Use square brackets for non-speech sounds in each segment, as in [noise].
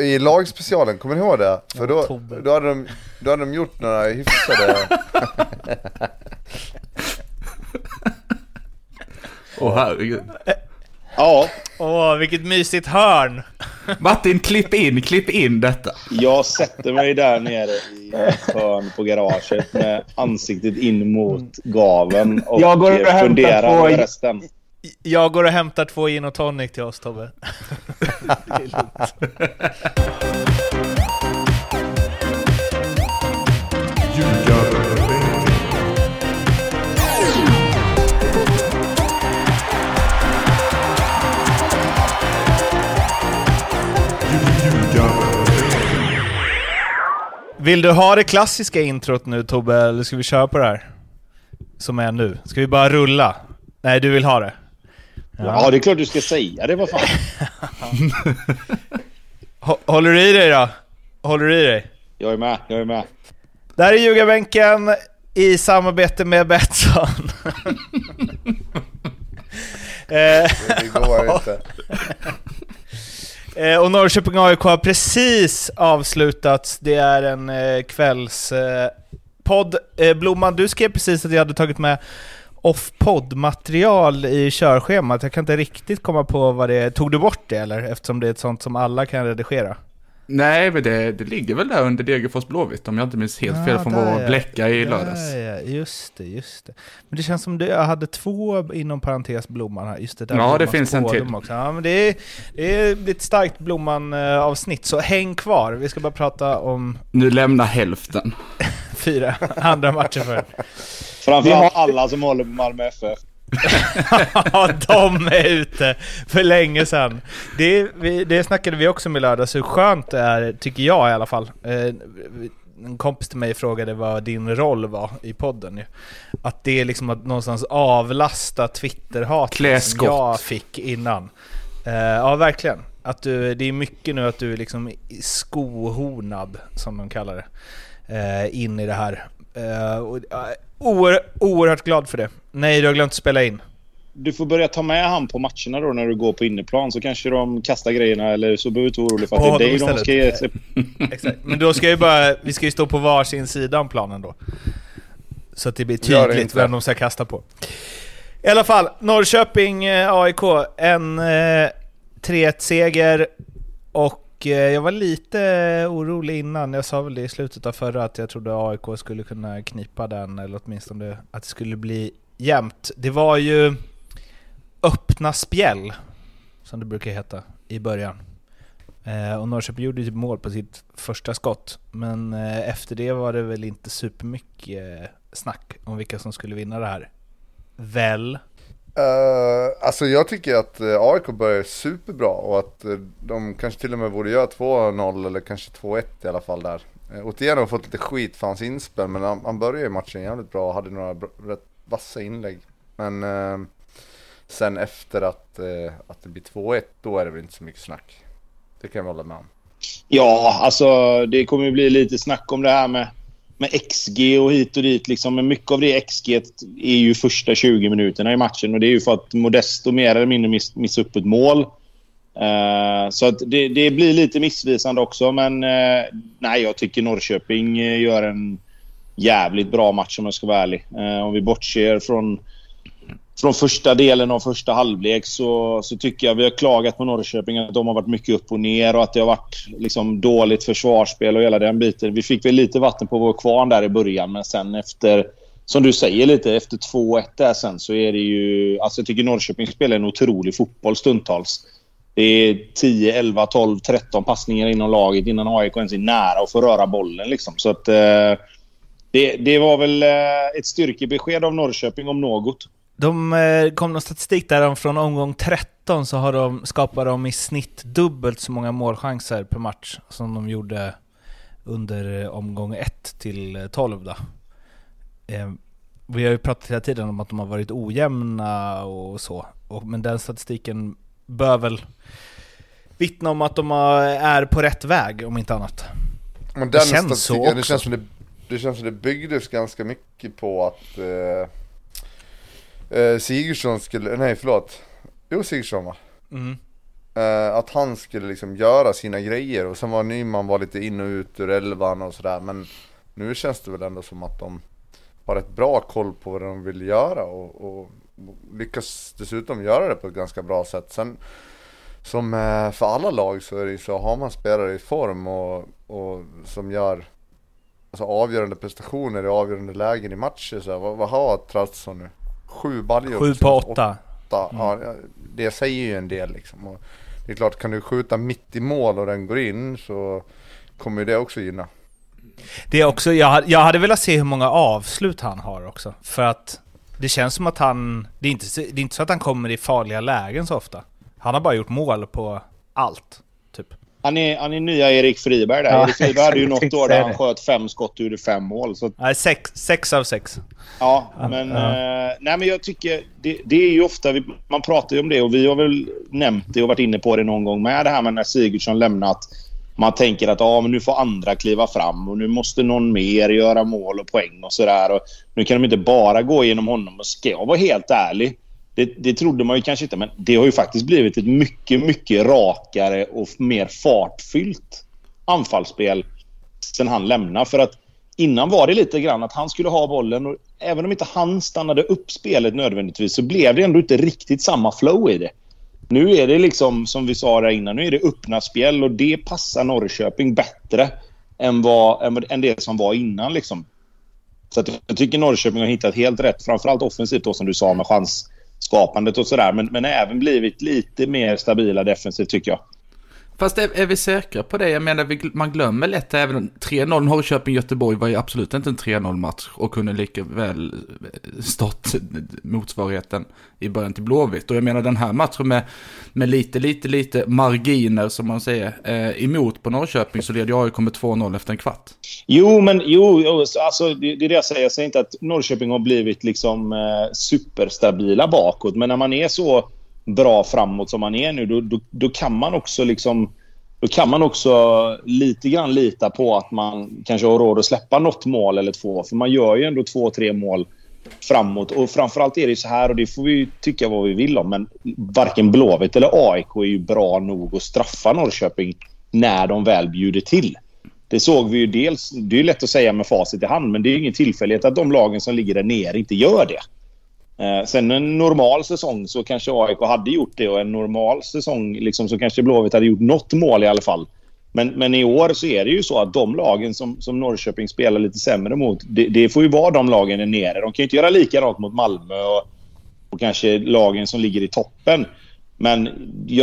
i lagspecialen, kommer ni ihåg det? För då, då, hade de, då hade de gjort några hyfsade... [laughs] Åh herregud. Ja, Åh, vilket mysigt hörn! Martin, klipp in, klipp in detta. jag sätter mig där nere i hörn på garaget med ansiktet in mot gaven och Jag går och funderar över resten. Jag går och hämtar två gin och tonic till oss Tobbe. Det är lugnt. Vill du ha det klassiska introt nu Tobbe, eller ska vi köra på det här? Som är nu. Ska vi bara rulla? Nej, du vill ha det? Ja, det är klart du ska säga det. Vad fan. [laughs] Hå- Håller du i dig då? Håller du i dig? Jag är med. Jag är med. Där är ljugarbänken i samarbete med Betsson. [laughs] eh, Det går [laughs] inte. eh, och Norrköping AIK har precis avslutats. Det är en eh, kvälls podd. Eh, Blomman, du skrev precis att jag hade tagit med off-podd-material i körschemat. Jag kan inte riktigt komma på vad det är. Tog du bort det eller? Eftersom det är ett sånt som alla kan redigera. Nej, men det, det ligger väl där under Degerfors Blåvitt om jag inte minns helt fel från vår ja. bläcka i lördags. Ja, just det, just det. Men det känns som det, jag hade två inom parentes Blomman här. Just det, där Ja, det finns en till. Också. Ja, men det är, det är ett starkt Blomman-avsnitt, så häng kvar. Vi ska bara prata om Nu lämnar hälften. [laughs] fyra andra matcher för Framförallt alla som håller på Malmö FF. [laughs] Ja, de är ute för länge sedan. Det, vi, det snackade vi också med lördags, hur skönt det är, tycker jag i alla fall. Eh, en kompis till mig frågade vad din roll var i podden ju. Att det är liksom att någonstans avlasta Twitter-hat Klä som jag fick innan. Eh, ja, verkligen. Att du, det är mycket nu att du är liksom skohornad, som de kallar det, eh, in i det här. Eh, och, eh, oer, oerhört glad för det. Nej, du har glömt spela in. Du får börja ta med han på matcherna då när du går på inneplan så kanske de kastar grejerna eller så behöver du inte vara orolig för att På det är dig de ska ge sig [laughs] Exakt. Men då ska ju bara, vi ska ju stå på varsin sida om planen då. Så att det blir det tydligt inte. vem de ska kasta på. I alla fall, Norrköping eh, AIK. En eh, 3-1-seger och Eh, jag var lite eh, orolig innan. Jag sa väl det i slutet av förra att jag trodde AIK skulle kunna knipa den, eller åtminstone att det skulle bli jämnt. Det var ju öppna spjäll, som det brukar heta, i början. Eh, och Norrköping gjorde ju typ mål på sitt första skott. Men efter det var det väl inte supermycket snack om vilka som skulle vinna det här. Väl? Uh, alltså jag tycker att eh, uh, AIK börjar superbra och att eh, de kanske till och med borde göra 2-0 eller kanske 2-1 i alla fall där. Uh, Otieno har fått lite skit för hans inspel men han, han började ju matchen jävligt bra och hade några bra, rätt vassa inlägg. Men uh, sen efter att, att det blir 2-1 då är det väl inte så mycket snack. Det kan jag hålla med om. Ja, alltså det kommer ju bli lite snack om det här med, med XG och hit och dit. Liksom. Men mycket av det XG är ju första 20 minuterna i matchen och det är ju för att Modesto mer eller mindre miss, missar upp ett mål. Uh, så att det, det blir lite missvisande också, men uh, nej, jag tycker Norrköping eh, gör en jävligt bra match om jag ska vara ärlig. Uh, om vi bortser från från första delen av första halvlek så, så tycker jag vi har klagat på Norrköping att de har varit mycket upp och ner och att det har varit liksom dåligt försvarsspel och hela den biten. Vi fick väl lite vatten på vår kvarn där i början men sen efter, som du säger lite, efter 2-1 där sen så är det ju... Alltså jag tycker Norrköping spelar en otrolig fotboll stundtals. Det är 10, 11, 12, 13 passningar inom laget innan AIK ens är nära att få röra bollen liksom. Så att... Eh, det, det var väl eh, ett styrkebesked av Norrköping om något. De eh, kom någon statistik där om från omgång 13 så har de, skapar de i snitt dubbelt så många målchanser per match som de gjorde under eh, omgång 1 till eh, 12 då. Eh, vi har ju pratat hela tiden om att de har varit ojämna och så, och, men den statistiken bör väl vittna om att de har, är på rätt väg om inte annat. Men Det den känns så statistiken, det också. känns som det, det känns som det byggdes ganska mycket på att eh, eh, Sigurdsson skulle, nej förlåt. Jo Sigurdsson va? Mm. Eh, att han skulle liksom göra sina grejer och sen var Nyman var lite in och ut ur elvan och sådär men nu känns det väl ändå som att de har ett bra koll på vad de vill göra och, och lyckas dessutom göra det på ett ganska bra sätt. Sen som eh, för alla lag så är det så har man spelare i form och, och som gör alltså, avgörande prestationer i avgörande lägen i matcher. Så här, vad, vad har Trautsson nu? Sju baljor? Sju på åtta. åtta. Mm. Ja, det säger ju en del liksom. Och det är klart, kan du skjuta mitt i mål och den går in så kommer det också gynna. Det är också, jag, jag hade velat se hur många avslut han har också. För att det känns som att han... Det är, inte, det är inte så att han kommer i farliga lägen så ofta. Han har bara gjort mål på allt. Han är, han är nya Erik Friberg där. Ja, Erik Friberg hade ju något år där han sköt fem skott gjorde fem mål. Så... Nej, sex, sex av sex. Ja, men, ja. Eh, nej, men jag tycker... Det, det är ju ofta... Vi, man pratar ju om det och vi har väl nämnt det och varit inne på det någon gång med. Det här med när Sigurdsson lämnat. Man tänker att ja, men nu får andra kliva fram och nu måste någon mer göra mål och poäng och sådär. Nu kan de inte bara gå igenom honom. Och ska jag vara helt ärlig det, det trodde man ju kanske inte, men det har ju faktiskt blivit ett mycket, mycket rakare och mer fartfyllt anfallsspel sen han lämnade. För att innan var det lite grann att han skulle ha bollen och även om inte han stannade upp spelet nödvändigtvis så blev det ändå inte riktigt samma flow i det. Nu är det liksom, som vi sa där innan, nu är det öppna spel och det passar Norrköping bättre än, vad, än, än det som var innan. Liksom. Så jag tycker Norrköping har hittat helt rätt, framförallt offensivt då som du sa med chans skapandet och sådär. Men, men även blivit lite mer stabila defensivt tycker jag. Fast är, är, vi säkra på det? Jag menar, man glömmer lätt även 3-0 Norrköping-Göteborg var ju absolut inte en 3-0-match och kunde lika väl eh, stått [laughs] motsvarigheten i början till Blåvitt. Och jag menar den här matchen med, med lite, lite, lite marginer som man säger eh, emot på Norrköping så leder AIK med 2-0 efter en kvart. Jo, men jo, alltså, det, det är det jag säger. Jag säger inte att Norrköping har blivit liksom eh, superstabila bakåt, men när man är så bra framåt som man är nu, då, då, då, kan man också liksom... Då kan man också lite grann lita på att man kanske har råd att släppa något mål eller två. För man gör ju ändå två, tre mål framåt. Och framförallt är det så här, och det får vi tycka vad vi vill om, men varken Blåvitt eller AIK är ju bra nog att straffa Norrköping när de väl bjuder till. Det såg vi ju dels, det är lätt att säga med facit i hand, men det är ingen tillfällighet att de lagen som ligger där nere inte gör det. Eh, sen en normal säsong så kanske AIK hade gjort det och en normal säsong liksom, så kanske Blåvitt hade gjort något mål i alla fall. Men, men i år så är det ju så att de lagen som, som Norrköping spelar lite sämre mot, det, det får ju vara de lagen där nere. De kan ju inte göra likadant mot Malmö och, och kanske lagen som ligger i toppen. Men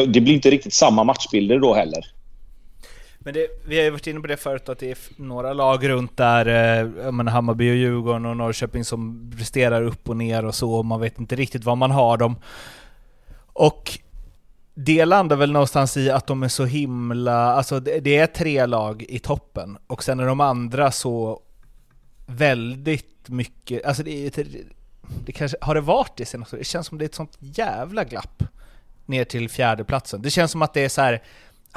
det blir inte riktigt samma matchbilder då heller. Men det, vi har ju varit inne på det förut att det är några lag runt där, eh, menar, Hammarby och Djurgården och Norrköping som presterar upp och ner och så, och man vet inte riktigt var man har dem. Och det landar väl någonstans i att de är så himla, alltså det, det är tre lag i toppen, och sen är de andra så väldigt mycket, alltså det, är det kanske, har det varit det senaste? Det känns som det är ett sånt jävla glapp ner till fjärdeplatsen. Det känns som att det är så här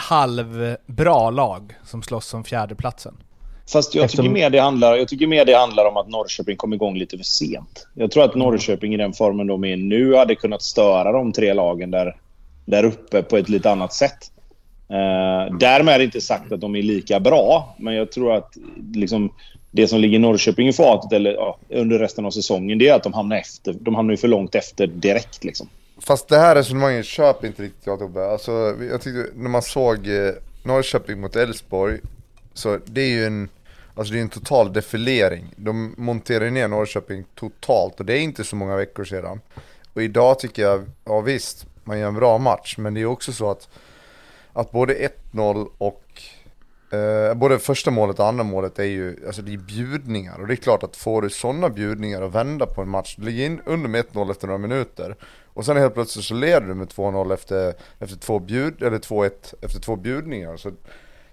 halvbra lag som slåss om fjärdeplatsen. Fast jag tycker, mer det handlar, jag tycker mer det handlar om att Norrköping kom igång lite för sent. Jag tror att Norrköping i den formen de är nu hade kunnat störa de tre lagen där, där uppe på ett lite annat sätt. Uh, därmed inte sagt att de är lika bra, men jag tror att liksom, det som ligger Norrköping i fatet eller, ja, under resten av säsongen det är att de hamnar efter. De hamnar ju för långt efter direkt. Liksom. Fast det här resonemanget köper inte riktigt jag Tobbe. Alltså, jag tyckte när man såg eh, Norrköping mot Elfsborg, så det är ju en, alltså det är en total defilering. De monterar ner Norrköping totalt och det är inte så många veckor sedan. Och idag tycker jag, ja visst, man gör en bra match, men det är också så att, att både 1-0 och Eh, både första målet och andra målet är ju alltså det är bjudningar och det är klart att får du sådana bjudningar och vända på en match, du ligger in under med 1-0 efter några minuter och sen helt plötsligt så leder du med 2-0 efter, efter två bjud, eller 2-1 efter två bjudningar. Så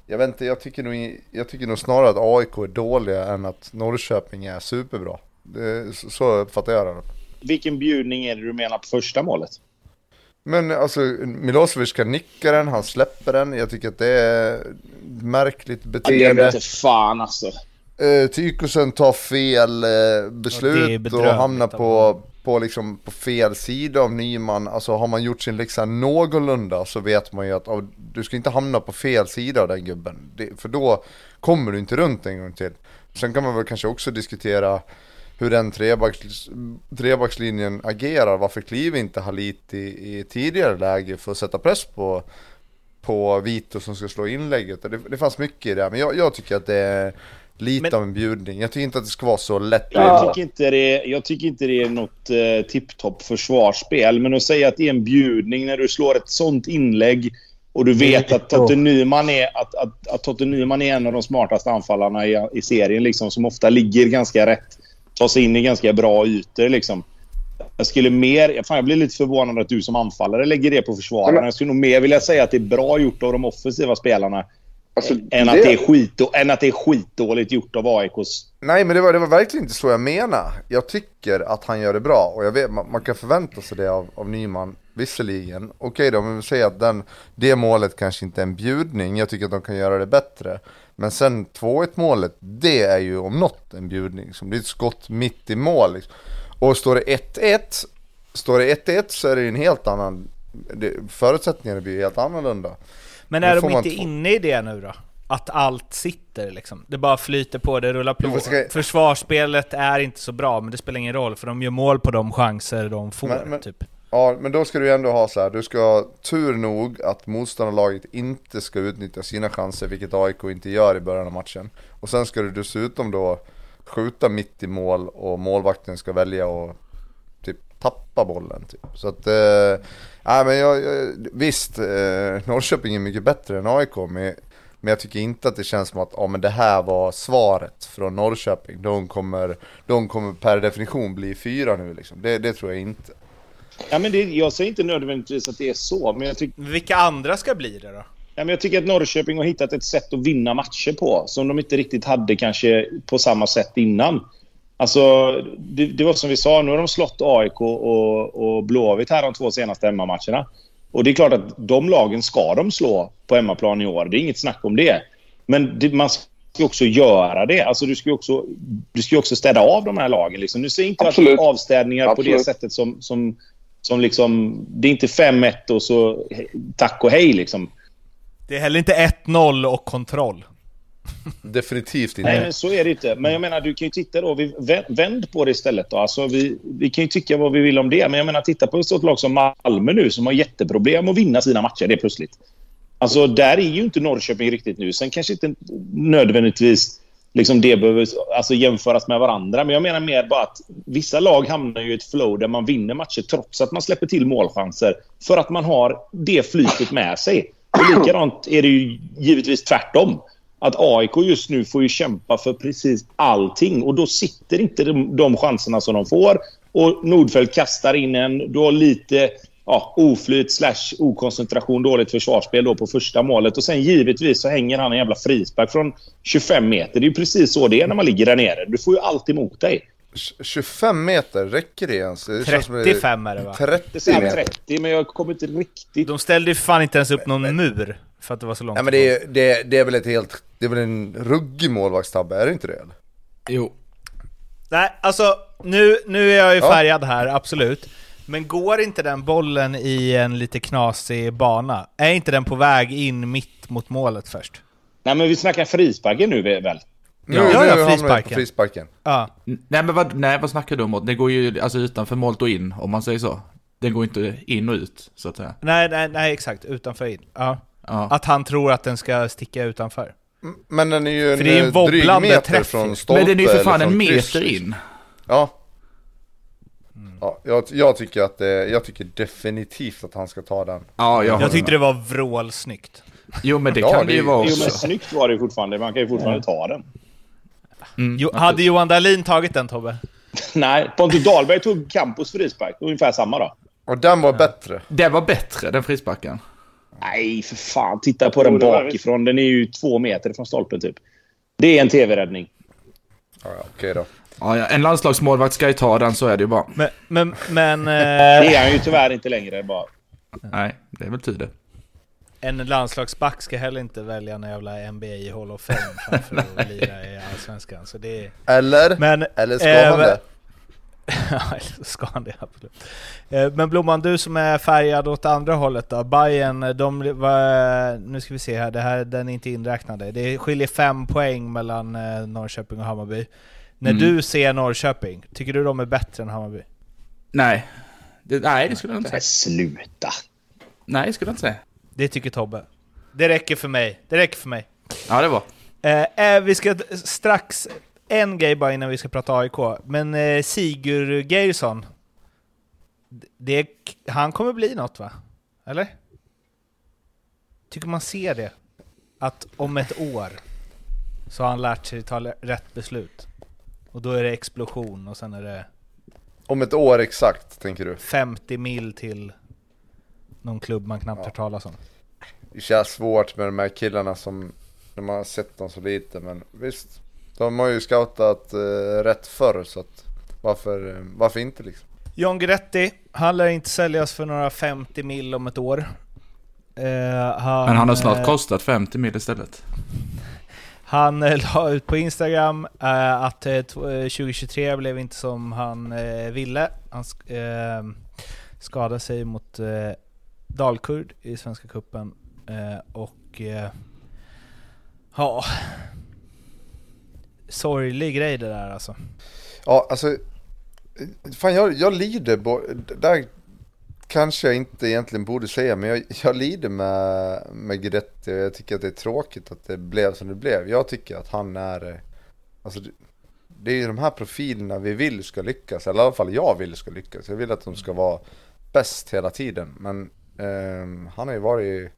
jag vet inte, jag tycker, nog, jag tycker nog snarare att AIK är dåliga än att Norrköping är superbra. Det, så uppfattar jag det. Vilken bjudning är det du menar på första målet? Men alltså Milosevic kan nicka den, han släpper den. Jag tycker att det är märkligt beteende. Ja, det är fan alltså. Uh, Tykosen tar fel uh, beslut och hamnar på, på, liksom, på fel sida av Nyman, alltså har man gjort sin läxa någorlunda så vet man ju att oh, du ska inte hamna på fel sida av den gubben. Det, för då kommer du inte runt en gång till. Sen kan man väl kanske också diskutera hur den trebacks, trebackslinjen agerar. Varför kliver inte Halit i, i tidigare läge för att sätta press på, på Vito som ska slå inlägget? Det, det fanns mycket i det, men jag, jag tycker att det är lite men, av en bjudning. Jag tycker inte att det ska vara så lätt. Jag tycker inte det, jag tycker inte det är något eh, tipptopp försvarsspel. Men att säga att det är en bjudning när du slår ett sånt inlägg och du vet att Totte Nyman är, att, att, att Totte Nyman är en av de smartaste anfallarna i, i serien, liksom, som ofta ligger ganska rätt. Tar sig in i ganska bra ytor. Liksom. Jag skulle mer... Fan, jag blir lite förvånad att du som anfallare lägger det på försvararna. Jag skulle nog mer vilja säga att det är bra gjort av de offensiva spelarna Alltså, än, det... Att det är skit, än att det är skitdåligt gjort av AIKs... Nej men det var, det var verkligen inte så jag menade. Jag tycker att han gör det bra och jag vet, man, man kan förvänta sig det av, av Nyman, visserligen. Okej då, men vi säger att den, det målet kanske inte är en bjudning, jag tycker att de kan göra det bättre. Men sen 2-1 målet, det är ju om något en bjudning. Som det är ett skott mitt i mål. Liksom. Och står det 1-1, står det 1-1 så är det en helt annan, det, förutsättningarna blir helt annorlunda. Men är de inte inne i det nu då? Att allt sitter liksom? Det bara flyter på, det rullar på. Ska... Försvarsspelet är inte så bra, men det spelar ingen roll för de gör mål på de chanser de får. Men, men, typ. Ja, men då ska du ändå ha så här. du ska ha tur nog att motståndarlaget inte ska utnyttja sina chanser, vilket AIK inte gör i början av matchen. Och sen ska du dessutom då skjuta mitt i mål och målvakten ska välja att typ tappa bollen. Typ. Så att, eh, Nej men jag, jag visst, eh, Norrköping är mycket bättre än AIK men, men jag tycker inte att det känns som att ja, men det här var svaret från Norrköping. De kommer, de kommer per definition bli fyra nu liksom. Det, det tror jag inte. Ja, men det, jag säger inte nödvändigtvis att det är så, men jag tycker... Vilka andra ska bli det då? Ja, men jag tycker att Norrköping har hittat ett sätt att vinna matcher på som de inte riktigt hade kanske på samma sätt innan. Alltså, det, det, var som vi sa, nu har de slått AIK och, och Blåvitt här de två senaste hemmamatcherna. Och det är klart att de lagen ska de slå på hemmaplan i år. Det är inget snack om det. Men det, man ska också göra det. Alltså, du ska också, du ska också städa av de här lagen. Liksom. Nu ser inte Absolut. avstädningar Absolut. på det sättet som, som, som liksom... Det är inte 5-1 och så tack och hej liksom. Det är heller inte 1-0 och kontroll. Definitivt inte. Nej, men så är det inte. Men jag menar, du kan ju titta då. Vi, vänd på det istället då. Alltså, vi, vi kan ju tycka vad vi vill om det. Men jag menar, titta på ett stort lag som Malmö nu som har jätteproblem att vinna sina matcher. Det är plötsligt. Alltså, där är ju inte Norrköping riktigt nu. Sen kanske inte nödvändigtvis liksom det behöver alltså, jämföras med varandra. Men jag menar mer bara att vissa lag hamnar i ett flow där man vinner matcher trots att man släpper till målchanser. För att man har det flytet med sig. Och likadant är det ju givetvis tvärtom att AIK just nu får ju kämpa för precis allting och då sitter inte de, de chanserna som de får. Och Nordfeldt kastar in en, du har lite ja, oflyt slash okoncentration, dåligt försvarsspel då på första målet. Och sen givetvis så hänger han en jävla frispark från 25 meter. Det är ju precis så det är när man ligger där nere. Du får ju allt emot dig. 25 meter, räcker det ens? Det 35 är det va? 30 meter. 30, men jag kommer inte riktigt... De ställde ju fan inte ens upp någon men, mur. För att det var så långt. Nej men det är, det, det är väl ett helt, det är väl en ruggig målvaktstabbe, är det inte det? Eller? Jo. Nej, alltså nu, nu är jag ju färgad ja. här, absolut. Men går inte den bollen i en lite knasig bana? Är inte den på väg in mitt mot målet först? Nej men vi snackar frisparken nu väl? Ja, ja, ja frisparken. frisparken. Ja. Nej men vad, nej, vad snackar du om? Det går ju alltså utanför målet och in, om man säger så. Den går inte in och ut, så att säga. Nej, nej, nej exakt. Utanför in. Ja. Ja. Att han tror att den ska sticka utanför. Men den är ju en, för det är en eh, dryg meter träff. från stolpe Men den är ju för fan en meter in. Ja. Mm. ja jag, jag, tycker att det, jag tycker definitivt att han ska ta den. Ja, jag, jag tyckte det var vrålsnyggt. Jo men det ja, kan det ju vara också. Jo men snyggt var det fortfarande, man kan ju fortfarande ta den. Mm. Jo, hade Johan Dahlin tagit den Tobbe? Nej, Pontus Dahlberg tog Campos frispark, ungefär samma då. Och den var bättre. Den var bättre, den frisparken. Nej, för fan. Titta på den bakifrån. Den är ju två meter från stolpen typ. Det är en tv-räddning. Ja, okej okay då. Ja, en landslagsmålvakt ska ju ta den, så är det ju bara. Men... men, men eh... Det är han ju tyvärr inte längre bara. Nej, det är väl tur det. En landslagsback ska heller inte välja en jävla NBA Hall of Fame [laughs] framför att lira i Allsvenskan. Så det är... Eller? Men, eller ska eh, man det? [laughs] Ja, eller ska han det absolut. Eh, Men Blomman, du som är färgad åt andra hållet då. Bayern, de var, nu ska vi se här, det här den är inte inräknade. Det skiljer fem poäng mellan eh, Norrköping och Hammarby. När Mm. du ser Norrköping, tycker du de är bättre än Hammarby? Nej. Det, nej, det skulle jag inte Nej, säga. sluta. Nej, det skulle jag inte säga. Det tycker Tobbe. Det räcker för mig. Det räcker för mig. Ja, det var. Eh, eh, vi ska strax, en grej bara innan vi ska prata AIK, men eh, Sigurd Geirsson, det, han kommer bli något va? Eller? Tycker man ser det? Att om ett år så har han lärt sig ta l- rätt beslut. Och då är det explosion och sen är det Om ett år exakt, tänker du? 50 mil till någon klubb man knappt hört talas om. Det känns svårt med de här killarna som, när man har sett dem så lite, men visst. De har ju scoutat eh, rätt förr, så att varför, eh, varför inte liksom? John Guidetti, han lär inte säljas för några 50 mil om ett år. Eh, han, Men han har snart eh, kostat 50 mil istället. Han eh, [laughs] la ut på Instagram eh, att eh, 2023 eh, blev inte som han eh, ville. Han sk- eh, skadade sig mot eh, Dalkurd i Svenska Cupen eh, och eh, ja, sorglig grej det där alltså. Ja, alltså. Fan, jag, jag lider. Där kanske jag inte egentligen borde säga, men jag, jag lider med, med Guidetti och jag tycker att det är tråkigt att det blev som det blev. Jag tycker att han är... Alltså, det, är ju de här profilerna vi vill ska lyckas, eller i alla fall jag vill ska lyckas. Jag vill att de ska vara bäst hela tiden, men eh, han har ju varit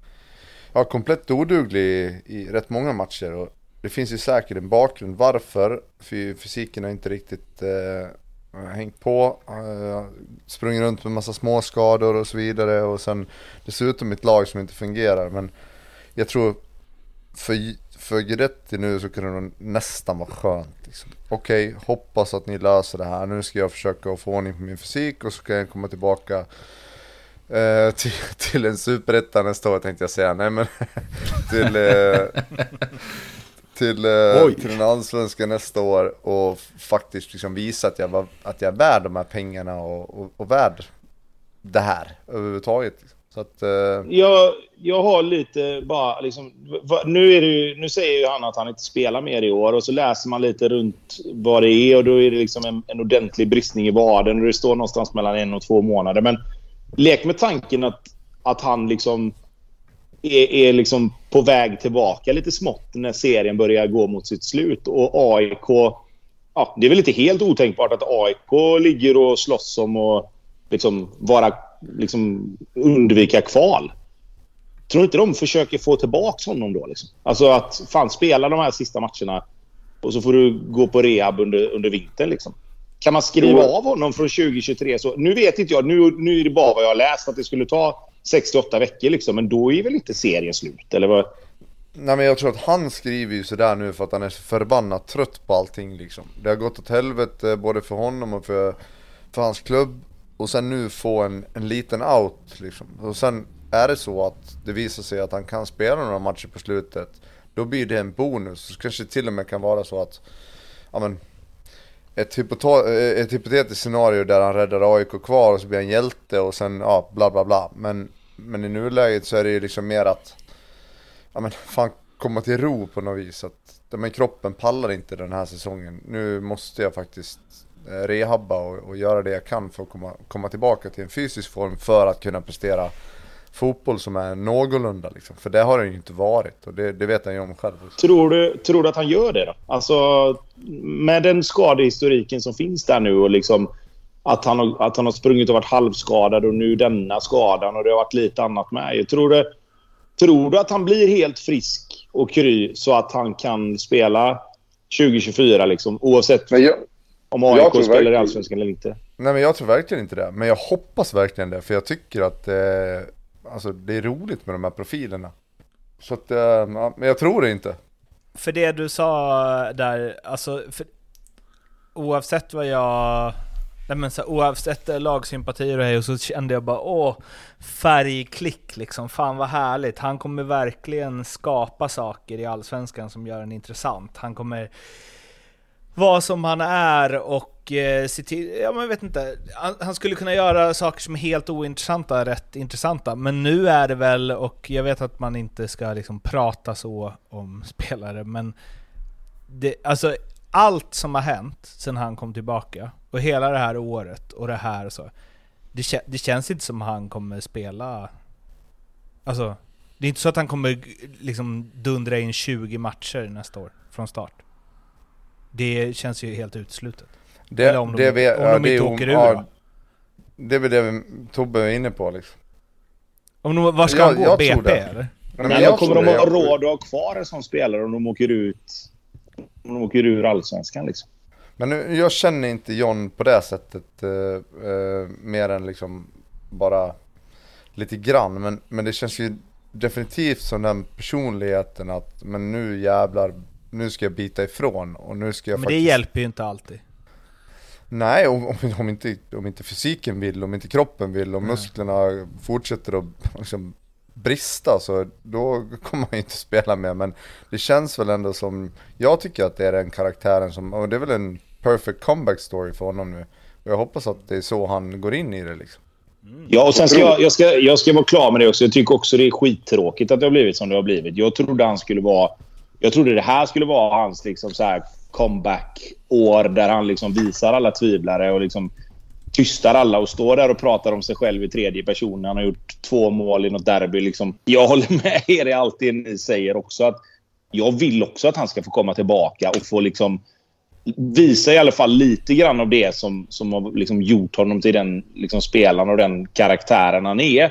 ja, komplett oduglig i, i rätt många matcher. Och det finns ju säkert en bakgrund varför, för fysiken har inte riktigt eh, hängt på. Eh, sprungit runt med massa småskador och så vidare och sen dessutom ett lag som inte fungerar. Men jag tror för, för Guidetti nu så kunde det nästan vara skönt. Liksom. Okej, hoppas att ni löser det här. Nu ska jag försöka att få ordning på min fysik och så ska jag komma tillbaka eh, till, till en superetta nästa år tänkte jag säga. Nej men [laughs] till, eh, till, eh, Oj. till den allsvenska nästa år och faktiskt liksom visa att jag, var, att jag är värd de här pengarna och, och, och värd det här överhuvudtaget. Så att, eh, Jag, jag har lite bara liksom... va- Nu, är det ju, nu säger ju han att han inte spelar mer i år och så läser man lite runt vad det är och då är det liksom en, en ordentlig bristning i vaden och det står någonstans mellan en och två månader. Men lek med tanken att, att han liksom är, är liksom på väg tillbaka lite smått när serien börjar gå mot sitt slut. Och AIK... Ja, det är väl inte helt otänkbart att AIK ligger och slåss om att liksom vara, liksom undvika kval. Tror inte de försöker få tillbaka honom då? Liksom? Alltså att fan spela de här sista matcherna och så får du gå på rehab under, under vintern. Liksom. Kan man skriva av honom från 2023? Så, nu vet inte jag. Nu, nu är det bara vad jag har läst att det skulle ta 68 veckor. Liksom, men då är väl inte serien slut? Eller vad? Nej men jag tror att han skriver ju sådär nu för att han är så förbannat trött på allting liksom. Det har gått åt helvete både för honom och för, för hans klubb. Och sen nu få en, en liten out liksom. Och sen är det så att det visar sig att han kan spela några matcher på slutet. Då blir det en bonus. Så kanske till och med kan vara så att, ja men. Ett, eh, ett hypotetiskt scenario där han räddar AIK kvar och så blir han hjälte och sen ja bla bla bla. Men, men i nuläget så är det ju liksom mer att ja men fan komma till ro på något vis. Att, men kroppen pallar inte den här säsongen. Nu måste jag faktiskt eh, rehabba och, och göra det jag kan för att komma, komma tillbaka till en fysisk form för att kunna prestera fotboll som är någorlunda liksom. För det har den ju inte varit och det, det vet han ju om själv. också. Tror du, tror du att han gör det då? Alltså med den skadehistoriken som finns där nu och liksom att han, har, att han har sprungit och varit halvskadad och nu denna skadan och det har varit lite annat med. Tror du, tror du att han blir helt frisk och kry så att han kan spela 2024 liksom oavsett jag, om jag AIK tror spelar i Allsvenskan eller inte? nej men jag tror verkligen inte det. Men jag hoppas verkligen det. För jag tycker att eh, alltså, det är roligt med de här profilerna. Så att, eh, ja, men jag tror det inte. För det du sa där, alltså för, oavsett vad jag... Nej men så, här, oavsett eh, lagsympatier och hej, och så kände jag bara åh, färgklick liksom. Fan vad härligt. Han kommer verkligen skapa saker i Allsvenskan som gör den intressant. Han kommer Vara som han är och eh, se till, ja men jag vet inte, han, han, skulle kunna göra saker som är helt ointressanta, rätt intressanta, men nu är det väl, och jag vet att man inte ska liksom prata så om [laughs] spelare, men det, alltså allt som har hänt sedan han kom tillbaka, och hela det här året och det här så, det, det känns inte som han kommer spela, alltså det är inte så att han kommer liksom dundra in 20 matcher nästa år från start. Det känns ju helt uteslutet. Det, eller om det, de, vi, om ja, de inte åker ur ja, Det är väl det Tobbe är inne på liksom. Om de, var ska jag, han gå? BP eller? Men, men jag kommer de ha råd att ha kvar en sån spelare om de åker ut om de åker ur allsvenskan liksom? Men nu, jag känner inte John på det sättet eh, eh, mer än liksom bara lite grann. Men, men det känns ju definitivt som den personligheten att men nu jävlar nu ska jag bita ifrån och nu ska jag Men faktiskt... det hjälper ju inte alltid. Nej, om, om, om, inte, om inte fysiken vill, om inte kroppen vill, om musklerna fortsätter att liksom, brista så då kommer man ju inte spela med. Men det känns väl ändå som, jag tycker att det är den karaktären som, och det är väl en perfect comeback story för honom nu. Och jag hoppas att det är så han går in i det liksom. Mm. Ja, och sen ska jag, jag, ska, jag ska vara klar med det också. Jag tycker också det är skittråkigt att det har blivit som det har blivit. Jag trodde han skulle vara jag trodde det här skulle vara hans liksom så här comeback-år där han liksom visar alla tvivlare och liksom tystar alla och står där och pratar om sig själv i tredje person. Han har gjort två mål i något derby. Liksom. Jag håller med er i allt det ni säger också. att Jag vill också att han ska få komma tillbaka och få liksom visa i alla fall lite grann av det som, som har liksom gjort honom till den liksom spelaren och den karaktären han är.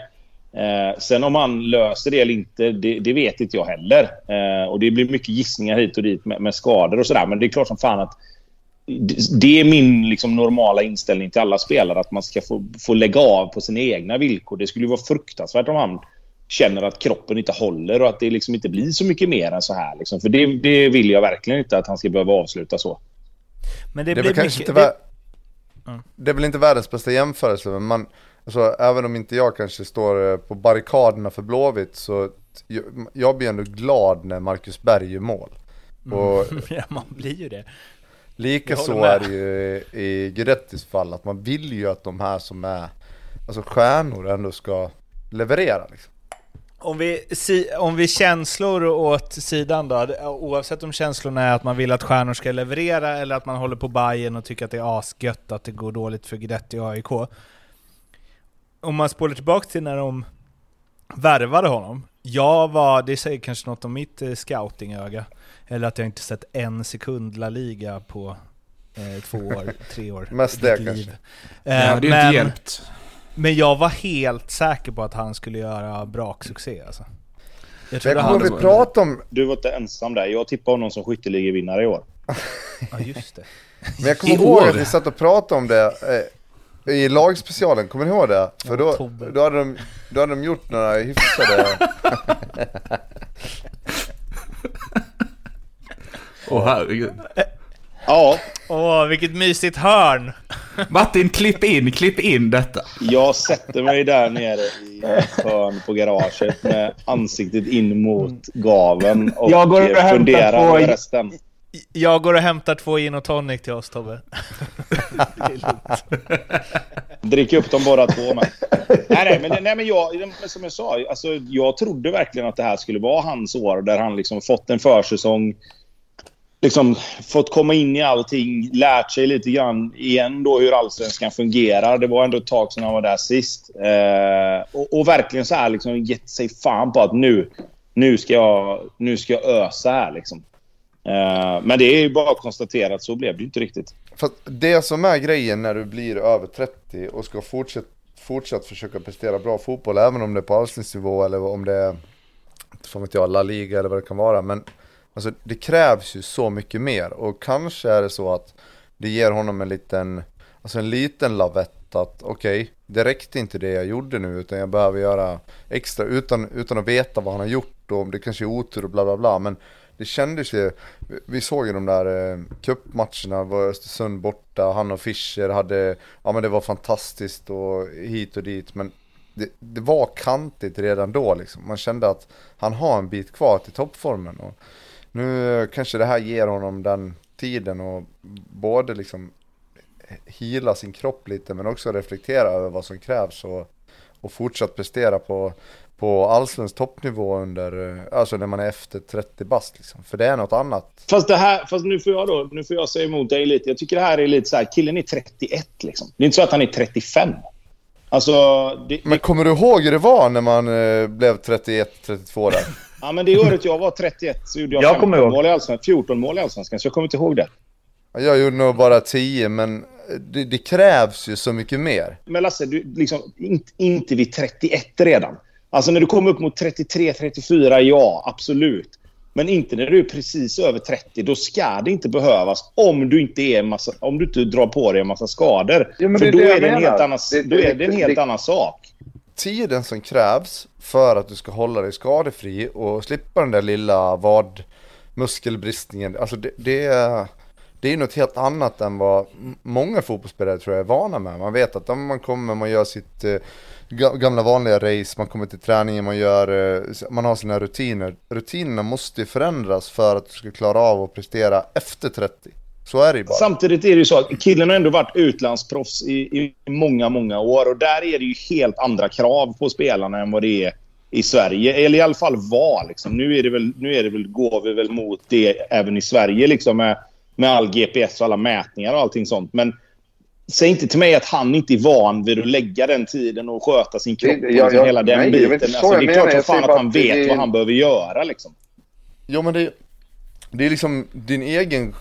Eh, sen om han löser det eller inte, det, det vet inte jag heller. Eh, och Det blir mycket gissningar hit och dit med, med skador och sådär. Men det är klart som fan att det är min liksom, normala inställning till alla spelare. Att man ska få, få lägga av på sina egna villkor. Det skulle vara fruktansvärt om han känner att kroppen inte håller och att det liksom inte blir så mycket mer än så här. Liksom. För det, det vill jag verkligen inte att han ska behöva avsluta så. Men det, det blir mycket... Inte det... det är väl inte världens bästa jämförelse, men man, Alltså även om inte jag kanske står eh, på barrikaderna för Blåvitt så jag, blir ändå glad när Marcus Berg gör mål. Mm. Och [laughs] ja, man blir ju det. Lika så är det ju i Guidettis fall, att man vill ju att de här som är alltså stjärnor ändå ska leverera. Liksom. Om vi, om vi känslor åt sidan då, oavsett om känslorna är att man vill att stjärnor ska leverera eller att man håller på Bayern och tycker att det är asgött att det går dåligt för Guidetti och AIK om man spolar tillbaka till när de värvade honom. Jag var, det säger kanske något om mitt eh, scoutingöga. Eller att jag inte sett en sekund La Liga på eh, två år, tre år. Mest det kanske. Eh, ja, det är men, inte hjälpt. Men jag var helt säker på att han skulle göra braksuccé alltså. Jag tror han... vi prata om... Du var inte ensam där. Jag tippade honom som skytteligavinnare i år. ja, just det. Men jag kommer ihåg att vi satt och pratade om det. Eh, i lagspecialen, kommer ni ihåg det? För då, då, hade de, då hade de gjort några hyfsade... Åh oh, herregud. Ja. Åh, vilket mysigt hörn! Martin, klipp in, klipp in detta. Jag sätter mig där nere i hörn på garaget med ansiktet in mot gaven och jag går och funderar på resten. Jag går och hämtar två gin och tonic till oss Tobbe. Drick upp dem båda två med. nej, nej, men, nej, men jag, som jag sa, alltså, jag trodde verkligen att det här skulle vara hans år där han liksom fått en försäsong. Liksom fått komma in i allting, lärt sig lite grann igen då hur allsvenskan fungerar. Det var ändå ett tag sedan han var där sist. Eh, och, och, verkligen så här liksom gett sig fan på att nu, nu, ska, jag, nu ska jag ösa här liksom. Eh, men det är ju bara att konstatera att så blev det inte riktigt. För det som är grejen när du blir över 30 och ska fortsätta fortsatt försöka prestera bra fotboll, även om det är på allsvensksnivå eller om det är, som vet jag, La Liga eller vad det kan vara. Men alltså, det krävs ju så mycket mer och kanske är det så att det ger honom en liten, alltså en liten lavett att okej, okay, det räckte inte det jag gjorde nu utan jag behöver göra extra utan, utan att veta vad han har gjort och om det kanske är otur och bla bla bla. Men det kändes ju, vi såg ju de där eh, cupmatcherna, var Östersund borta, han och Fischer hade, ja men det var fantastiskt och hit och dit, men det, det, var kantigt redan då liksom. Man kände att han har en bit kvar till toppformen. Och nu kanske det här ger honom den tiden och både liksom hila sin kropp lite men också reflektera över vad som krävs och, och fortsatt prestera på, på allsvensk toppnivå under, alltså när man är efter 30 bast liksom. För det är något annat. Fast, det här, fast nu får jag då, nu får jag säga emot dig lite. Jag tycker det här är lite så här, killen är 31 liksom. Det är inte så att han är 35. Alltså, det, Men kommer du ihåg hur det var när man eh, blev 31-32 där? Ja, men det året jag var 31 så gjorde jag, Jag kommer 15 ihåg. mål i Allsvenskan, 14 mål i Allsvenskan, så jag kommer inte ihåg det. Jag gjorde nog bara 10 men det, det krävs ju så mycket mer. Men Lasse, du, liksom, inte, inte vid 31 redan. Alltså när du kommer upp mot 33-34, ja, absolut. Men inte när du är precis över 30. Då ska det inte behövas om du inte, är en massa, om du inte drar på dig en massa skador. Ja, men För det är då det är det en helt annan, Det- då det- är det en helt det- annan sak. Tiden som krävs för att du ska hålla dig skadefri och slippa den där lilla vadmuskelbristningen. Alltså det, det, är, det är något helt annat än vad många fotbollsspelare tror jag är vana med. Man vet att om man kommer, man gör sitt eh, gamla vanliga race, man kommer till träningen, man, gör, eh, man har sina rutiner. Rutinerna måste ju förändras för att du ska klara av att prestera efter 30. Så är det ju bara. Samtidigt är det ju så att killen har ändå varit utlandsproffs i, i många, många år. Och där är det ju helt andra krav på spelarna än vad det är i Sverige. Eller i alla fall var. Liksom. Nu, är det väl, nu är det väl, går vi väl mot det även i Sverige liksom, med, med all GPS och alla mätningar och allting sånt. Men säg inte till mig att han inte är van vid att lägga den tiden och sköta sin kropp. Det- och jag- liksom hela den nej, det biten. Alltså, det är klart som fan att han det vet är- vad han behöver göra. Liksom. Jo men det, det är liksom din egen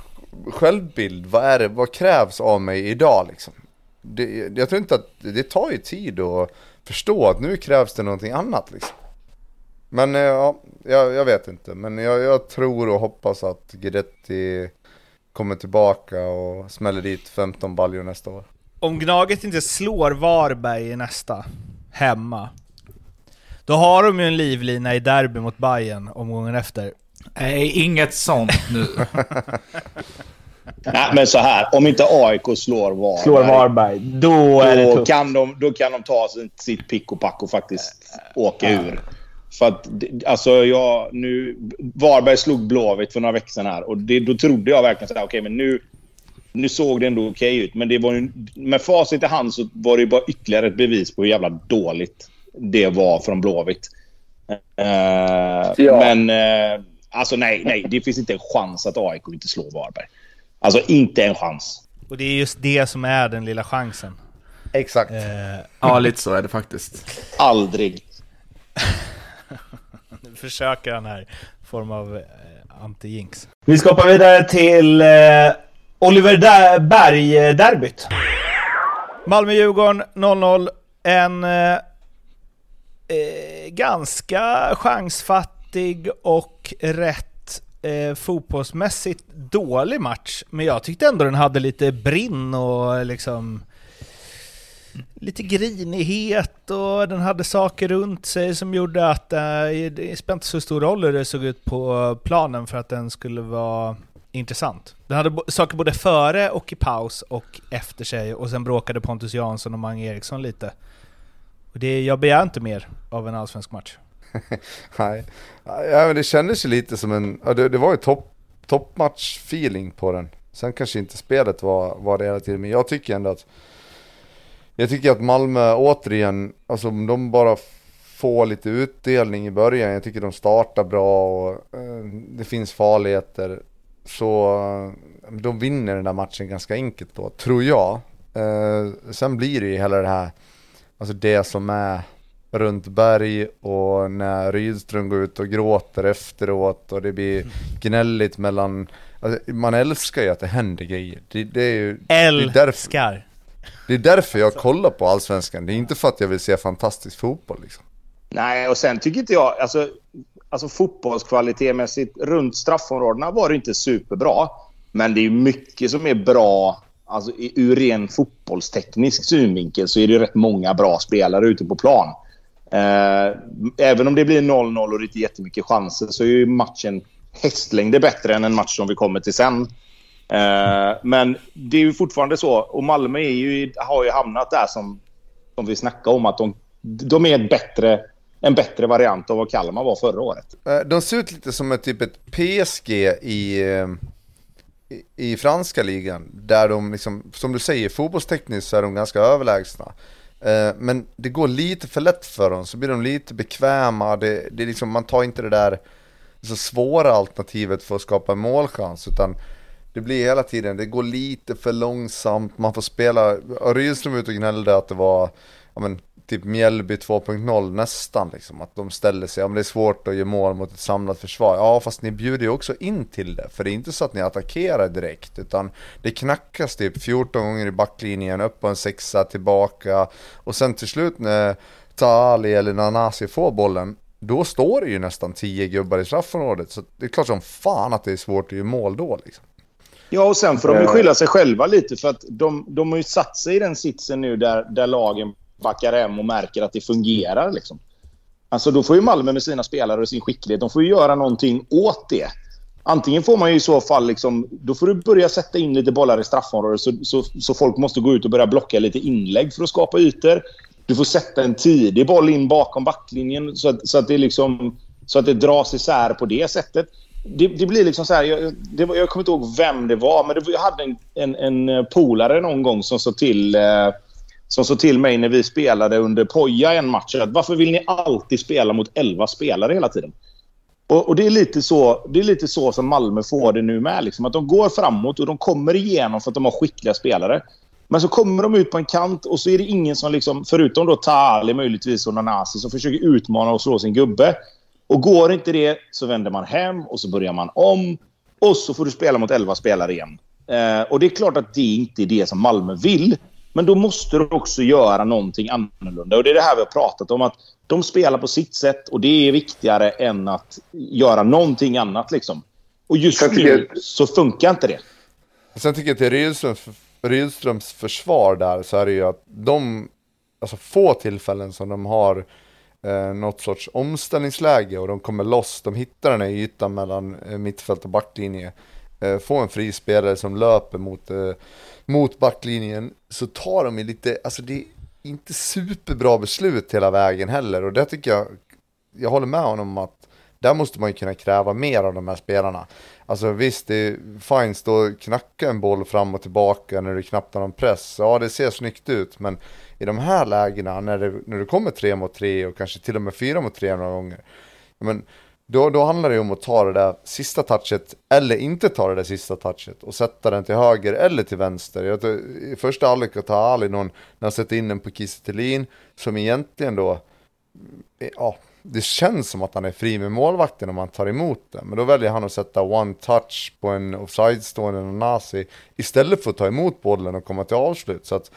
självbild. Vad är det, vad krävs av mig idag liksom? Det, jag tror inte att, det tar ju tid att förstå att nu krävs det någonting annat liksom. Men eh, ja, jag, jag vet inte. Men jag, jag tror och hoppas att Guidetti kommer tillbaka och smäller dit 15 baljor nästa år. Om Gnaget inte slår Varberg i nästa, hemma, då har de ju en livlina i derby mot Bayern omgången efter. Nej, inget sånt nu. [laughs] Nej, men så här. Om inte AIK slår Varberg. Slår Varberg, då är det då tufft. kan, de, då kan de ta sitt, sitt pick och pack och faktiskt åka ur. För att, alltså jag, nu, Varberg slog Blåvitt för några veckor sedan här och det, då trodde jag verkligen såhär, okej men nu, nu såg det ändå okej ut. Men det var ju, med facit i hand så var det bara ytterligare ett bevis på hur jävla dåligt det var från Blåvitt. Eh, Ja. Men eh, alltså nej, nej, det finns inte en chans att AIK inte slår Varberg. Alltså inte en chans. Och det är just det som är den lilla chansen. Exakt. Eh, Ja, lite så är det faktiskt. Aldrig. [laughs] nu försöker han här, form av eh, anti-jinx. Vi ska hoppa vidare till eh, Oliver Dä- Berg-derbyt. Malmö-Djurgården 0-0. En eh, eh, ganska chansfattig och rätt eh, fotbollsmässigt dålig match. Men jag tyckte ändå den hade lite brinn och liksom lite grinighet och den hade saker runt sig som gjorde att eh, det spelade inte så stor roll hur det såg ut på planen för att den skulle vara intressant. Den hade saker både före och i paus och efter sig och sen bråkade Pontus Jansson och Mange Eriksson lite. Och det, jag begär inte mer av en allsvensk match. [laughs] Nej, ja, men det kändes ju lite som en, ja, det, det var ju topp, toppmatch-feeling på den. Sen kanske inte spelet var, var det hela tiden, men jag tycker ändå att jag tycker att Malmö återigen, alltså om de bara får lite utdelning i början, jag tycker de startar bra och eh, det finns farligheter. Så eh, de vinner den där matchen ganska enkelt då, tror jag. Eh, sen blir det ju hela det här, alltså det som är runt Berg och när Rydström går ut och gråter efteråt och det blir gnälligt mellan alltså, Man älskar ju att det händer grejer. Det, det är ju det är därför, Älskar! det är därför jag kollar på Allsvenskan. Det är inte för att jag vill se fantastisk fotboll liksom. Nej, och sen tycker inte jag... Alltså, alltså fotbollskvalitetmässigt runt straffområdena var det inte superbra. Men det är mycket som är bra. Alltså i- ur ren fotbollsteknisk synvinkel så är det rätt många bra spelare ute på plan. Eh, även om det blir 0-0 och det inte jättemycket chanser så är ju matchen hästlängder bättre än en match som vi kommer till sen. Eh, men det är ju fortfarande så. Och Malmö är ju, har ju hamnat där som, som vi snackade om. Att de, de är ett bättre, en bättre variant av vad Kalmar var förra året. Eh, de ser ut lite som ett typ ett PSG i, i, i franska ligan, där de liksom, som du säger, fotbollstekniskt så är de ganska överlägsna. Eh, men det går lite för lätt för dem, så blir de lite bekväma, det, det är liksom, man tar inte det där så svåra alternativet för att skapa en målchans, utan det blir hela tiden, det går lite för långsamt, man får spela, Rydström ut och gnällde att det var, ja men, typ Mjällby 2.0 nästan liksom. Att de ställer sig, ja men det är svårt att ge mål mot ett samlat försvar. Ja fast ni bjuder ju också in till det. För det är inte så att ni attackerar direkt. Utan det knackas typ 14 gånger i backlinjen, upp på en sexa, tillbaka. Och sen till slut när Taali eller Nanasi får bollen. Då står det ju nästan 10 gubbar i straffområdet. Så det är klart som fan att det är svårt att göra mål då liksom. Ja, och sen får de ju skylla sig själva lite för att de, de har ju satt sig i den sitsen nu där, där lagen backar hem och märker att det fungerar. Liksom. Alltså då får ju Malmö med sina spelare och sin skicklighet, de får ju göra någonting åt det. Antingen får man ju i så fall, liksom, då får du börja sätta in lite bollar i straffområdet så, så, så folk måste gå ut och börja blocka lite inlägg för att skapa ytor. Du får sätta en tidig boll in bakom backlinjen så att, så att, det, liksom, så att det dras isär på det sättet. Det, det blir liksom så här, jag, det, jag kommer inte ihåg vem det var, men det, jag hade en, en, en polare någon gång som sa till eh, som sa till mig när vi spelade under Poja en match. Att varför vill ni alltid spela mot 11 spelare hela tiden? Och, och, det, är lite så, det är lite så som Malmö får det nu med. Liksom. Att de går framåt och de kommer igenom för att de har skickliga spelare. Men så kommer de ut på en kant och så är det ingen som, liksom, förutom då Tali möjligtvis och Nanasi, som försöker utmana och slå sin gubbe. Och går inte det så vänder man hem och så börjar man om. Och så får du spela mot 11 spelare igen. Eh, och det är klart att det inte är det som Malmö vill. Men då måste du också göra någonting annorlunda. Och det är det här vi har pratat om. att De spelar på sitt sätt och det är viktigare än att göra någonting annat. Liksom. Och just nu jag... så funkar inte det. Sen tycker jag till Rydströms, Rydströms försvar där så är det ju att de, alltså få tillfällen som de har eh, något sorts omställningsläge och de kommer loss, de hittar den här ytan mellan eh, mittfält och backlinje. Eh, få en fri spelare som löper mot eh, mot backlinjen så tar de ju lite, alltså det är inte superbra beslut hela vägen heller och det tycker jag, jag håller med honom om att där måste man ju kunna kräva mer av de här spelarna. Alltså visst, det är fine stå och knacka en boll fram och tillbaka när du knappt har någon press. Ja, det ser snyggt ut, men i de här lägena när det, när det kommer tre mot tre och kanske till och med fyra mot tre några gånger. Men då, då handlar det om att ta det där sista touchet eller inte ta det där sista touchet och sätta den till höger eller till vänster. Jag tror, I första halvlek tar Ali någon när han sätter in den på Kiese som egentligen då, ja, det känns som att han är fri med målvakten om han tar emot den. Men då väljer han att sätta one touch på en offside-stående nazi istället för att ta emot bollen och komma till avslut. Så att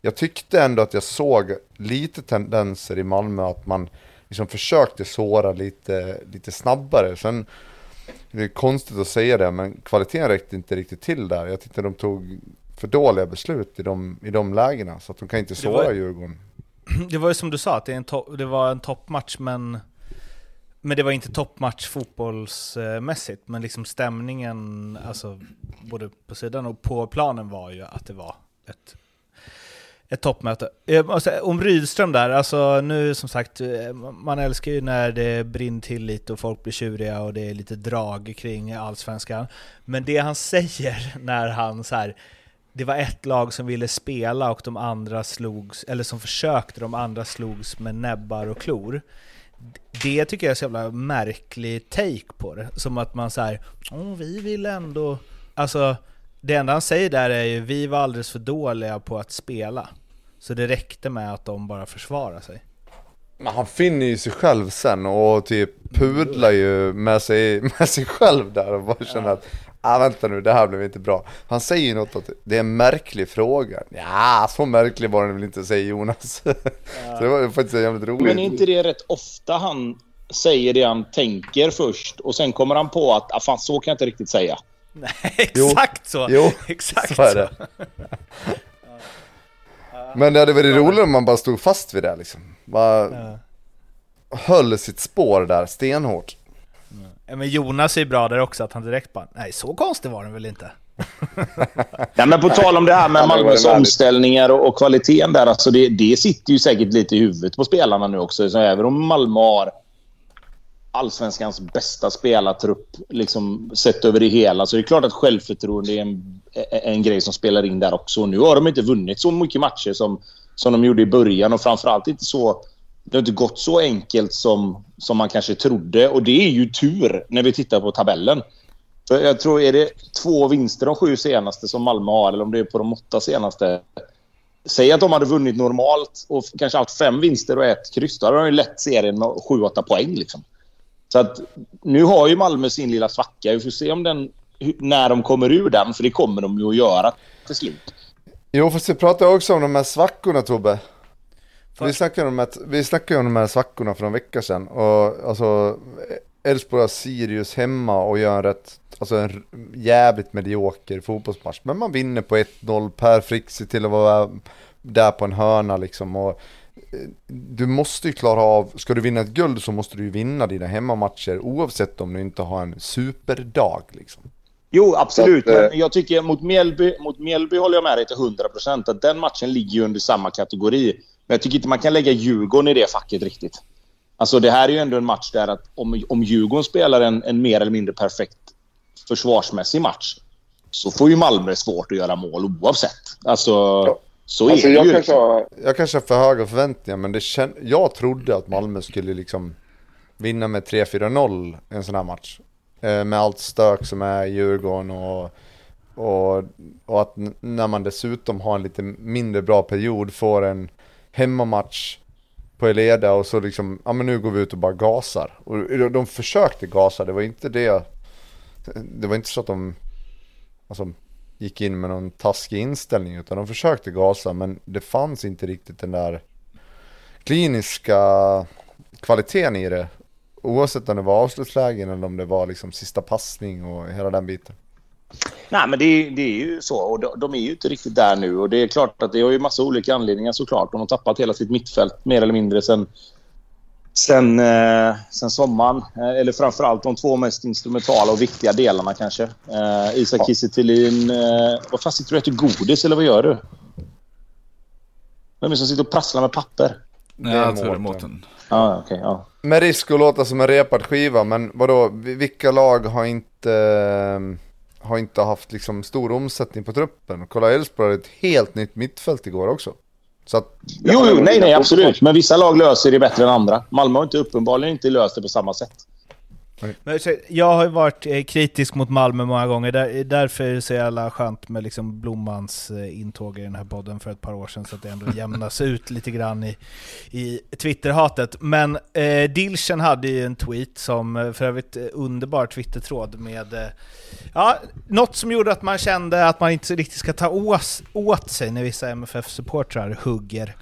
jag tyckte ändå att jag såg lite tendenser i Malmö att man liksom försökte såra lite, lite snabbare. Sen, det är konstigt att säga det, men kvaliteten räckte inte riktigt till där. Jag tyckte de tog för dåliga beslut i de, i de lägena, så att de kan inte såra var, Djurgården. [clears throat] Det var ju som du sa, att det, är en det var en toppmatch, men, men det var inte toppmatch fotbollsmässigt. Men liksom stämningen, alltså, både på sidan och på planen var ju att det var ett ett toppmöte. Eh, alltså, om Rydström där, alltså nu som sagt, eh, man älskar ju när det brinner till lite och folk blir tjuriga och det är lite drag kring allsvenskan. Men det han säger [laughs] när han så här, det var ett lag som ville spela och de andra slogs, eller som försökte, de andra slogs med näbbar och klor. Det tycker jag är så jävla märklig take på det. Som att man säger, åh vi vill ändå... Alltså, det enda han säger där är ju vi var alldeles för dåliga på att spela. Så det räckte med att de bara försvarade sig. Men han finner ju sig själv sen och typ pudlar ju med sig, [laughs] med sig själv där och bara känner ja. att ah, vänta nu, det här blev inte bra. Han säger ju något att det är en märklig fråga. Ja, så märklig var den väl inte, säger Jonas. [laughs] Ja. så det var faktiskt jävligt roligt. Men är inte det rätt ofta han säger det han tänker först och sen kommer han på att ah, fan, så kan jag inte riktigt säga. [laughs] Nej, exakt jo. så. Jo, exakt så. [laughs] Är det. [laughs] Men det hade varit roligare om man bara stod fast vid det liksom. Bara ja. höll sitt spår där stenhårt. Ja, men Jonas är ju bra där också, att han direkt bara, nej så konstig var den väl inte? ja, men på tal om det här med Malmös omställningar och, och kvaliteten där, alltså det, det sitter ju säkert lite i huvudet på spelarna nu också. Så även om Malmö har allsvenskans bästa spelartrupp liksom, sett över det hela. Så det är klart att självförtroende är en, en grej som spelar in där också. nu har de inte vunnit så mycket matcher som, som de gjorde i början och framförallt inte så... Det har inte gått så enkelt som, som man kanske trodde och det är ju tur när vi tittar på tabellen. För jag tror, är det två vinster de sju senaste som Malmö har eller om det är på de åtta senaste Säg att de hade vunnit normalt och kanske haft fem vinster och ett kryss. Då hade de ju lätt serien med 7-8 poäng. Liksom. Så att nu har ju Malmö sin lilla svacka. Vi får se om den, när de kommer ur den, för det kommer de ju att göra till slut. Jo, fast vi pratar också om de här svackorna Tobbe. Vi snackade, om att, vi snackade om de här svackorna för en vecka sedan. Och alltså, Elfsborg har Sirius hemma och gör en rätt, alltså en jävligt medioker fotbollsmatch. Men man vinner på 1-0, Per Frixi till att vara där på en hörna liksom. Och du måste ju klara av, ska du vinna ett guld så måste du ju vinna dina hemmamatcher oavsett om du inte har en superdag liksom. Jo, absolut. Men eh, jag tycker mot Mjällby, mot Mjällby håller jag med dig till 100% att den matchen ligger ju under samma kategori. Men jag tycker inte man kan lägga Djurgården i det facket riktigt. Alltså det här är ju ändå en match där att om, om Djurgården spelar en, en mer eller mindre perfekt försvarsmässig match så får ju Malmö svårt att göra mål oavsett. Alltså, ja. Så alltså, är det jag ju. Kanske har, jag kanske har för höga förväntningar men det känd, jag trodde att Malmö skulle liksom vinna med 3-4-0 en sån här match. Eh, med allt stök som är i Djurgården och, och, och att när man dessutom har en lite mindre bra period får en hemmamatch på Eleda och så liksom, ja men nu går vi ut och bara gasar. Och de försökte gasa, det var inte det. Det var inte så att de alltså, gick in med någon taskig inställning utan de försökte gasa men det fanns inte riktigt den där kliniska kvaliteten i det. Oavsett om det var avslutslägen eller om det var liksom sista passning och hela den biten. Nej, men det, det, är ju så. Och de, de, är ju inte riktigt där nu. Och det är klart att det har ju massa olika anledningar såklart. De har tappat hela sitt mittfält mer eller mindre sen, sen, eh, sen sommaren. Eh, eller framförallt de två mest instrumentala och viktiga delarna kanske. Eh, Isak ja. Kiese eh, Vad fan sitter du och äter godis eller vad gör du? Vem är det som sitter och prasslar med papper? Nej, jag tror det är Mårten. Ah, okay, ja. Med risk att låta som en repad skiva, men vadå, vilka lag har inte har inte haft liksom stor omsättning på truppen. Kolla Elfsborg hade ett helt nytt mittfält igår också. Så att, jo, jo, nej, nej, absolut. Men vissa lag löser det bättre än andra. Malmö har inte uppenbarligen inte löst det på samma sätt. Men, jag har ju varit eh, kritisk mot Malmö många gånger, där, därför är det så jävla skönt med liksom Blommans eh, intåg i den här podden för ett par år sedan, så att det ändå jämnas [laughs] ut lite grann i, i Twitterhatet. Men eh, Dilchen hade ju en tweet som, eh, för övrigt underbar Twittertråd med eh, ja, något som gjorde att man kände att man inte riktigt ska ta ås, åt sig när vissa MFF-supportrar hugger.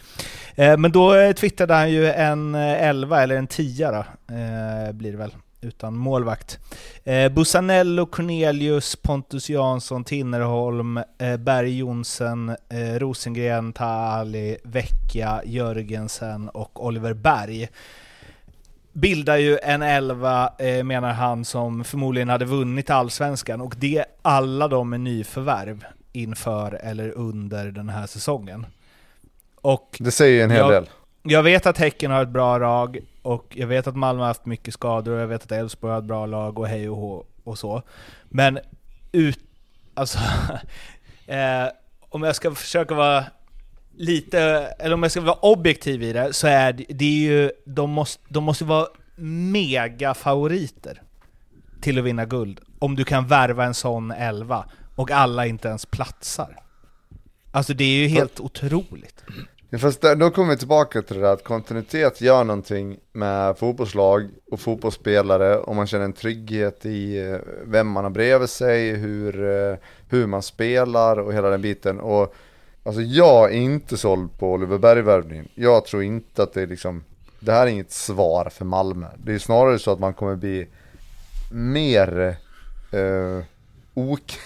Eh, men då twittrade han ju en 11 eller en 10 då, blir det väl utan målvakt. Eh, Busanello, Cornelius, Pontus Jansson, Tinnerholm, eh, Berg Jonsen, eh, Rosengren, Taali, Vecchia, Jörgensen och Oliver Berg bildar ju en elva, eh, menar han, som förmodligen hade vunnit allsvenskan och det alla de är nyförvärv inför eller under den här säsongen. Och det säger ju en hel jag, del. Jag vet att Häcken har ett bra lag, och jag vet att Malmö har haft mycket skador, och jag vet att Elfsborg har ett bra lag och hej och hå och så. Men ut... Alltså... [laughs] eh, om jag ska försöka vara lite, eller om jag ska vara objektiv i det, så är det, det är ju, de måste, de måste vara mega favoriter till att vinna guld. Om du kan värva en sån elva och alla inte ens platsar. Alltså det är ju helt otroligt. Fast där, då kommer vi tillbaka till det där att kontinuitet gör någonting med fotbollslag och fotbollsspelare och man känner en trygghet i eh, vem man har bredvid sig, hur, eh, hur man spelar och hela den biten. Och alltså jag är inte såld på Oliver Berg-värvningen. Jag tror inte att det är liksom, det här är inget svar för Malmö. Det är snarare så att man kommer bli mer eh, ok,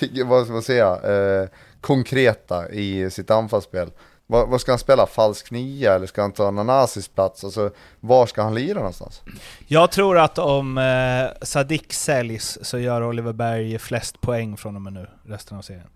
[laughs] vad ska man säga, eh, konkreta i sitt anfallsspel. Vad, vad, ska han spela? Falsk nia eller ska han ta Nanasis plats? Alltså, var ska han lira någonstans? Jag tror att om eh, Sadik säljs så gör Oliver Berg flest poäng från och med nu, resten av serien.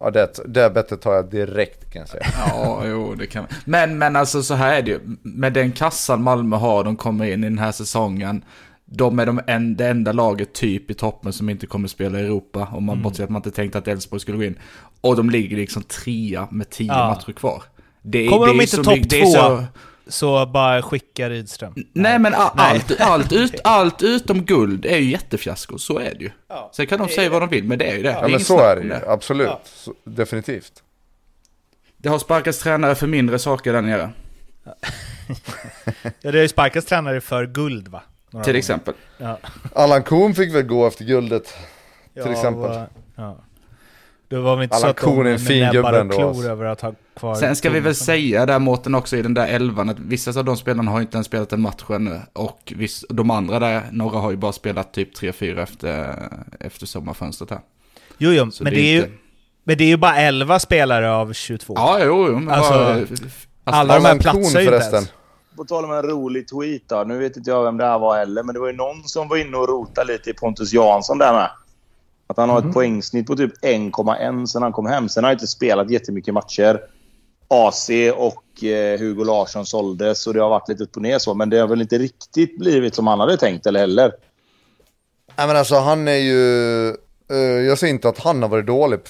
Ja, det, det bettet tar jag direkt kan jag säga. [laughs] Ja, jo, det kan Men, men alltså så här är det ju. Med den kassan Malmö har, de kommer in i den här säsongen. De är de en, det enda laget typ i toppen som inte kommer spela i Europa. Om man mm. bortser att man inte tänkte att Elfsborg skulle gå in. Och de ligger liksom trea med tio ja. matcher kvar. Det, kommer det de inte topp två? Så, så bara skicka Rydström. Nej men all, allt, allt, ut, [laughs] allt utom guld är ju jättefiasko, så är det ju. Ja. Sen kan de säga vad de vill, men det är ju det. Ja, det men så är det ju, absolut. Ja. Så, definitivt. Det har sparkats tränare för mindre saker där nere. ja, [laughs] det har ju sparkats tränare för guld va? Några Till gånger. exempel. Ja. Allan Kuhn fick väl gå efter guldet. Till exempel. Var, ja. Det var väl inte Allan så att de är en fin gubbe ändå. Klor över att ha kvar Sen ska vi väl säga där Mårten också i den där elvan att vissa av de spelarna har inte ens spelat en match ännu. Och viss, de andra där, några har ju bara spelat typ 3-4 efter, efter sommarfönstret här. Jo, jo, men det, är ju... Men det är ju bara 11 spelare av 22. Ja, jo, jo. Men alltså, bara, alltså, alla de här platsar ju förresten. På tal om en rolig tweet då. Nu vet inte jag vem det här var heller, men det var ju någon som var inne och rotade lite i Pontus Jansson där med. Att han har ett mm. poängsnitt på typ 1,1 sen han kom hem. Sen har han inte spelat jättemycket matcher. AC och eh, Hugo Larsson såldes och det har varit lite upp och ner så. Men det har väl inte riktigt blivit som han hade tänkt eller heller. Nej men alltså han är ju... Uh, jag säger inte att han har varit dålig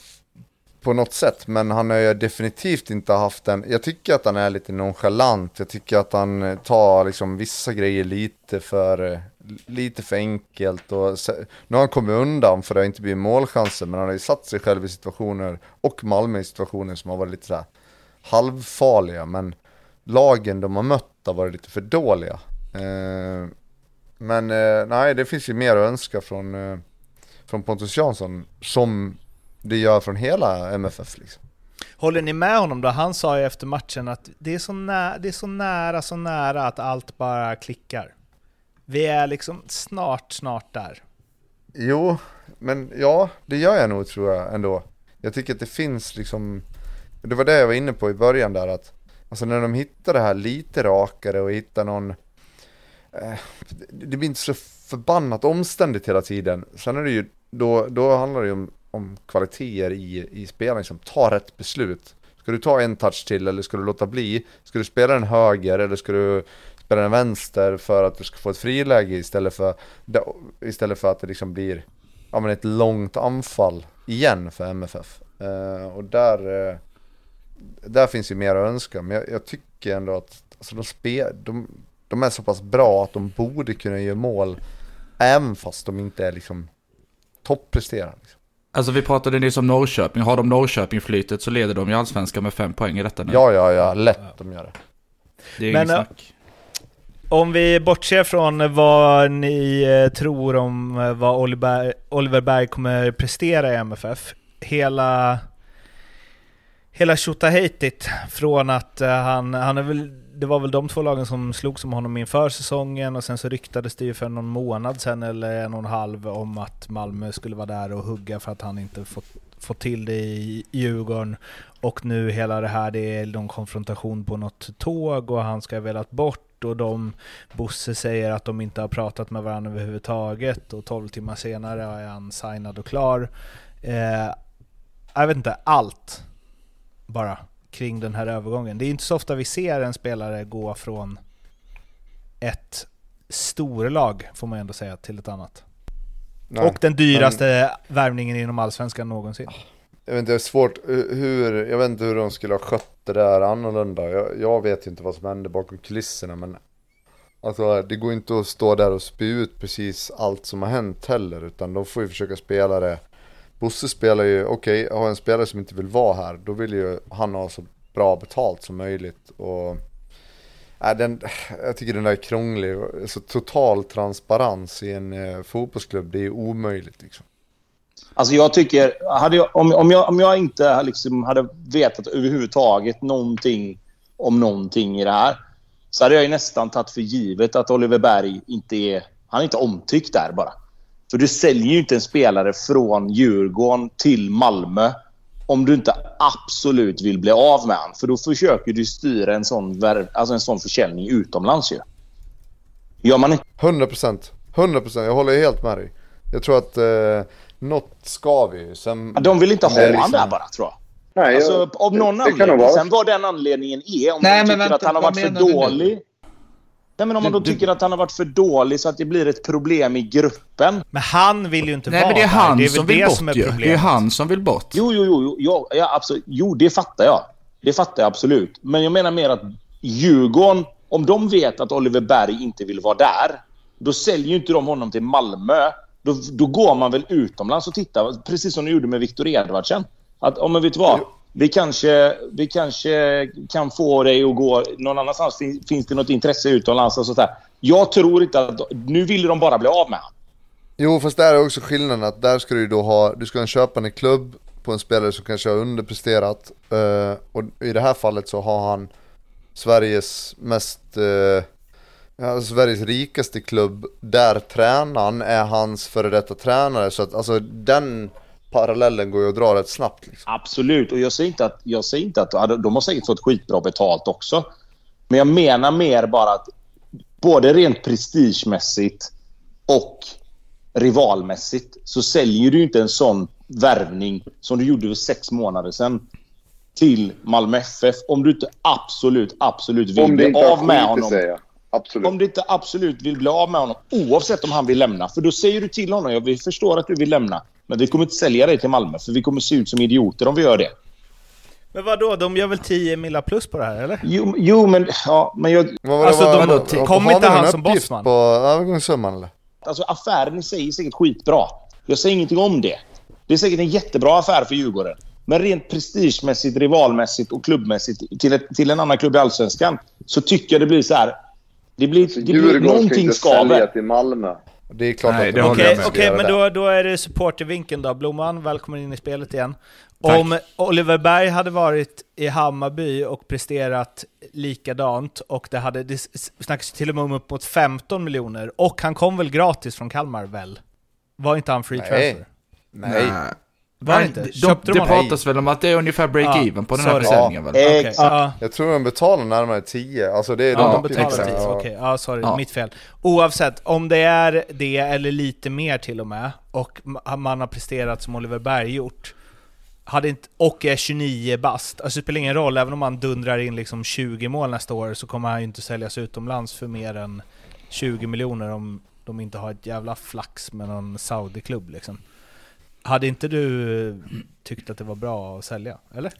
på något sätt. Men han har ju definitivt inte haft den. Jag tycker att han är lite nonchalant. Jag tycker att han eh, tar liksom vissa grejer lite för, eh, lite för enkelt. Och nu har han kommit undan för det har inte blivit målchanser. Men han har ju satt sig själv i situationer och Malmö i situationer som har varit lite så halvfarliga. Men lagen de har mött har varit lite för dåliga. Eh, men eh, nej, det finns ju mer att önska från, eh, från Pontus Jansson. Som det gör från hela MFF liksom. Håller ni med honom då? Han sa ju efter matchen att det är så, nä det är så nära, så nära att allt bara klickar. Vi är liksom snart, snart där. Jo, men ja, det gör jag nog tror jag ändå. Jag tycker att det finns liksom, det var det jag var inne på i början där att, alltså när de hittar det här lite rakare och hittar någon, eh, det blir inte så förbannat omständigt hela tiden. Sen är det ju, då, då handlar det ju om om kvaliteter i, i spelaren som liksom, tar rätt beslut. Ska du ta en touch till eller ska du låta bli? Ska du spela den höger eller ska du spela den vänster för att du ska få ett friläge istället för, istället för att det liksom blir ja, men ett långt anfall igen för MFF. Uh, eh, och där, uh, där finns ju mer att önska, men jag, jag tycker ändå att alltså, de, spe, de, de är så pass bra att de borde kunna göra mål även fast de inte är liksom toppresterande. Liksom. Alltså vi pratade nyss om Norrköping. Har de Norrköping-flytet så leder de ju allsvenskan med fem poäng i detta nu. Ja, ja, ja. Lätt de gör det. Det är Men, snack. Om vi bortser från vad ni eh, tror om eh, vad Oliver, Oliver Berg kommer prestera i MFF. Hela hela tjotahejtigt från att han, han är väl, det var väl de två lagen som slogs om honom inför säsongen och sen så ryktades det ju för någon månad sen eller en och en halv om att Malmö skulle vara där och hugga för att han inte fått, fått till det i Djurgården. Och nu hela det här, det är någon konfrontation på något tåg och han ska ha velat bort och de, Bosse säger att de inte har pratat med varandra överhuvudtaget och 12 timmar senare är han signad och klar. Eh, jag vet inte, allt bara kring den här övergången. Det är inte så ofta vi ser en spelare gå från ett storlag, får man ändå säga, till ett annat. Nej, och den dyraste men... värvningen inom Allsvenskan någonsin. Jag vet inte, det är svårt hur, jag vet inte hur de skulle ha skött det där annorlunda. Jag, jag vet inte vad som hände bakom kulisserna men Alltså det går inte att stå där och spy ut precis allt som har hänt heller utan de får ju försöka spela det Bosse spelar ju, okej, okay, har en spelare som inte vill vara här, då vill ju han ha så bra betalt som möjligt. Och, äh, den, jag tycker den där är krånglig, Alltså, total transparens i en eh, fotbollsklubb, det är omöjligt liksom. Alltså jag tycker, hade jag, om, om, jag, om jag inte liksom hade vetat överhuvudtaget någonting om någonting i det här, så hade jag ju nästan tagit för givet att Oliver Berg inte är, han är inte omtyckt där bara. För du säljer ju inte en spelare från Djurgården till Malmö om du inte absolut vill bli av med honom. För då försöker du styra en sån, alltså en sån försäljning utomlands ju. Gör man inte... 100%. 100%. Jag håller helt med dig. Jag tror att eh, något ska vi Sen... De vill inte ha liksom... honom där bara, tror jag. Nej, Alltså, jag, av någon det, det anledning. vara. Sen vad den anledningen är, om Nej, men tycker vänta, att han har varit för du nu? Nej, men om man då du- tycker att han har varit för dålig så att det blir ett problem i gruppen. Men han vill ju inte Nej vara men det är där. han det är som vill det bort som är ju. Det är problemet. han som vill bort. Jo, jo, jo, jo, ja, ja, absolut. jo, det fattar jag. Det fattar jag absolut. Men jag menar mer att Djurgården, om de vet att Oliver Berg inte vill vara där, då säljer ju inte de honom till Malmö. Då, då går man väl utomlands och tittar, precis som de gjorde med Viktor Edvardsen. Att, om man vet vad, vi kanske, vi kanske kan få dig att gå någon annanstans. Finns det något intresse utomlands? Och sånt där. Jag tror inte att... Nu vill de bara bli av med honom. Jo fast där är också skillnaden att där ska du ju då ha, du ska ha en köpande klubb på en spelare som kanske har underpresterat. Eh, och i det här fallet så har han Sveriges mest, eh, ja, Sveriges rikaste klubb där tränaren är hans före detta tränare. Så att alltså den parallellen går ju att dra rätt snabbt liksom. Absolut, och jag säger inte att, jag säger inte att de har säkert fått skitbra betalt också. Men jag menar mer bara att både rent prestigemässigt och rivalmässigt så säljer du inte en sån värvning som du gjorde för sex månader sedan till Malmö FF om du inte absolut, absolut vill Om bli av med honom. Absolut. Om du inte absolut vill bli av med honom, oavsett om han vill lämna. För då säger du till honom, ja, vi förstår att du vill lämna, men vi kommer inte sälja dig till Malmö, för vi kommer se ut som idioter om vi gör det. Men vadå, de gör väl 10 milla plus på det här, eller? Jo, jo men, ja, men jag, Vad var Alltså, vad- de- vad- kom inte han som bossman? på övergångssumman eller? alltså affären i sig är säkert skitbra. Jag säger ingenting om det. Det är säkert en jättebra affär för Djurgården. Men rent prestigemässigt, rivalmässigt och klubbmässigt till, ett, till en annan klubb i Allsvenskan så tycker jag det blir så här. Det blir, det blir Djurgården ska någonting inte sälja skaver. till Malmö. Det är klart Nej, att det Okej, jag med. ska okej, göra men då, då är det supportervinkeln då. Blomman, välkommen in i spelet igen. Tack. Om Oliver Berg hade varit i Hammarby och presterat likadant och det hade, det snackas till och med om upp mot 15 miljoner och han kom väl gratis från Kalmar väl? Var inte han free Nej. transfer? Nej. Var det inte? de, Köpte det de honom? pratas väl om att det är ungefär break-even på den här sorry. försäljningen väl? Exakt. ja. Jag tror de betalar närmare 10, alltså det är Ja, de de betalar exakt. dit. Ja. Okej, ja sorry, Ja. mitt fel. Oavsett, om det är det eller lite mer till och med, och ma- man har presterat som Oliver Berg gjort, hade inte, och är 29 bast, alltså det spelar ingen roll, även om man dundrar in liksom 20 mål nästa år så kommer han ju inte säljas utomlands för mer än 20 miljoner om de inte har ett jävla flax med någon Saudi-klubb liksom. Hade inte du tyckt att det var bra att sälja, eller?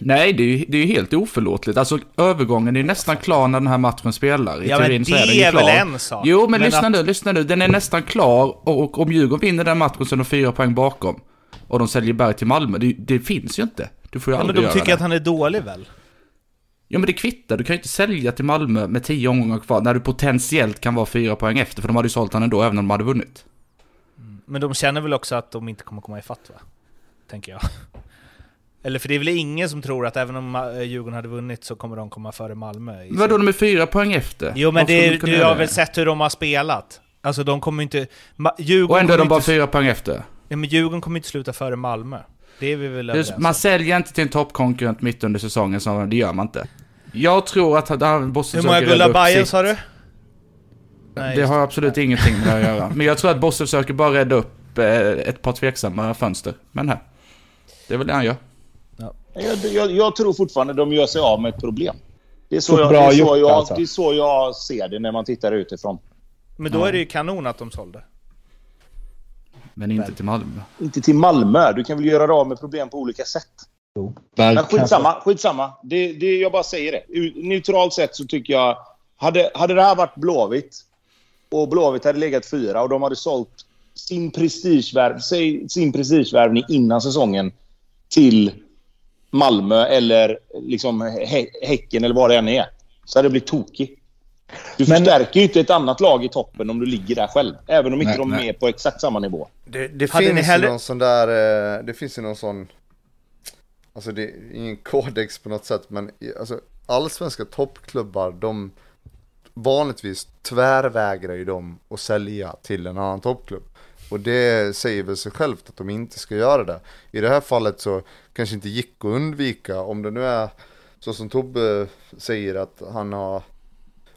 Nej, det är ju det är ju helt oförlåtligt. Alltså övergången är ju nästan klar när den här matchen spelar. I Ja men teorin så det den ju är väl klar. en sak? Jo, men, lyssna att- nu, lyssna nu. Den är nästan klar och, om Djurgården vinner den matchen så är de fyra poäng bakom. Och de säljer Berg till Malmö. Det, det finns ju inte. Du får ju Ja, men aldrig de göra tycker det. att han är dålig väl? Ja men det kvittar, du kan ju inte sälja till Malmö med tio omgångar kvar när du potentiellt kan vara fyra poäng efter. För de hade ju sålt han ändå även om de hade vunnit. Men de känner väl också att de inte kommer komma ifatt va? Tänker jag. [laughs] Eller för det är väl ingen som tror att även om eh, Djurgården hade vunnit så kommer de komma före Malmö? Vadå, de är fyra poäng efter? Jo men det, de du har väl sett hur de har spelat? Alltså de kommer inte... Djurgården Och ändå är de bara inte, fyra poäng efter. ja, men Djurgården kommer inte sluta före Malmö. Det är vi väl överens? Man säljer inte till en toppkonkurrent mitt under säsongen, så det gör man inte. Jag tror att han, Bosse Hur många Bajen sitt- sa du? Nej, Det har absolut ingenting med det att göra. [laughs] Men jag tror att Bosse försöker bara rädda upp eh, ett par tveksamma fönster. Men här. Det är väl det han gör. Jag, jag, jag tror fortfarande de gör sig av med ett problem. Det är så, Så jag, bra det är så, gjort, jag, alltså. det är så jag ser det när man tittar utifrån. Men då är det ju kanon att de sålde. Men inte till Malmö. Inte till Malmö. Du kan väl göra dig av med problem på olika sätt. Berg Men skitsamma. skitsamma. Det, det, jag bara säger det. Neutralt sett så tycker jag... Hade, hade det här varit Blåvitt och Blåvitt hade legat fyra och de hade sålt sin prestigevärv, sin prestigevärvning innan säsongen till Malmö eller liksom Hä- Häcken eller vad det än är. Så hade det blivit tokigt. Du Men- förstärker ju inte ett annat lag i toppen om du ligger där själv. Även om inte Nej, de är nej. med på exakt samma nivå. Det, det finns ju någon sån där, eh, det finns ju någon sån, alltså det är ingen [laughs] kodex på något sätt men alltså allsvenska toppklubbar de vanligtvis tvärvägrar ju de att sälja till en annan toppklubb. Och det säger väl sig självt att de inte ska göra det. I det här fallet så kanske inte gick att undvika om det nu är så som Tobbe säger att han har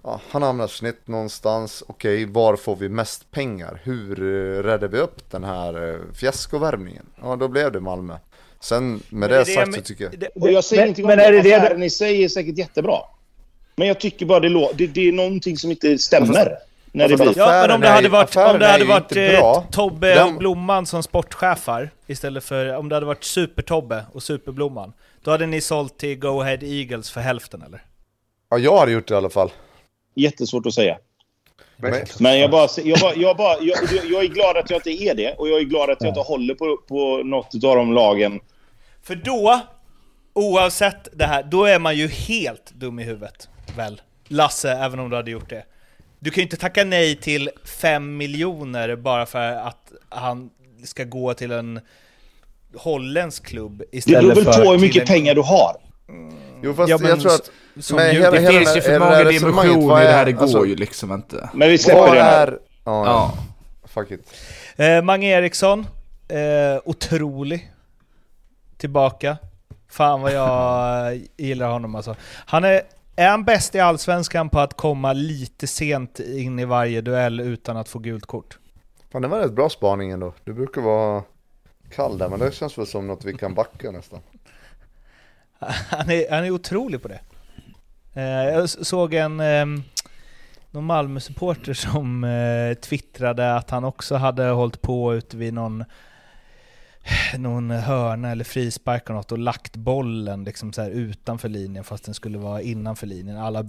Ja, han hamnar snett någonstans. Okej, var får vi mest pengar? Hur uh, räddar vi upp den här uh, fiaskovärvningen? Ja, då blev det Malmö. Sen med Men det, är sagt så men- tycker jag... det- Och jag säger Men- ingenting om men det. är det det- Affären i sig är säkert jättebra. Men jag tycker bara det, lå- det, det är någonting som inte stämmer. när det blir... Ja, men om det hade varit, om det hade varit eh. Tobbe Den- och Blomman som sportchefar istället för om det hade varit Super-Tobbe och Super-Blomman. Då hade ni sålt till Go Ahead Eagles för hälften eller? Ja, jag hade gjort det i alla fall. Jättesvårt att säga. Men, Men jag, bara, jag, bara, jag, bara, jag, jag är glad att jag inte är det. Och jag är glad att jag inte håller på, på något av de lagen. För då, oavsett det här, då är man ju helt dum i huvudet. Väl? Lasse, även om du hade gjort det. Du kan ju inte tacka nej till 5 miljoner bara för att han ska gå till en holländsk klubb Det istället beror väl för på hur mycket en- pengar du har. jo, fast Ja, jag tror att... som med ju- hela- Det hela finns ju för många dimensioner i det är- här, det går alltså, ju liksom inte. Men vi släpper det. är... nu. Ja, Ja. fuck it. Eh, Mange Eriksson, eh, otrolig. Tillbaka. Fan vad jag gillar honom alltså. Han är, är han bäst i Allsvenskan på att komma lite sent in i varje duell utan att få gult kort? Fan, det var rätt bra spaning ändå. Du brukar vara kall där, men det känns väl som något vi kan backa nästan. [laughs] Han är, han är otrolig på det. Eh, jag såg en ehm, någon Malmö-supporter som eh, twittrade att han också hade hållit på ute vid någon någon hörna eller frispark och något och lagt bollen liksom så här utanför linjen fast den skulle vara innanför linjen. Alla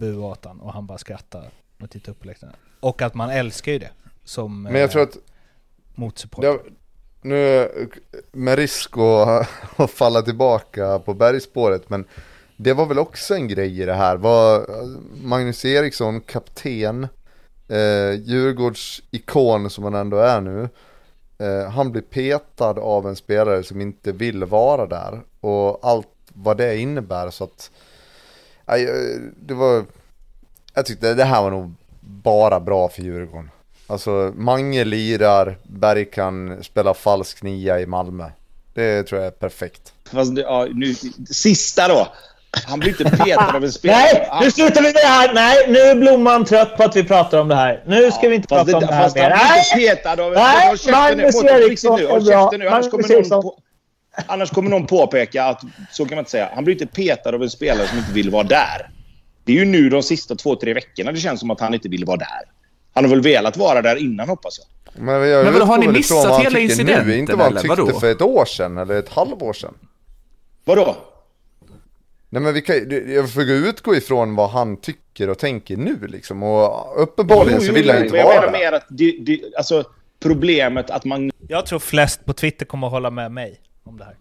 han och han bara skrattade och tittade upp på läktaren. Och att man älskar ju det som Men jag tror att motsupporter. nu med risk att, [laughs] att falla tillbaka på bergspåret, men det var väl också en grej i det här. Var Magnus Eriksson, kapten, eh, Djurgårds ikon som han ändå är nu. Eh, han blir petad av en spelare som inte vill vara där och allt vad det innebär så att eh, det var jag tyckte det här var nog bara bra för Djurgården. Alltså Mange lirar, Berg kan spela falsk nia i Malmö. Det tror jag är perfekt. Fast, ja, nu, sista då. Han blir inte petad av en spelare. Nej, nu slutar vi med det här! Nej, nu är Blomman trött på att vi pratar om det här. Nu ska vi inte Fast prata om det här fast mer. han blir Nej! inte petad av en Nej, Håll käften nu. Magnus Eriksson är bra. käften nu. Annars kommer, någon på, annars kommer någon påpeka att, så kan man inte säga, han blir inte petad av en spelare som inte vill vara där. Det är ju nu de sista två, tre veckorna det känns som att han inte vill vara där. Han har väl velat vara där innan hoppas jag. Men, jag Men vadå, har ni missat hela incidenten, Nu, inte vad han tyckte vadå? för ett år sedan eller ett halvår sedan. Vadå? Nej men vi kan jag får utgå ifrån vad han tycker och tänker nu liksom. Och uppenbarligen så vill han ju inte men jag vara menar där. mer att det, det, alltså, problemet att man Jag tror flest på Twitter kommer att hålla med mig om det här.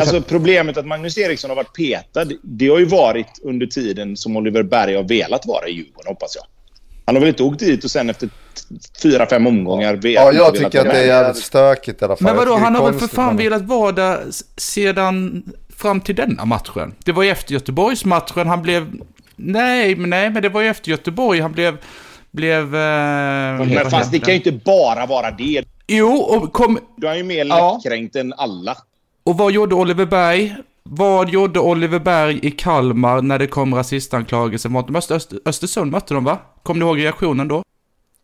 Alltså problemet att Magnus Eriksson har varit petad, det har ju varit under tiden som Oliver Berg har velat vara i Djurgården, hoppas jag. Han har väl inte åkt dit och sen efter fyra, fem omgångar ve- Ja, jag velat tycker vara att det är där. jävligt stökigt i alla fall. Men Jag vadå, han har väl för fan velat vara där sedan fram till denna matchen. Det var ju efter Göteborgsmatchen han blev... Nej, men nej, men det var ju efter Göteborg han blev... Blev... Eh, Men fast det kan ju inte bara vara det. Jo, och, kom, Du är ju mer Ja. lättkränkt än alla. och vad gjorde Oliver Berg? Vad gjorde Oliver Berg i Kalmar när det kom rasistanklagelser mot dem? Öster, Öster, Östersund mötte de va? Kommer du ihåg reaktionen då?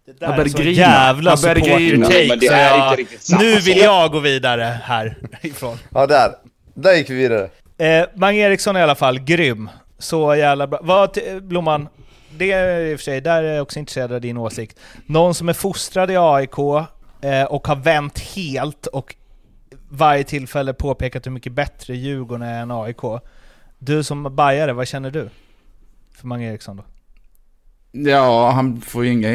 Det där började är så grina. jävla supporter-take samma Nu vill jag gå vidare härifrån. [laughs] Ja, där. Där gick vi vidare. Eh, Mange Eriksson är i alla fall grym. Så jävla bra. Vad, Blomman, det är i och för sig, där är jag också intresserad av din åsikt. Någon som är fostrad i AIK eh, och har vänt helt och varje tillfälle påpekat hur mycket bättre Djurgården är än AIK. Du som bajare, vad känner du? För Mange Eriksson då? Ja, han får ju inga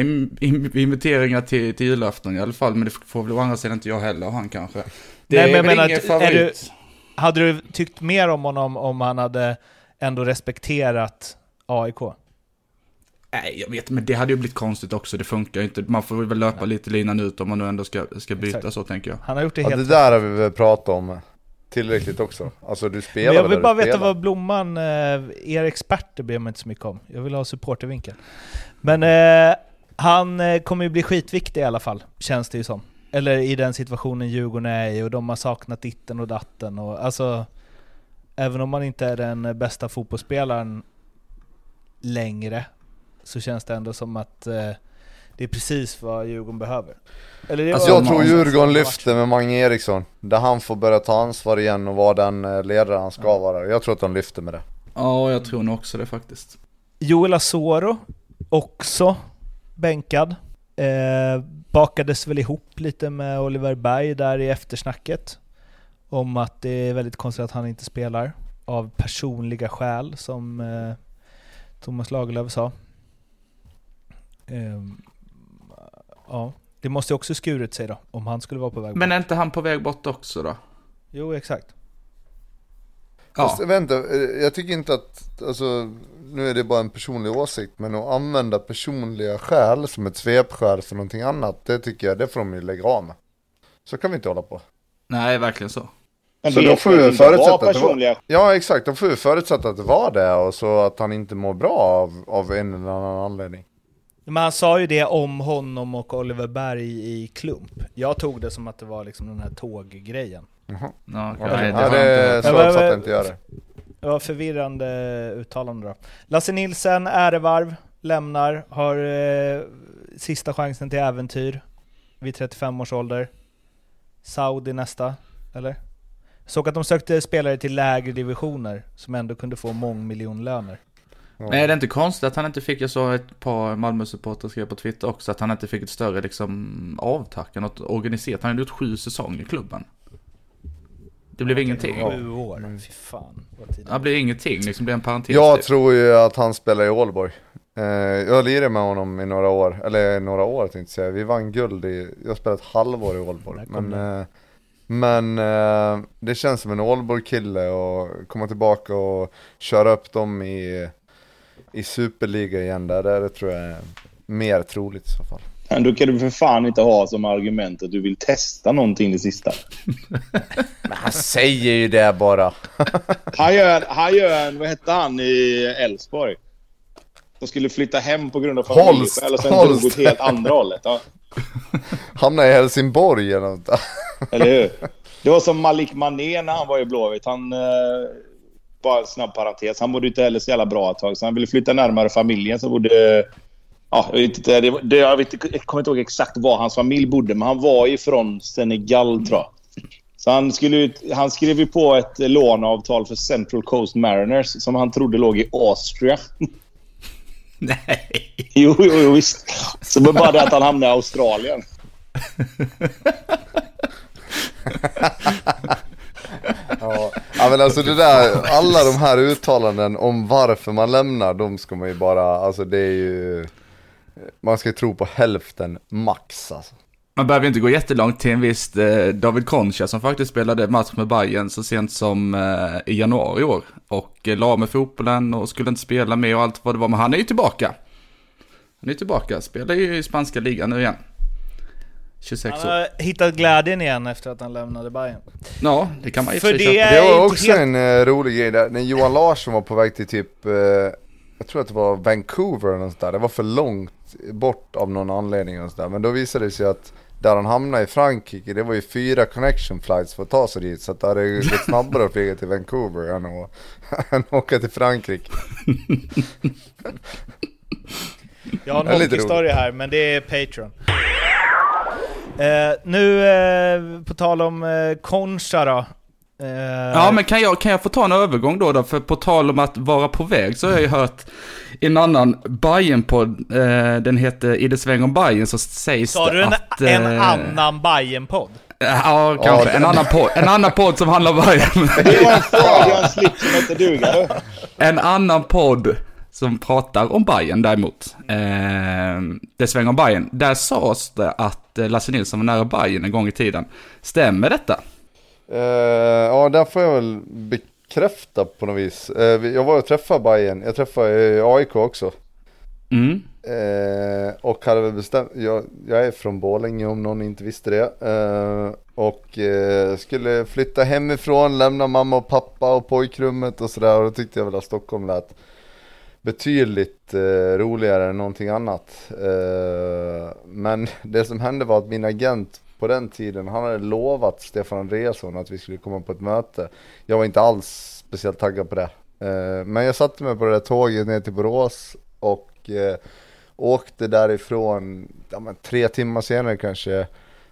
inviteringar till, till julafton i alla fall, men det får väl å andra sidan inte jag heller, han kanske. Det Nej, men jag väl menar ingen att- är favorit. Hade du tyckt mer om honom om han hade ändå respekterat AIK? Nej, jag vet, men det hade ju blivit konstigt också. Det funkar ju inte. Man får väl löpa lite linan ut om man nu ändå ska, ska byta Exakt. så, tänker jag. Han har gjort det Ja, helt det där har vi väl pratat om tillräckligt också. Alltså du spelar Men jag vill bara veta spelar. vad Blomman, eh, er experter bryr mig inte så mycket om. Jag vill ha supportervinkel. Men eh, han eh, kommer ju bli skitviktig i alla fall, känns det ju som. Eller i den situationen Djurgården är i och de har saknat ditten och datten och alltså... Även om man inte är den bästa fotbollsspelaren längre så känns det ändå som att eh, Det är precis vad Djurgården behöver. Eller det Alltså, Jag tror Djurgården lyfter med Mange Eriksson. Där han får börja ta ansvar igen och vara den eh, ledare han ska vara. Jag tror att de lyfter med det. Ja, jag tror nog också det faktiskt. Joel Asoro, också bänkad. Eh, bakades väl ihop lite med Oliver Berg där i eftersnacket. Om att det är väldigt konstigt att han inte spelar. Av personliga skäl, som eh, Thomas Lagerlöf sa. Ehm, ja, det måste ju också skurit sig då, om han skulle vara på väg bort. Men är inte han på väg bort också då? Jo, exakt. Ja. Fast vänta, eh, jag tycker inte att, alltså, nu är det bara en personlig åsikt, men att använda personliga skäl som ett svepskäl för någonting annat, det tycker jag, det får de ju lägga av med. Så kan vi inte hålla på. Nej, verkligen så. Men Så då får vi förutsätta att det var- Ja exakt, de får ju förutsätta att det var det och så att han inte mår bra av, av en eller annan anledning. Men han sa ju det om honom och Oliver Berg i klump. Jag tog det som att det var liksom den här tåggrejen. Jaha. Ja, Nej, ja, det inte Ja, jag inte det. Det var förvirrande uttalande då. Lasse Nilsen, ärevarv, lämnar, har eh, sista chansen till äventyr vid 35 års ålder. Saudi nästa, eller? Såg att de sökte spelare till lägre divisioner som ändå kunde få mångmiljonlöner. Men är det inte konstigt att han inte fick, jag såg ett par Malmö-supportrar skrev på Twitter också, att han inte fick ett större liksom avtack, något organiserat. Han hade gjort sju säsonger i klubben. Det blev ingenting. Sju år, fy fan. Det blev ingenting, liksom blev en parentes. Jag typ. tror ju att han spelar i Ålborg. Eh, jag lirade med honom i några år, eller några år tänkte jag säga. Vi vann guld i, jag spelade ett halvår i Ålborg. Men, eh, men eh, det känns som en Ålborg-kille och komma tillbaka och köra upp dem i, i superliga igen där, det tror jag är mer troligt i så fall. Men då kan du för fan inte ha som argument att du vill testa någonting det sista. [laughs] Men han säger ju det bara. [laughs] Han gör, han gör en, vad hette han i Elfsborg? Som skulle flytta hem på grund av familjeskäl och sen Holst. drog åt helt andra hållet. Ja, [laughs] Hamnar i Helsingborg eller något eller hur? Det var som Malik Mané när han var i Blåvitt. Han... Eh, bara en snabb parentes. Han mådde inte heller så jävla bra ett tag, så han ville flytta närmare familjen som bodde... Ja, jag, vet inte, det, det, jag, vet, inte- jag kommer inte ihåg exakt var hans familj bodde, men han var ifrån Senegal, tror jag. Så han, skulle, han skrev ju på ett låneavtal för Central Coast Mariners som han trodde låg i Austria. [laughs] Nej. Jo, jo, jo visst. Så det var bara det att han hamnade i Australien. [laughs] Ja. ja men alltså det där, alla de här uttalanden om varför man lämnar, de ska man ju bara, alltså det är ju Man ska tro på hälften max alltså. Man behöver inte gå jättelångt till en viss eh, David Concha som faktiskt spelade match med Bayern så sent som eh, i januari i år. Och eh, la med fotbollen och skulle inte spela med och allt vad det var. Men han är ju tillbaka. Han är tillbaka, spelar ju i spanska ligan nu igen. 26 Han år. har hittat glädjen igen efter att han lämnade Bayern. Ja, det kan man ju För det köpa. är- Det var också helt- en rolig grej där, när Johan Larsson var på väg till typ, jag tror att det var Vancouver eller något sånt där. Det var för långt bort av någon anledning och sådär. Men då visade det sig att där han hamnade i Frankrike, det var ju fyra connection flights för att ta sig dit. Så att det hade ju gått snabbare att flyga till Vancouver än att, [laughs] än att åka till Frankrike. Jag har en hockeystory här, men det är Patreon. Eh, nu, eh, på tal om eh, Concha då. Eh, Ja, men kan jag, kan jag få ta en övergång då, då? För på tal om att vara på väg så har jag ju hört en annan Bajen-podd, eh, den heter I det sväng om Bajen så sägs Sa det du en, att... en eh, annan Bajen-podd? Ja, kanske. Ja, en, annan podd, en annan podd som handlar om Bajen. [laughs] Det var en Fabian Slick som hette duga. du. En annan podd som pratar om Bayern däremot. Eh, det svänger om Bayern. Där sades det att eh, Lasse Nilsson var nära Bayern en gång i tiden. Stämmer detta? Eh, ja, där får jag väl bekräfta på något vis. Vi- jag var och träffade Bayern. jag träffade eh, AIK också. Mm. Eh, och hade väl bestämt, jag, jag är från Borlänge om någon inte visste det. Och skulle flytta hemifrån, lämna mamma och pappa och pojkrummet och sådär. Och då tyckte jag väl att Stockholm lät betydligt roligare än någonting annat. Men [laughs] det som hände var att min agent på den tiden, han hade lovat Stefan Andreasson att vi skulle komma på ett möte. Jag var inte alls speciellt taggad på det. Eh, men jag satte mig på det där tåget ner till Borås och eh, åkte därifrån, ja, men tre timmar senare kanske,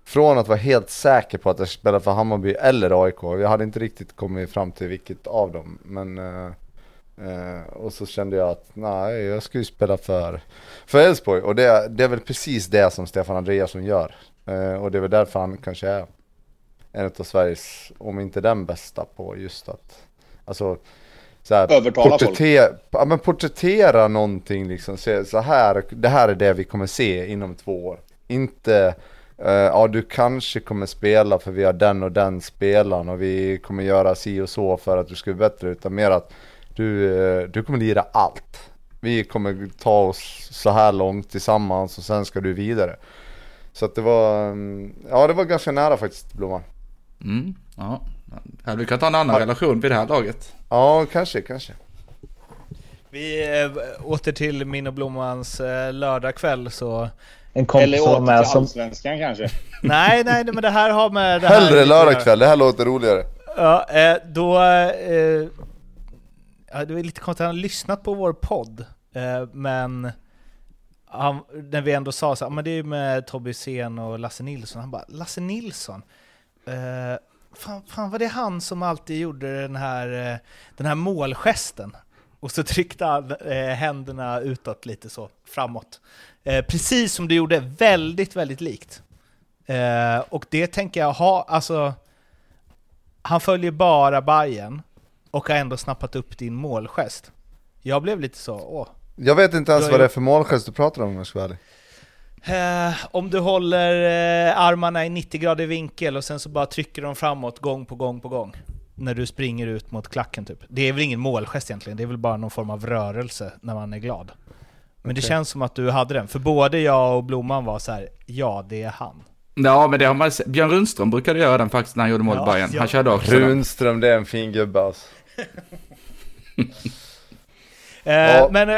från att vara helt säker på att jag spelade för Hammarby eller AIK. Jag hade inte riktigt kommit fram till vilket av dem. Men, eh, eh, och så kände jag att nej, jag ska ju spela för för Elfsborg. Och det, det är väl precis det som Stefan Andreasson gör. Eh, och det är väl därför han kanske är en av Sveriges, om inte den bästa på just att, alltså så här, Övertala folk. ja, men porträttera någonting liksom, så, så här, det här är det vi kommer se inom två år. Inte, eh, ja du kanske kommer spela för vi har den och den spelaren och vi kommer göra si och så för att du ska bli bättre, utan mer att du, eh, du kommer lira allt. Vi kommer ta oss så här långt tillsammans och sen ska du vidare. Så att det var, mm, ja det var ganska nära faktiskt Blomman. Mm, ja. Hade vi kunnat ha en annan relation vid det här laget? Ja, kanske, kanske. Vi eh, åter till min och Blommans eh, lördagkväll så... En kompis Eller åter med till som... Allsvenskan kanske. [laughs] Nej, nej, men det här har med... Det här Hellre lördagkväll, det här låter roligare. Ja, eh, då... Eh, ja, det var lite konstigt, han har lyssnat på vår podd, men... Han, när vi ändå sa så här, ah, men det är ju med Tobbe Sen och Lasse Nilsson, han bara Lasse Nilsson? Eh, fan, fan var det han som alltid gjorde den här, eh, den här målgesten? Och så tryckte han eh, händerna utåt lite så, framåt. Eh, precis som du gjorde, väldigt, väldigt likt. Eh, och det tänker jag ha, alltså... Han följer bara Bayern och har ändå snappat upp din målgest. Jag blev lite så, åh. Jag vet inte ens vad det är för målgest du pratar om om jag ska vara ärlig. Eh, om du håller eh, armarna i 90 grader vinkel och sen så bara trycker de framåt gång på gång på gång. När du springer ut mot klacken typ. Det är väl ingen målgest egentligen, det är väl bara någon form av rörelse när man är glad. Men det Okej. känns som att du hade den, för både jag och Blomman var så här: ja det är han. Ja, men det har man. Björn Rundström brukade göra den faktiskt när han gjorde mål i Ja, Bayern. ja. Han körde också. Runström, det är en fin gubbe alltså. [laughs] Eh, Ja. Men eh,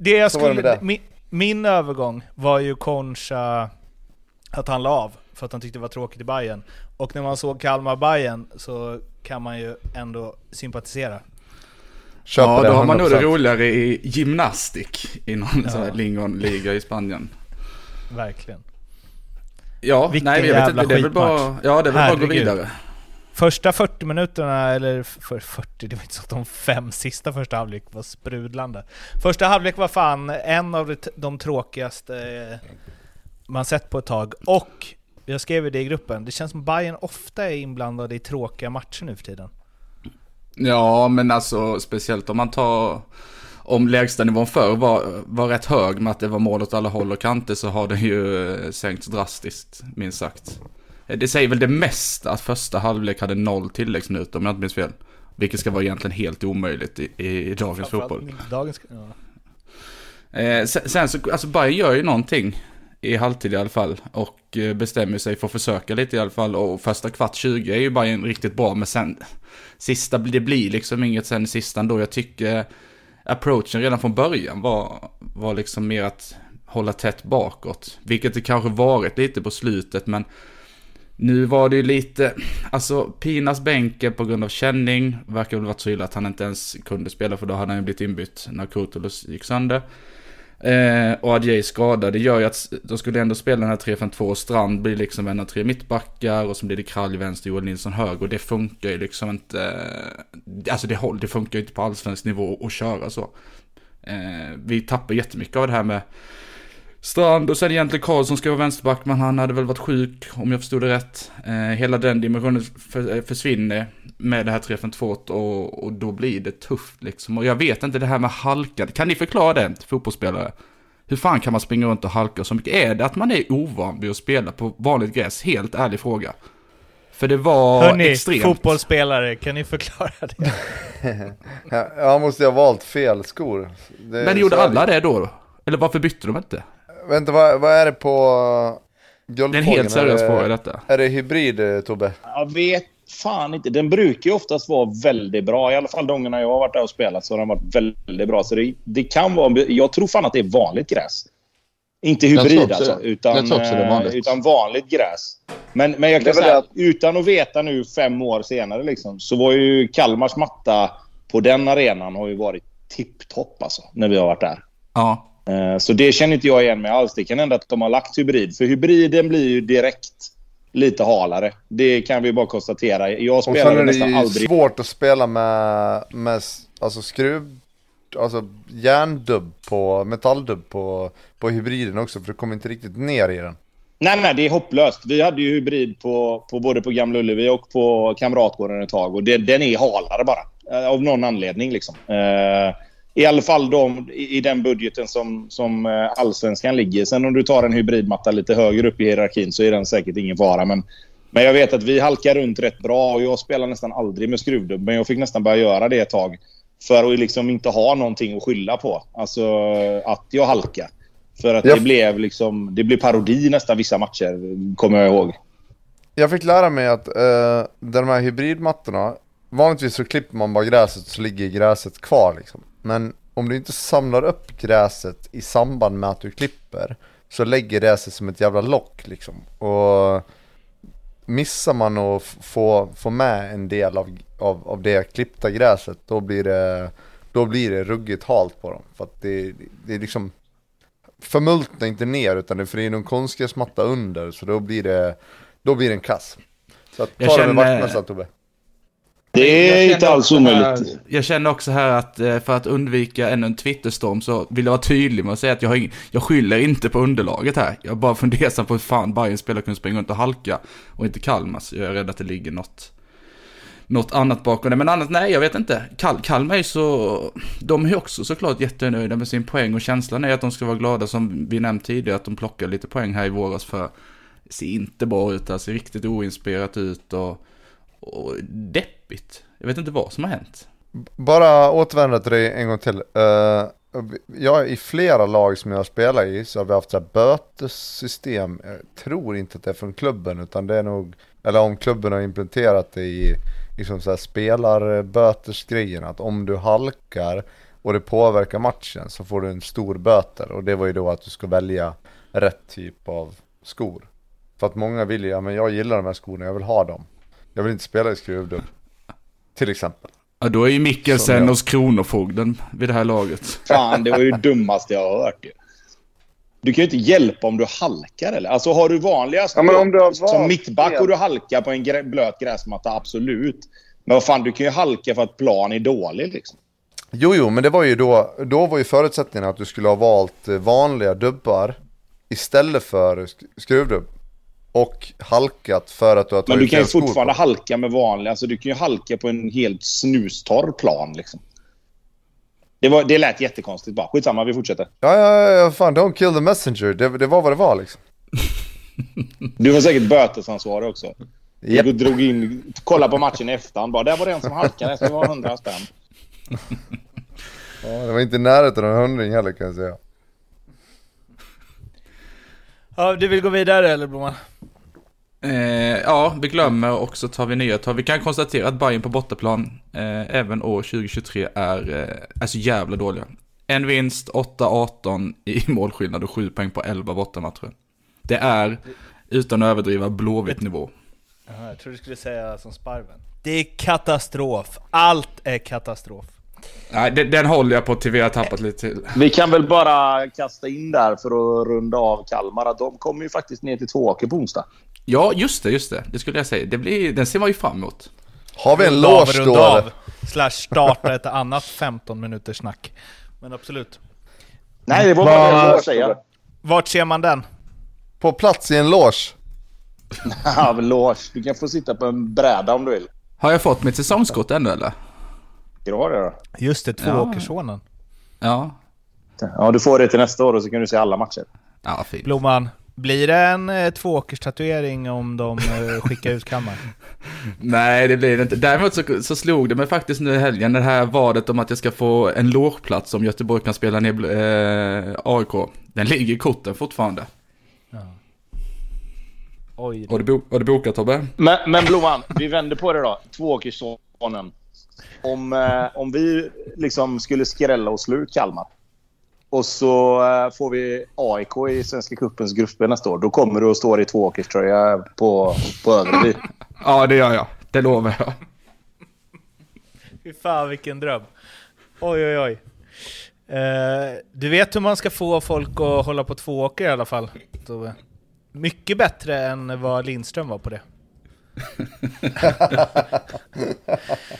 det jag skulle, det. min, min övergång var ju Concha att han la av för att han tyckte det var tråkigt i Bayern. Och när man såg kalmar bayern så kan man ju ändå sympatisera. Köper Ja, då har man nog det 100%. roligare i gymnastik i någon Ja. sån här lingonliga i Spanien. Verkligen. Ja, Vilken nej, jag vet inte. Det är väl bara, ja, det är väl bara att gå vidare. Första 40 minuterna, eller för 40, det var inte så att de fem sista första halvlek var sprudlande. Första halvlek var fan en av de- tråkigaste eh, man sett på ett tag. Och, jag skrev ju det i gruppen, det känns som Bayern ofta är inblandade i tråkiga matcher nu för tiden. Ja, men alltså speciellt om man tar om lägsta nivån förr var, var rätt hög med att det var mål åt alla håll och kanter så har den ju eh, sänkts drastiskt, minst sagt. Det säger väl det mesta att första halvlek hade noll tilläggsminuter om jag inte minns fel. Vilket ska vara egentligen helt omöjligt i, i, dagens fotboll. Dagens, ja. Eh, sen, sen så, alltså Bayern gör ju någonting i halvtid i alla fall och eh, bestämmer sig för att försöka lite i alla fall och första kvart 20 är ju Bayern riktigt bra men sen sista, det blir liksom inget sen i sista ändå. Jag tycker approachen redan från början var, var liksom mer att hålla tätt bakåt, vilket det kanske varit lite på slutet men nu var det ju lite, alltså Pinas bänke på grund av känning verkar väl varit så illa att han inte ens kunde spela för då hade han ju blivit inbytt när Kurtulus gick sönder. Eh, och Adjei skadad, det gör ju att de skulle ändå spela den här 3-5-2 och Strand blir liksom en av tre mittbackar och så blir det Kralj vänster, Joel Nilsson höger och det funkar ju liksom inte, eh, alltså det, håll, det funkar ju inte på allsvensk nivå att köra så. Eh, vi tappar jättemycket av det här med Strand och sen egentligen Karlsson ska vara vänsterback men han hade väl varit sjuk om jag förstod det rätt. Eh, hela den dimensionen för, eh, försvinner med det här 3-5-2 och, och då blir det tufft liksom. Och jag vet inte det här med halka, kan ni förklara det till fotbollsspelare? Hur fan kan man springa runt och halka så mycket? Är det att man är ovan vid att spela på vanligt gräs? Helt ärlig fråga. För det var Hörni, extremt. fotbollsspelare, kan ni förklara det? [laughs] Ja, Jag måste ha valt fel skor. Det, Men gjorde alla det då? Eller varför bytte de inte? Vänta, vad, vad är det på uh, Det är en Guldfågeln? helt seriös är, fråga det- detta. är det hybrid eh, Tobbe? Jag vet fan inte. Den brukar ju oftast vara väldigt bra. I alla fall de gångerna jag har varit där och spelat så har den varit väldigt bra. Så det, det kan vara... Jag tror fan att det är vanligt gräs. Inte hybrid alltså, utan, eh, vanligt. utan vanligt gräs. Men, men jag kan säga, att- utan att veta nu fem år senare liksom, så var ju Kalmars matta på den arenan har ju varit tipptopp alltså, när vi har varit där. Ja. Eh, Så det känner inte jag igen mig alls. Det kan hända att de har lagt hybrid. För hybriden blir ju direkt lite halare. Det kan vi bara konstatera. Jag Och sen spelar är det nästan aldrig... svårt att spela med, med alltså skruv, alltså järndubb på, metalldubb på, på hybriden också för du kommer inte riktigt ner i den. Nej, nej, det är hopplöst. Vi hade ju hybrid på, på både på Gamla Ullevi och på Kamratgården ett tag. Och det, den är halare bara. Eh, Av någon anledning liksom. Eh, I alla fall de, i, den budgeten som, som eh, allsvenskan ligger. Sen om du tar en hybridmatta lite högre upp i hierarkin så är den säkert ingen fara. Men, men jag vet att vi halkar runt rätt bra och jag spelar nästan aldrig med skruvdubb. Men jag fick nästan börja göra det ett tag. För att liksom inte ha någonting att skylla på. Alltså att jag halkar. För att Ja. det blev liksom, det blev parodi nästan vissa matcher, kommer jag ihåg. Jag fick lära mig att eh, de här hybridmattorna, vanligtvis så klipper man bara gräset så ligger gräset kvar liksom. Men om du inte samlar upp gräset i samband med att du klipper så lägger det sig som ett jävla lock liksom. Och missar man att få, få med en del av, av, av det klippta gräset då blir det, då blir det ruggigt halt på dem. För att det, det är liksom förmultna inte ner utan det för det är någon konstgräsmatta under så då blir det, då blir det en kass. Så att, Jag ta det med vaktmästaren Tobbe. Det är inte alls omöjligt. Jag känner också här att eh, för att undvika ännu en Twitterstorm så vill jag vara tydlig med att säga att jag, har ing- jag skyller inte på underlaget här. Jag bara fundersam på hur fan Bayerns spelare kunde springa runt och halka och inte Kalmar. Så jag är rädd att det ligger något, något annat bakom det. Men annat, nej jag vet inte. Kal Kalmar är så, de är också såklart jättenöjda med sin poäng och känslan är att de ska vara glada som vi nämnt tidigare att de plockar lite poäng här i våras för det ser inte bra ut, alltså riktigt oinspirerat ut och, och deppigt. Jag vet inte vad som har hänt. Bara återvända till dig en gång till. Uh, jag i flera lag som jag spelar i så har vi haft så här bötessystem. Jag tror inte att det är från klubben utan det är nog, eller om klubben har implementerat det i liksom så här spelarbötesgrejen. Att om du halkar och det påverkar matchen så får du en stor böter. Och det var ju då att du ska välja rätt typ av skor. För att många vill ju, ja men jag gillar de här skorna, jag vill ha dem. Jag vill inte spela i skruvdubb. Till exempel. Ja, då är ju Som Mikkelsen jag. hos Kronofogden vid det här laget. Fan, det var ju det dummaste jag har hört ju. Du kan ju inte hjälpa om du halkar eller? Alltså har du vanliga Ja, men om du har som valt mittback och du halkar på en grä- blöt gräsmatta, absolut. Men vad fan, du kan ju halka för att plan är dålig liksom. Jo, jo, men det var ju då, då var ju förutsättningen att du skulle ha valt eh, vanliga dubbar istället för sk- skruvdubb. Och halkat för att du har Men du tagit kan ju skor på. fortfarande halka med vanliga. Alltså du kan ju halka på en helt snustorr plan liksom. Det, var, det lät jättekonstigt bara. Skitsamma, vi fortsätter. Ja, ja, ja, fan, don't kill the messenger. Det, det var vad det var liksom. [laughs] Du var säkert bötesansvarig också. Du Japp. drog in, kolla på matchen i efterhand. Bara, där var det en som halkade. Det ska vara 100 spänn. [laughs] Ja, det var inte i närheten av en hundring heller kan jag säga. Ja, du vill gå vidare eller Blomman? Eh, ja, vi glömmer och så tar vi nya tag. Vi kan konstatera att Bayern på bortaplan eh, även år 2023 är, eh, är så jävla dåliga. En vinst, 8-18 i målskillnad och 7 poäng på 11 bortamatcher. Det är, utan att överdriva, blåvitt nivå. Jag trodde du skulle säga som Sparven. Det är katastrof. Allt är katastrof. Nej, den, den håller jag på till vi har tappat lite till. Vi kan väl bara kasta in där för att runda av Kalmar att de kommer ju faktiskt ner till Tvååker på onsdag. Ja, just det, just det. Det skulle jag säga. Det blir, den ser man ju fram emot. Har vi en loge runda då av. eller? Slash starta ett annat 15 minuters snack. Men absolut. Nej, det var bara jag ville säga. Vart ser man den? På plats i en loge. [laughs] Loge. Du kan få sitta på en bräda om du vill. Har jag fått mitt säsongskort ännu eller? Det då? Just det, Tvååkerssonen. Ja. Ja, du får det till nästa år och så kan du se alla matcher. Ja, fint. Blomman, blir det en eh, Tvååkerstatuering om de eh, skickar ut Kalmar? [laughs] Nej, det blir det inte. Däremot så, så slog det mig faktiskt nu i helgen, det här vadet om att jag ska få en logeplats om Göteborg kan spela ner eh, AIK. Den ligger i korten fortfarande. Oj. Har du, bo, har du bokat Tobbe? Men, men Blomman, vi vänder på det då. Tvååkerssonen. Om, eh, om vi liksom skulle skrälla och slå ut Kalmar och så eh, får vi AIK i Svenska cupens gruppspel nästa år. Då kommer du att stå i tvååkerströja på, på Överby. [laughs] Ja, det gör jag. Det lovar jag. Fy fan vilken dröm. Oj oj oj. Eh, du vet hur man ska få folk att hålla på två åker i alla fall, Tove. Mycket bättre än vad Lindström var på det.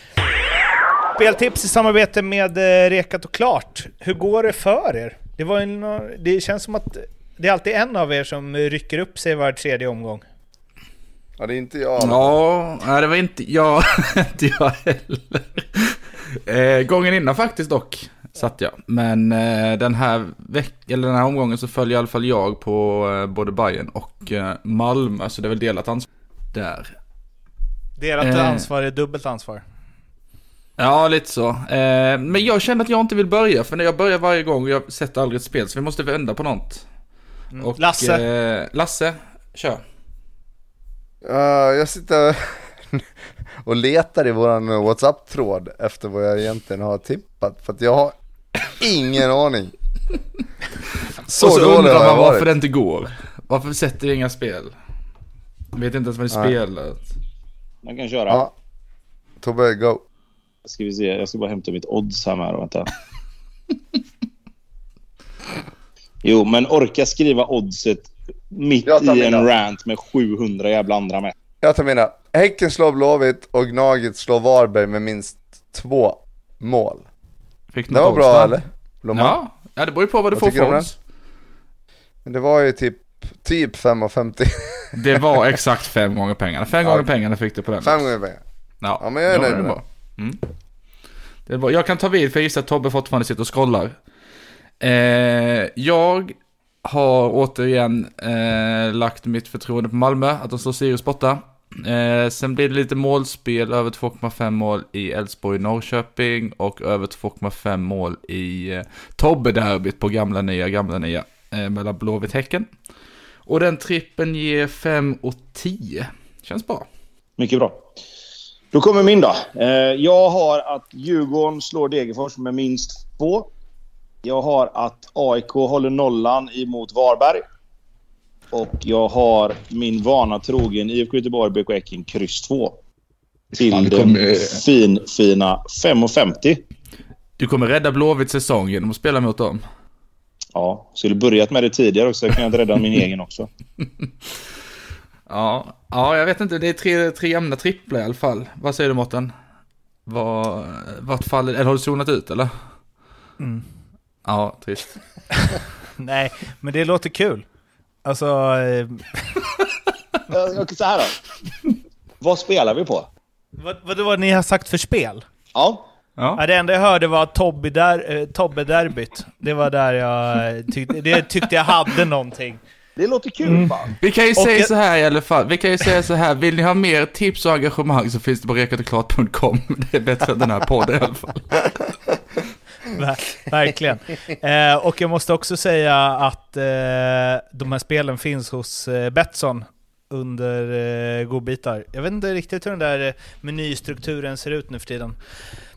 [laughs] Speltips i samarbete med eh, Rekat och Klart. Hur går det för er? Det, var en, det känns som att det är alltid en av er som rycker upp sig var tredje omgång. Ja, det är inte jag. Ja, nej, det var inte jag, [laughs] inte jag heller. Eh, gången innan faktiskt dock, satt jag. Men eh, den, här veck eller den här omgången så följer i alla fall jag på eh, både Bayern och eh, Malmö. Så det är väl delat ansvar där. Delat Eh. ansvar är dubbelt ansvar. Ja, lite så. Eh, men jag känner att jag inte vill börja, för när jag börjar varje gång, jag sätter aldrig ett spel, så vi måste vända på något. Och, Lasse? Eh, Lasse, kör. Ja, jag sitter [laughs] och letar i våran WhatsApp-tråd efter vad jag egentligen har tippat. För att jag har ingen [laughs] aning. Så, och så undrar jag man varför varit. det inte går. Varför sätter vi inga spel? Vet inte ens vad ni Nej. spelar. Man kan köra. Ja. Tobbe, go. Ska vi se, jag ska bara hämta mitt odds här med. Vänta. [laughs] Jo, men orka skriva oddset mitt i en mina. rant med 700 jävla andra med. Jag tar mina. Häcken slår Blåvitt och Gnaget slår Varberg med minst två mål. Fick Det var något bra odds, va? eller? Blomman? Ja, ja, det beror ju på vad du Vad får för odds. Men det var ju typ, typ 5,50. Det var [laughs] exakt fem gånger pengarna. Fem Ja. gånger pengarna fick du på den. Fem gånger pengar. Ja, Ja, men jag är nöjd det med bra. Mm. Det. Jag kan ta vid för jag gissar att Tobbe fortfarande sitter och scrollar. Eh, jag har återigen eh, lagt mitt förtroende på Malmö, att de slår Sirius borta. Eh, sen blir det lite målspel, över 2,5 mål i Elfsborg-Norrköping och över 2,5 mål i eh, Tobbe-derbyt på gamla nya, gamla nya, eh, mellan Blåvitt-Häcken. Och den trippen ger 5 och 10. Känns bra. Mycket bra. Då kommer min då. Eh, jag har att Djurgården slår Degerfors med minst två. Jag har att AIK håller nollan emot Varberg. Och jag har min vana trogen IFK Göteborg, BK Häcken, kryss 2. Till Fan, det den kommer- fin, fina 5,50. Du kommer rädda Blåvitts säsong genom att spela mot dem. Ja, skulle börjat med det tidigare också. Jag kan jag rädda min [laughs] egen också. Ja, ja, jag vet inte. Det är tre, tre jämna tripplar i alla fall. Vad säger du Mårten? Vad, vart faller, eller har du zonat ut eller? Mm. Ja, trist. [laughs] Nej, men det låter kul. Alltså, eh, [laughs] jag- Så här då. Vad spelar vi på? vad, vad det var ni har sagt för spel? Ja, Ja. Ja, det enda jag hörde var Tobbe, där, eh, Tobbe derbyt. Det var där jag eh, tyckte, det tyckte jag hade någonting. Det låter kul fan. Vi kan ju säga jag- så här i alla fall. Vi kan ju säga så här. Vill ni ha mer tips och engagemang så finns det på rekatoklart.com. [laughs] Det är bättre än den här podden i alla fall. [laughs] Ver- Verkligen. Eh, och jag måste också säga att eh, de här spelen finns hos eh, Betsson under eh, godbitar. Jag vet inte riktigt hur den där eh, menystrukturen ser ut nu för tiden.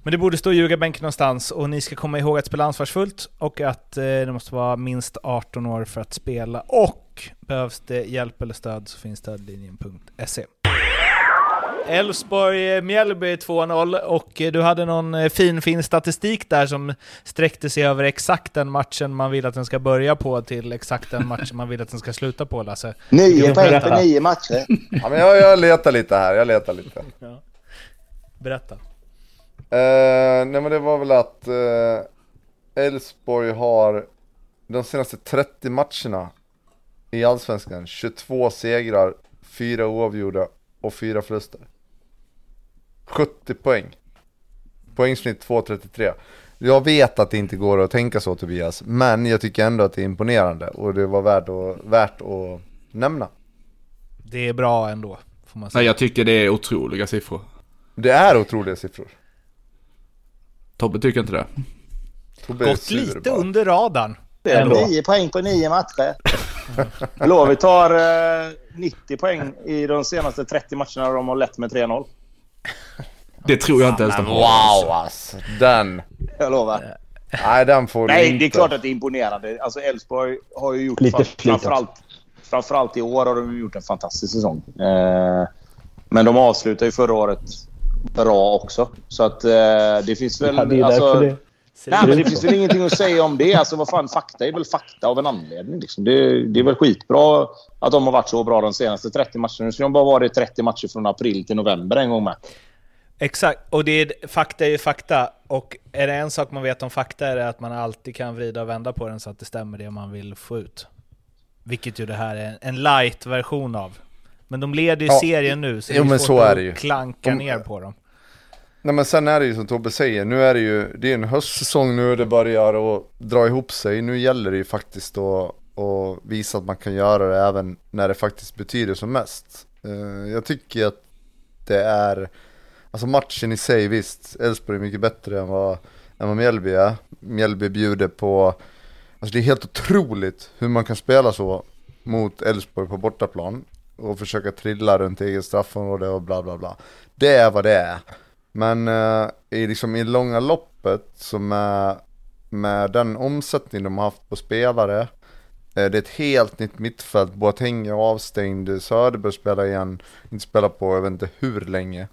Men det borde stå ljugarbänken någonstans och ni ska komma ihåg att spela ansvarsfullt och att eh, det måste vara minst 18 år för att spela. Och behövs det hjälp eller stöd så finns stödlinjen.se. Elfsborg-Mjällby 2-0 och eh, du hade någon eh, fin fin statistik där som sträckte sig över exakt den matchen man vill att den ska börja på till exakt den matchen man vill att den ska sluta på Lasse. Nio poäng på nio matcher. Ja, men jag, jag letar lite här, jag letar lite. Berätta. Eh, nej men det var väl att Elfsborg har de senaste 30 matcherna i Allsvenskan 22 segrar, 4 oavgjorda och 4 förluster. 70 poäng. Poängsnitt 2,33. Jag vet att det inte går att tänka så Tobias, men jag tycker ändå att det är imponerande och det var värt att, värt att nämna. Det är bra ändå, får man säga. Nej, jag tycker det är otroliga siffror. Det är otroliga siffror. Tobbe tycker inte det. Tobbe är Gått lite bara. under radarn. Ändå. Nio poäng på nio matcher. [laughs] Blåvitt tar eh, 90 poäng i de senaste 30 matcherna de har lett med 3-0. Det tror jag inte ens de har. wow alltså, den. Jag lovar. Nej den får du Nej, inte. det är klart att det är imponerande. Alltså Elfsborg har ju gjort... Lite framförallt, framförallt i år har de gjort en fantastisk säsong. Eh, men de avslutade ju förra året bra också. Så att eh, det finns väl... Ja, det är alltså, därför det. Nej, men det finns väl ingenting att säga om det. Alltså, vad fan, fakta är väl fakta av en anledning. Liksom. Det, det är väl skitbra att de har varit så bra de senaste 30 matcherna. Nu ska de bara varit 30 matcher från april till november en gång med. Exakt, och det är, fakta är ju fakta. Och är det en sak man vet om fakta är det att man alltid kan vrida och vända på den så att det stämmer det man vill få ut. Vilket ju det här är en light-version av. Men de leder ju Ja, serien nu, så jo, det är svårt så är att det ju. klanka De- ner på dem. Nej men sen är det ju som Tobbe säger, nu är det ju, det är en höstsäsong nu det börjar att dra ihop sig. Nu gäller det ju faktiskt att, att visa att man kan göra det även när det faktiskt betyder som mest. Eh, jag tycker att det är, alltså matchen i sig visst, Elfsborg är mycket bättre än vad, än vad Mjällby är. Mjällby bjuder på, alltså det är helt otroligt hur man kan spela så mot Elfsborg på bortaplan och försöka trilla runt eget straffområde och bla bla bla. Det är vad det är. Men eh, i, liksom, i långa loppet så med, med den omsättning de har haft på spelare eh, Det är ett helt nytt mittfält, Boateng är avstängd, Söderberg spelar igen, inte spelar på jag vet inte hur länge.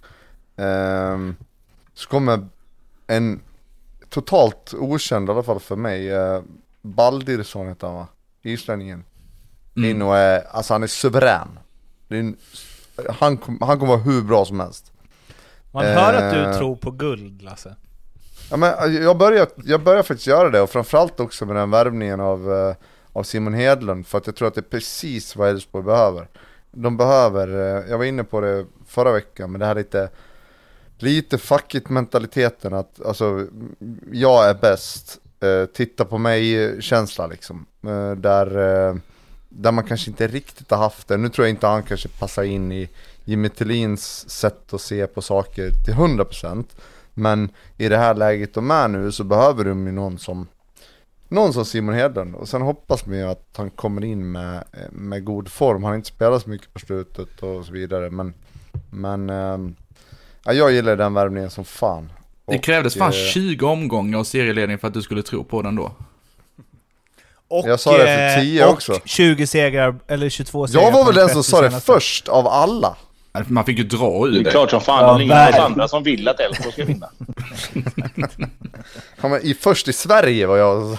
Ehm, Så kommer en totalt okänd i alla fall för mig, eh, Baldirsson heter han va? Islänningen. In och är, alltså han är suverän. Är en, han, han kommer vara hur bra som helst Man hör att Eh. du tror på guld, Lasse. Ja, men eh, jag, börjar, jag börjar faktiskt göra det och framförallt också med den värvningen av, eh, av Simon Hedlund för att jag tror att det är precis vad Elfsborg behöver. De behöver, eh, jag var inne på det förra veckan, men det här lite, lite fuckigt mentaliteten att alltså, jag är bäst, eh, titta på mig känsla liksom. Eh, där, eh, där man kanske inte riktigt har haft det. Nu tror jag inte han kanske passar in i Jimmy Tillins sätt att se på saker till 100% Men i det här läget de är nu så behöver de ju någon som Någon som Simon Hedlund och sen hoppas man ju att han kommer in med, med god form. Han har inte spelat så mycket på slutet och så vidare men Men ja, jag gillar den värvningen som fan. Det Och, krävdes fan eh, 20 omgångar av serieledning för att du skulle tro på den då. Och, Jag sa det för eh, 10 och också. 20 segrar, eller 22 segrar Jag var väl de den som 30 sa det senaste. först av alla. Man fick ju dra Det ur är det. klart som fan. Ja, det är ingen oss andra som vill att Elfsborg ska vinna. [laughs] Ja, men i, först i Sverige var jag [laughs]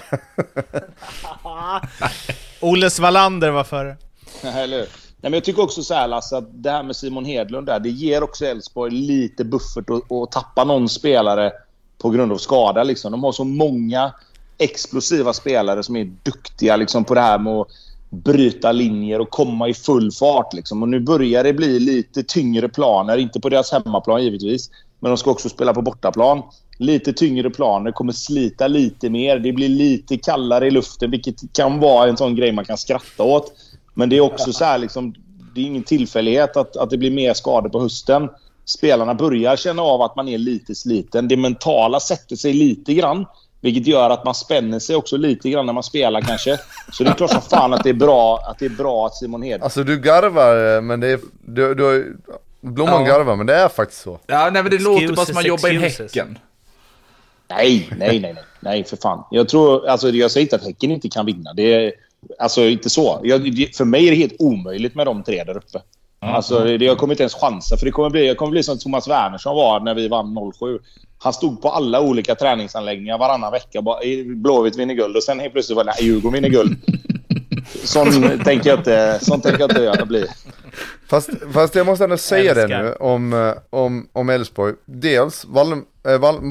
Olle Svalander var före. Eller? Nej, men jag tycker också så här Lasse, att det här med Simon Hedlund där, det ger också Elfsborg lite buffert att, att tappa någon spelare på grund av skada. Liksom. De har så många explosiva spelare som är duktiga liksom, på det här med att bryta linjer och komma i full fart. Liksom. Och nu börjar det bli lite tyngre planer, inte på deras hemmaplan givetvis, men de ska också spela på bortaplan. Lite tyngre planer, kommer slita lite mer. Det blir lite kallare i luften, vilket kan vara en sån grej man kan skratta åt. Men det är också så här, liksom, det är ingen tillfällighet att, att det blir mer skador på hösten. Spelarna börjar känna av att man är lite sliten. Det mentala sätter sig lite grann. Vilket gör att man spänner sig också lite grann när man spelar kanske. Så det är klart som fan att det är bra att, det är bra att Simon Hedlund... Alltså du garvar men det är, du, du, har- Blomman Ja. garvar men det är faktiskt så. Ja, nej men det låter bara Excuses, som man jobbar i excuses. Häcken. Nej, nej, nej, nej. Nej, för fan. Jag tror... Alltså, jag säger inte att Häcken inte kan vinna. Det är... Alltså, inte så. Jag, det- för mig är det helt omöjligt med de tre där uppe. Alltså, det, jag kommer inte ens chansa. För det kommer bli, jag kommer bli som Thomas Wernersson var när vi vann 07. Han stod på alla olika träningsanläggningar varannan vecka. Bara, "Eh, Blåvitt vinner guld. Och sen helt plötsligt var det Djurgården vinner guld. [laughs] Sån tänker jag inte, sån tänker jag inte jag bli. Fast, fast jag måste ändå säga det nu om, eh, om, om Elfsborg. Dels, Wallem, äh, Wall,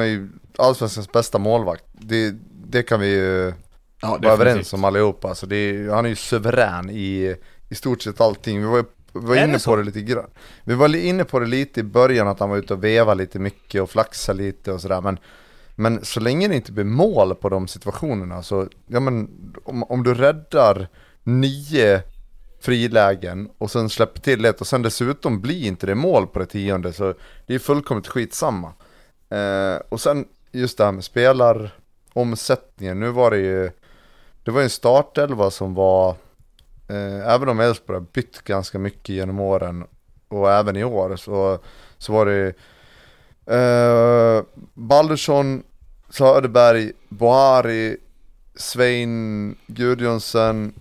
är ju Allsvenskans bästa målvakt. Det, det kan vi ju Ja, vara överens om allihopa. Alltså det han är ju suverän i, i stort sett allting. Vi var, ju- var Är inne på det lite grann. Vi var inne på det lite i början att han var ute och veva lite mycket och flaxa lite och sådär. Men, men så länge det inte blir mål på de situationerna så, ja men om, om du räddar nio frilägen och sen släpper till ett och sen dessutom blir inte det mål på det tionde så det är fullkomligt skitsamma. Eh, och sen just det här med spelaromsättningen, nu var det ju det var ju en startelva som var eh, även om Elfsborg har bytt ganska mycket genom åren och även i år så, så var det eh, Baldursson, Söderberg, Bohari, Svein Gudjonsen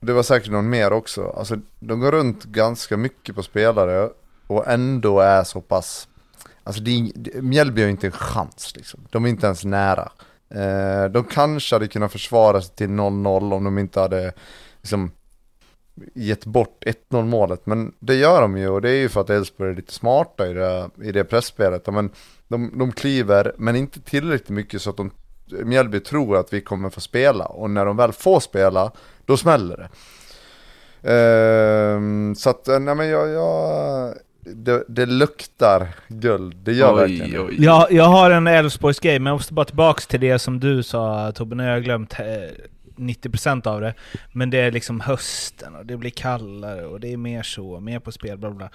det var säkert någon mer också. Alltså de går runt ganska mycket på spelare och ändå är så pass Alltså Mjällby har inte en chans liksom. De är inte ens nära. Eh, de kanske hade kunnat försvara sig till 0-0 om de inte hade liksom gett bort 1-0 målet. Men det gör de ju och det är ju för att Elfsborg är lite smarta i det, i det pressspelet. Men de, de kliver, men inte tillräckligt mycket så att de, Mjällby tror att vi kommer få spela. Och när de väl får spela, då smäller det. Ehm, så att, nej men jag, jag det, det luktar guld, det gör verkligen det. oj, oj. Jag, jag har en Elfsborgs-grej, men jag måste bara tillbaks till det som du sa Tobbe, nu har jag glömt eh, 90% av det. Men det är liksom hösten och det blir kallare och det är mer så, mer på spel, bla bla.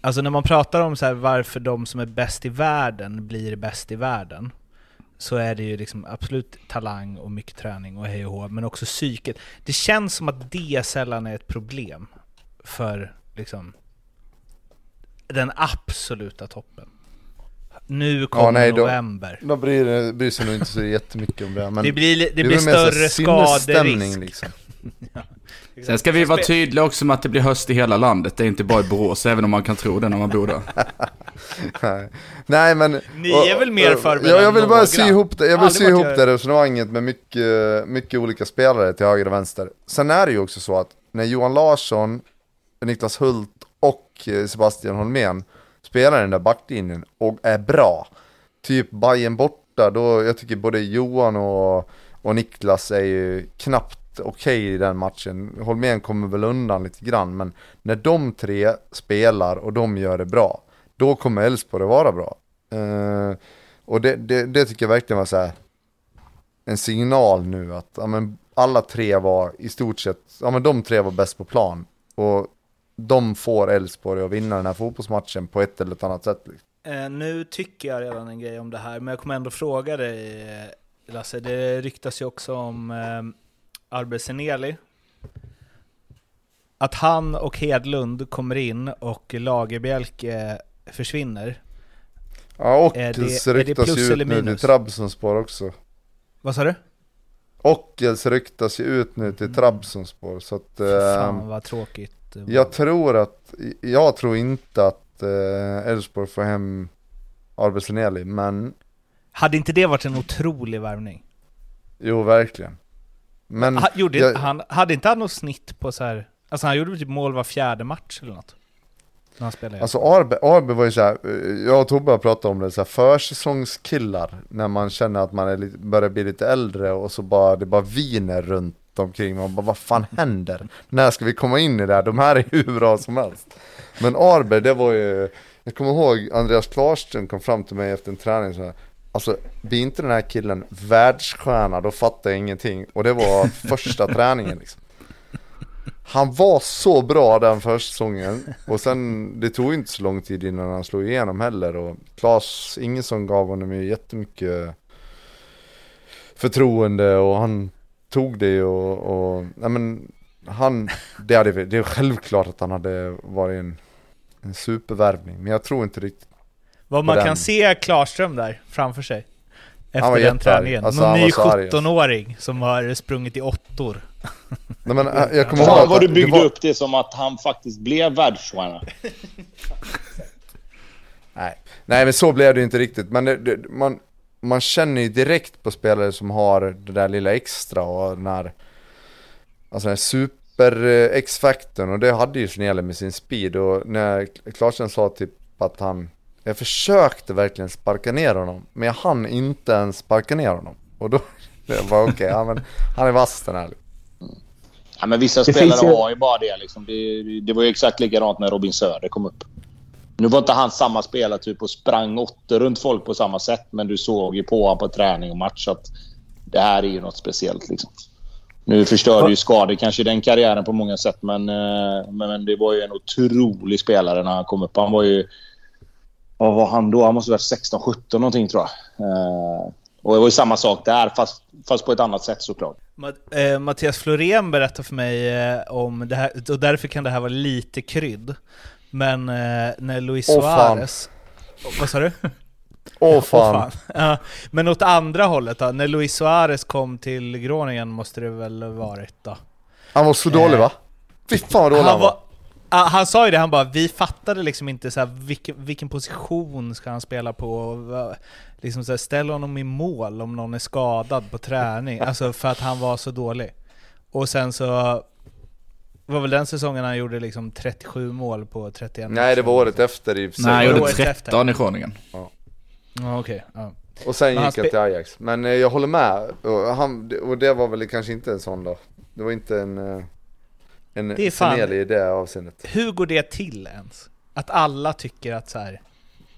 Alltså när man pratar om så här varför de som är bäst i världen blir bäst i världen, så är det ju liksom absolut talang och mycket träning och hej och hå, men också psyket. Det känns som att det sällan är ett problem för liksom den absoluta toppen. Nu kommer nej, då- november. De bryr, bryr sig nog inte så jättemycket om det. Men det blir, det är blir större skaderisk. liksom. [laughs] Sen ska vi vara tydliga också med att det blir höst i hela landet. Det är inte bara i Borås, även om man kan tro det när man bor där. [laughs] Nej. Nej men... Ni är väl mer förberedda Ja, jag vill bara sy ihop det, jag vill sy ihop det resonemanget med mycket, mycket olika spelare till höger och vänster. Sen är det ju också så att när Johan Larsson, Niklas Hult och eh, Sebastian Holmén spelar den där backlinjen och är bra, typ Bayern borta, då, jag tycker både Johan och, och Niklas är ju knappt okej i den matchen. Holmén kommer väl undan lite grann, men när de tre spelar och de gör det bra, då kommer Elfsborg att vara bra. Uh, och det, det, det tycker jag verkligen var så här en signal nu att ja, men alla tre var i stort sett, ja men de tre var bäst på plan. Och de får Elfsborg att vinna den här fotbollsmatchen på ett eller ett annat sätt. liksom. Eh, nu tycker jag redan en grej om det här, men jag kommer ändå fråga dig eh, Lasse. Det ryktas ju också om eh, Arbe Seneli. Att han och Hedlund kommer in och Lagerbielke försvinner. Ja, och Är det- det, det ryktas plus ju ut nu till? Trabzonspor också. Vad sa du? Ockels ryktas ju ut nu till Trabzonspor så att... Fan Eh, vad tråkigt. Det var. jag tror att, jag tror inte att eh, Elfsborg får hem Arbe Seneli, men Hade inte det varit en otrolig värvning? jo verkligen. Men Ha, gjorde, jag- han, hade inte han något snitt på så här... Alltså han gjorde typ mål var fjärde match eller något? När han spelade. Alltså Arbe, Arbe var ju såhär, jag och Tobbe har pratat om det, så här, försäsongskillar När man känner att man är lite, börjar bli lite äldre och så bara, det bara viner runt omkring Man bara, vad fan händer? När ska vi komma in i det här? De här är hur bra som helst Men Arber det var ju, jag kommer ihåg Andreas Klarström kom fram till mig efter en träning så här, Alltså, blir inte den här killen världsstjärna, då fattar jag ingenting Och det var första träningen liksom han var så bra den försäsongen och sen det tog inte så lång tid innan han slog igenom heller och Klas Ingesson gav honom ju jättemycket förtroende och han tog det och, och nej men han, det, hade, det är självklart att han hade varit en, en supervärvning men jag tror inte riktigt Vad man den. kan se Klarström där framför sig. Efter den jättearg. träningen. Alltså, Någon ny var så arg, alltså. 17-åring som har sprungit i åttor. [laughs] Nej men äh, jag kommer ihåg Fan att vad du det byggde var- upp det som att han faktiskt blev världsstjärna. [laughs] Nej, nej men så blev det inte riktigt. Men det, det, man, man känner ju direkt på spelare som har det där lilla extra och när Alltså den här super eh, X-faktorn och det hade ju Snele med sin speed och när Klarsen sa typ att han Jag försökte verkligen sparka ner honom men jag hann inte ens sparka ner honom och då [laughs] det var okej, ja, men han är vass den här Ja, men vissa Det spelare ju- har ju bara det. Liksom. Det, det var ju exakt likadant när Robin Söder kom upp. Nu var inte han samma spelartyp och sprang åttor runt folk på samma sätt. Men du såg ju på honom på träning och match att det här är ju något speciellt. Liksom. Nu förstörde ju skador kanske den karriären på många sätt. Men, eh, men, men det var ju en otrolig spelare när han kom upp. Han var ju... Vad var han då? Han måste ha varit 16-17 någonting tror jag. Eh, och det var ju samma sak där fast, fast på ett annat sätt såklart. Eh, Mattias Florén berättade för mig eh, om det här, och därför kan det här vara lite krydd. Men eh, när Luis fan. Suarez... Vad sa du? Åh Åh, fan. Ja, men åt andra hållet då? När Luis Suarez kom till Groningen måste det väl varit då? Han var så dålig Eh, va? Fy fan vad dålig Han var, Ah, han sa ju det, han bara vi fattade liksom inte så här, vilken, vilken position ska han spela på? Liksom så här, ställ honom i mål om någon är skadad på träning, alltså för att han var så dålig. Och sen så var väl den säsongen han gjorde liksom 37 mål på 31 Nej, det var året efter i. Nej, han det gjorde året 13 i Groningen. Ja, okej. ja. Och sen Men gick han till Ajax. Men eh, jag håller med. Och, han, och det var väl kanske inte en sån då. Det var inte en, eh, en Det är fan- i det avseendet. Hur går det till ens? Att alla tycker att så här.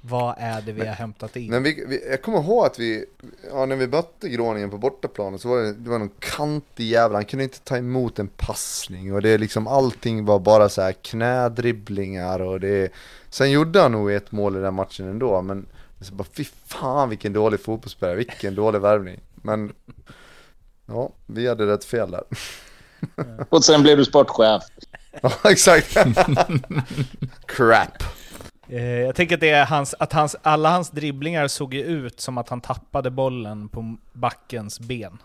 Vad är det vi har hämtat in? Men vi, vi, jag kommer ihåg att vi, ja, när vi mötte Groningen på bortaplan så var det, det var någon kantig jävel, han kunde inte ta emot en passning och det är liksom allting var bara så här knädribblingar och det Sen gjorde han nog ett mål i den matchen ändå men så bara, fy fan vilken dålig fotbollsspelare, vilken dålig värvning. Men ja, vi hade rätt fel där. Och sen blev du sportchef. [laughs] Ja, exakt. [laughs] Crap. Eh, jag tänker att det är hans, att hans, alla hans dribblingar såg ju ut som att han tappade bollen på backens ben.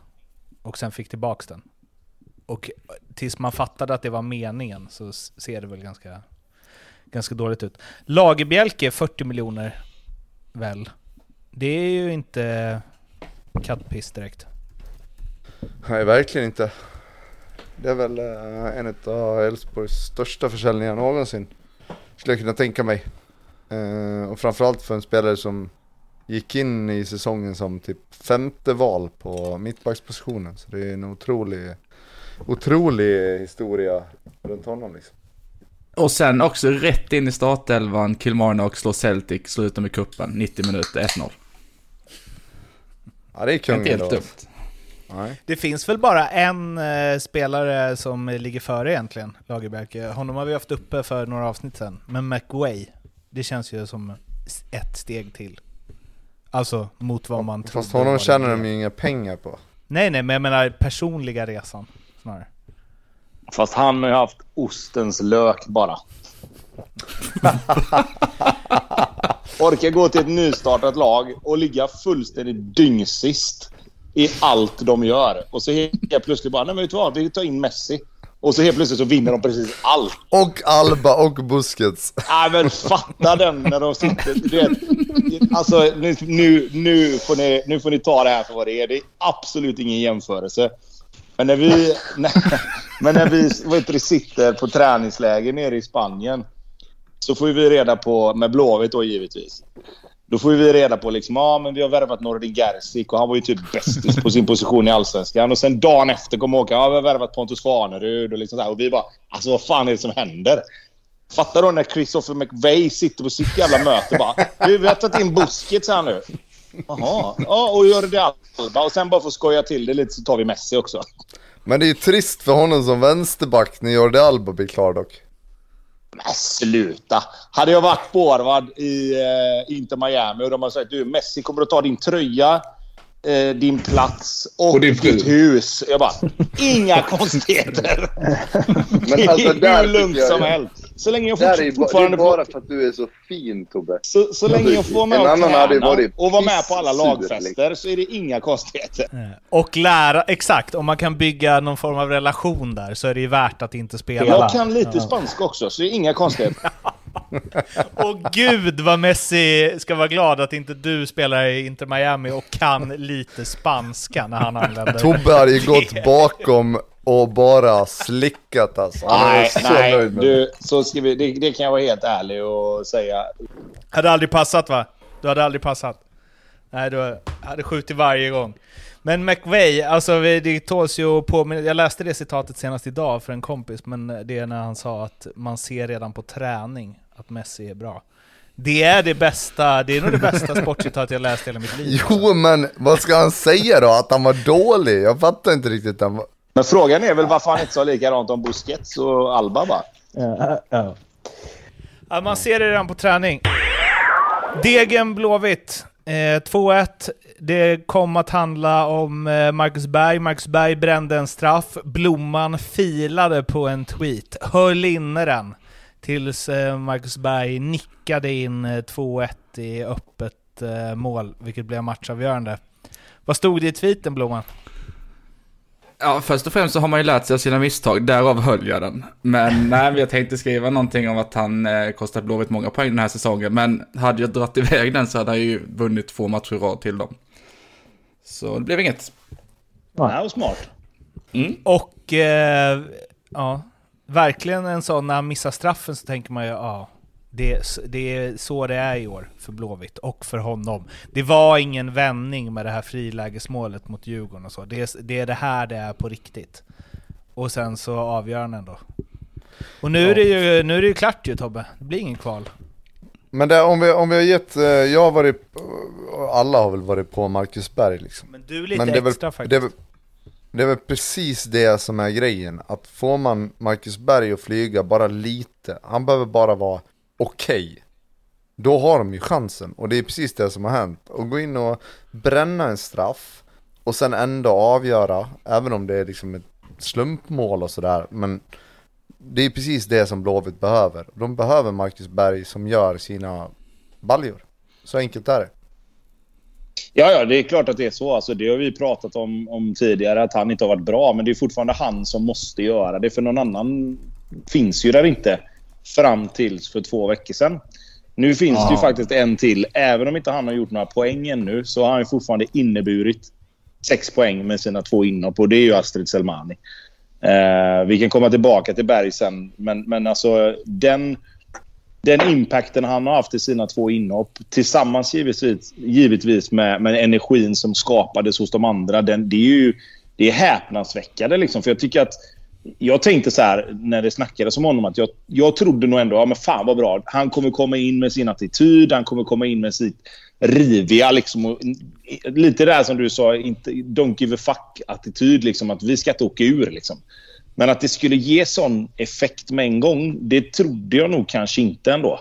Och sen fick tillbaks den. Och tills man fattade att det var meningen så ser det väl ganska, ganska dåligt ut. Lagerbjälke, 40 miljoner väl. Det är ju inte kattpiss direkt. Nej, verkligen inte. Det är väl eh, en av Elfsborgs största försäljningar någonsin. Skulle jag kunna tänka mig. Eh, och framförallt för en spelare som gick in i säsongen som typ femte val på mittbackspositionen. Så det är en otrolig, otrolig historia runt honom liksom. Och sen också rätt in i startelvan, Kilmarnock slår Celtic, slutar med kuppen 90 minuter, 1-0. Ja det är Inte kungen helt då. dumt. Nej. Det finns väl bara en eh, spelare som ligger före egentligen, Lagerbjälke. Honom har vi haft uppe för några avsnitt sedan. Men McWay, det känns ju som ett steg till. Alltså mot vad man Fast trodde honom var tjänar de ju inga pengar på. Nej nej, men jag menar personliga resan snarare. Fast han har ju haft ostens lök bara. [laughs] Orkar gå till ett nystartat lag och ligga fullständigt dyngsist i allt de gör. Och så helt plötsligt bara, nej men vet du vad, vi tar in Messi. Och så helt plötsligt så vinner de precis allt. Och Alba och Busquets. Nej men fatta den när de sitter... Du vet, alltså nu, nu, får ni, nu får ni ta det här för vad det är. Det är absolut ingen jämförelse. Men när vi, när, men när vi vet du, sitter på träningsläger nere i Spanien så får vi reda på, med Blåvitt då givetvis. Då får vi reda på liksom, ja men vi har värvat Nordin Gerzik och han var ju typ bästis på sin position i Allsvenskan. Och sen dagen efter kommer åka, ja vi har värvat Pontus Farnerud och liksom så här. Och vi bara, alltså vad fan är det som händer? Fattar du när Christopher McVeigh sitter på sitt jävla möte bara, du vi har tagit in Busquets här nu. Jaha, ja och gör det Alba och sen bara för att skoja till det lite så tar vi Messi också. Men det är ju trist för honom som vänsterback när Jordi Alba blir klar dock. Men sluta! Hade jag varit forward i eh, Inter Miami och de hade sagt du Messi kommer att ta din tröja, eh, din plats och, Och din ditt hus. Jag bara, inga konstigheter! [laughs] Men alltså det är hur lugnt som helst. Så länge jag Det här fort, är ju ba- det är fortfarande bara får, för att du är så fin Tobbe. så, så länge jag får med En och annan hade varit och vara med på alla pissur, lagfester så är det inga konstigheter. Och lära, exakt, om man kan bygga någon form av relation där så är det ju värt att inte spela. Jag kan lite spanska också så det är inga konstigheter. [laughs] Och gud vad Messi ska vara glad att inte du spelar i Inter Miami och kan lite spanska när han anländer. Tobbe hade ju gått [laughs] bakom och bara slickat alltså. Han nej, så nej. nöjd med det. Du, så ska vi, det, det kan jag vara helt ärlig och säga. Hade aldrig passat va? Du hade aldrig passat. Nej, du hade skjutit varje gång. Men McVeigh, alltså det tåls ju att påminna. Jag läste det citatet senast idag för en kompis, men det är när han sa att man ser redan på träning att Messi är bra. Det är det bästa, det är nog det bästa sportcitat jag läst i hela mitt liv. [laughs] Jo men vad ska han säga då? Att han var dålig? Jag fattar inte riktigt. Han var... Men frågan är väl varför han inte sa likadant om Busquets och Alba bara. Ja, ja. Ja, man ser det redan på träning. Degen Blåvitt. Eh, 2-1. Det kom att handla om eh, Marcus Berg. Marcus Berg brände en straff. Blomman filade på en tweet. Höll inne den. Tills eh, Marcus Berg nickade in eh, 2-1 i öppet eh, mål, vilket blev matchavgörande. Vad stod det i tweeten, Blomman? Ja, först och främst så har man ju lärt sig av sina misstag, därav höll jag den. Men [laughs] nej, jag tänkte skriva någonting om att han eh, kostat Blåvitt många poäng den här säsongen. Men hade jag dragit iväg den så hade han ju vunnit två matcher i rad till dem. Så det blev inget. Det här var smart. Och eh, ja, verkligen en sån när han missar straffen så tänker man ju ja, det, det är så det är i år för Blåvitt och för honom. Det var ingen vändning med det här frilägesmålet mot Djurgården och så. Det är det, är det här det är på riktigt. Och sen så avgör han ändå. Och nu är det ju, nu är det ju klart ju Tobbe, det blir ingen kval. Men det, om, vi, om vi har gett, eh, jag har varit, alla har väl varit på Marcus Berg liksom. Men du är lite Men det är, väl, extra faktiskt. det, är, väl- det är väl precis det som är grejen. Att får man Marcus Berg att flyga bara lite, han behöver bara vara okej. Då har de ju chansen. Och det är precis det som har hänt. Att gå in och bränna en straff och sen ändå avgöra, även om det är liksom ett slumpmål och sådär. Men det är precis det som Blåvitt behöver. De behöver Marcus Berg som gör sina baljor. Så enkelt är det. Ja, ja, det är klart att det är så. Alltså, det har vi pratat om, om tidigare, att han inte har varit bra. Men det är fortfarande han som måste göra det. För någon annan finns ju där inte fram tills för två veckor sedan. Nu finns det ju faktiskt en till. Även om inte han har gjort några poäng ännu så har han fortfarande inneburit sex poäng med sina två inhopp. Och det är ju Astrid Selmani. Eh, vi kan komma tillbaka till Berg sen. Men, men alltså den den impacten han har haft i sina två inhopp tillsammans givetvis, givetvis med, med energin som skapades hos de andra. Den, det är ju det är häpnadsväckande. Liksom. För jag tycker att jag tänkte så här när det snackades om honom att jag, jag trodde nog ändå ja, men fan vad bra. Han kommer komma in med sin attityd. Han kommer komma in med sitt riviga. Liksom, och, lite där som du sa, inte, don't give a fuck-attityd. Liksom, att vi ska inte åka ur. Liksom. Men att det skulle ge sån effekt med en gång, det trodde jag nog kanske inte ändå.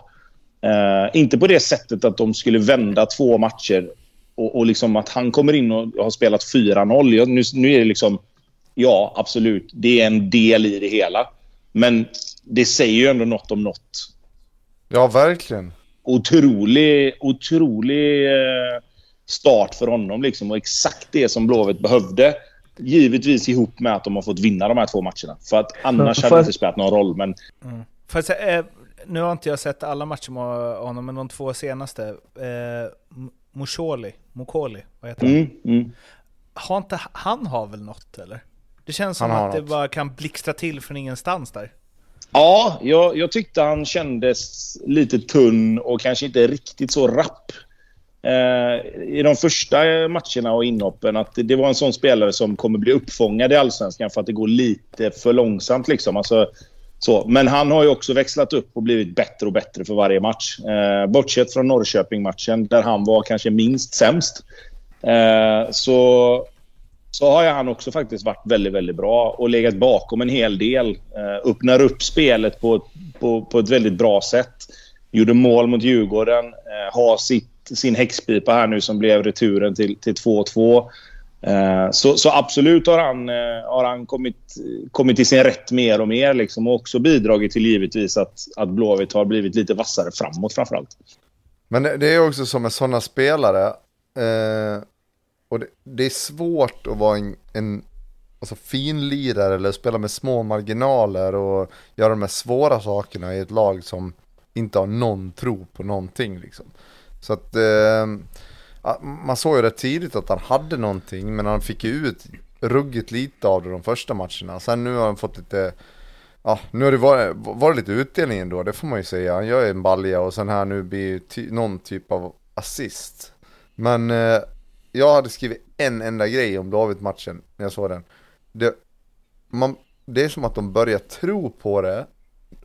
Eh, inte på det sättet att de skulle vända två matcher och, och liksom att han kommer in och har spelat 4-0. Nu, nu är det liksom... Ja, absolut. Det är en del i det hela. Men det säger ju ändå något om något. Ja, verkligen. Otrolig, otrolig eh, start för honom. Liksom, och exakt det som Blåvitt behövde. Givetvis ihop med att de har fått vinna de här två matcherna. För att annars hade det inte spelat någon roll. Men jag säga, eh, nu har inte jag sett alla matcher med honom, men de två senaste. Eh, M- Mosholi, Mokoli, vad heter han? mm, mm. Har inte, han har väl något eller? Det känns som att det något. bara kan blixtra till från ingenstans där. Ja, jag, jag tyckte han kändes lite tunn och kanske inte riktigt så rapp. Eh, I de första matcherna och inhoppen att det, det var en sån spelare som kommer bli uppfångad i Allsvenskan för att det går lite för långsamt. Liksom. Alltså, så. Men han har ju också växlat upp och blivit bättre och bättre för varje match. Eh, bortsett från Norrköping-matchen där han var kanske minst sämst. Eh, så så har ju han också faktiskt varit väldigt, väldigt bra och legat bakom en hel del. Eh, öppnar upp spelet på, på, på ett väldigt bra sätt. Gjorde mål mot Djurgården. Eh, har sitt, sin häxpipa här nu som blev returen till, till 2-2. Eh, så, så absolut har han, eh, har han kommit, kommit till sin rätt mer och mer. Liksom, och också bidragit till givetvis att, att Blåvitt har blivit lite vassare framåt framförallt. Men det det är också som med sådana spelare. Eh, och det, det är svårt att vara en, en alltså finlirare eller spela med små marginaler och göra de här svåra sakerna i ett lag som inte har någon tro på någonting liksom. Så att eh, man såg ju rätt tidigt att han hade någonting men han fick ju ut ruggigt lite av det de första matcherna. Sen nu har han fått lite Ja, nu har det varit, varit lite utdelning ändå, det får man ju säga. Han gör ju en balja och sen här nu blir ty, någon typ av assist. Men eh, jag hade skrivit en enda grej om David-matchen när jag såg den. Det, man, det är som att de börjar tro på det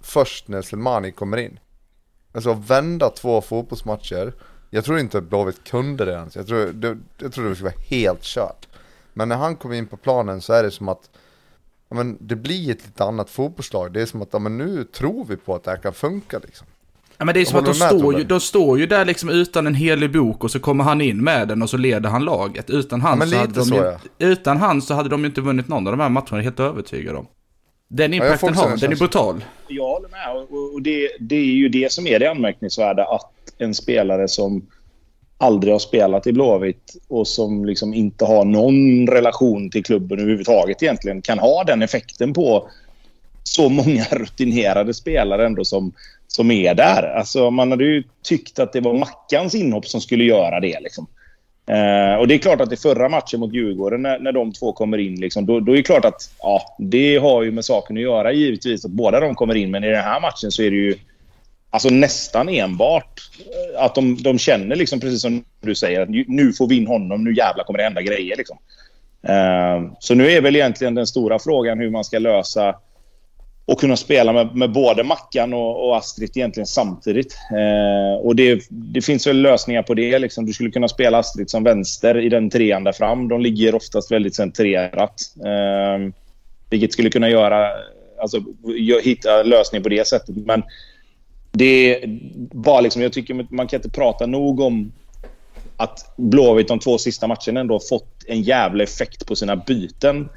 först när Selmani kommer in. Alltså vända två fotbollsmatcher. Jag tror inte att Blåvitt kunde det ens. Jag tror det, jag tror det skulle vara helt kört. Men när han kommer in på planen så är det som att men det blir ett lite annat fotbollslag. Det är som att men nu tror vi på att det här kan funka liksom. Ja, men det är som att de Håller du med, står, ju, de står ju där liksom utan en helig bok och så kommer han in med den och så leder han laget. Utan han, men så, hade de så, ju, ja. utan han så hade de ju inte vunnit någon av de här matcherna, helt övertygad om. Den impacten också har den är brutal. Jag håller med. Och, och det, det är ju det som är det anmärkningsvärda. Att en spelare som aldrig har spelat i Blåvitt och som liksom inte har någon relation till klubben överhuvudtaget egentligen kan ha den effekten på så många [laughs] rutinerade spelare ändå som, som är där. Alltså man hade ju tyckt att det var Mackans inhopp som skulle göra det. Liksom. Eh, och det är klart att i förra matchen mot Djurgården, när, när de två kommer in, liksom, då, då är det klart att ja, det har ju med saken att göra givetvis att båda de kommer in. Men i den här matchen så är det ju alltså, nästan enbart eh, att de, de känner, liksom, precis som du säger, att nu får vi in honom, nu jävlar kommer det hända grejer. Liksom. Eh, så nu är väl egentligen den stora frågan hur man ska lösa och kunna spela med, med både Mackan och, och Astrid egentligen samtidigt. Eh, och det, det, finns väl lösningar på det. Liksom. Du skulle kunna spela Astrid som vänster i den trean där fram. De ligger oftast väldigt centrerat. Eh, vilket skulle kunna göra... Alltså, hitta lösningar på det sättet. Men det var liksom... Jag tycker man kan inte prata nog om att Blåvitt de två sista matcherna ändå har fått en jävla effekt på sina byten.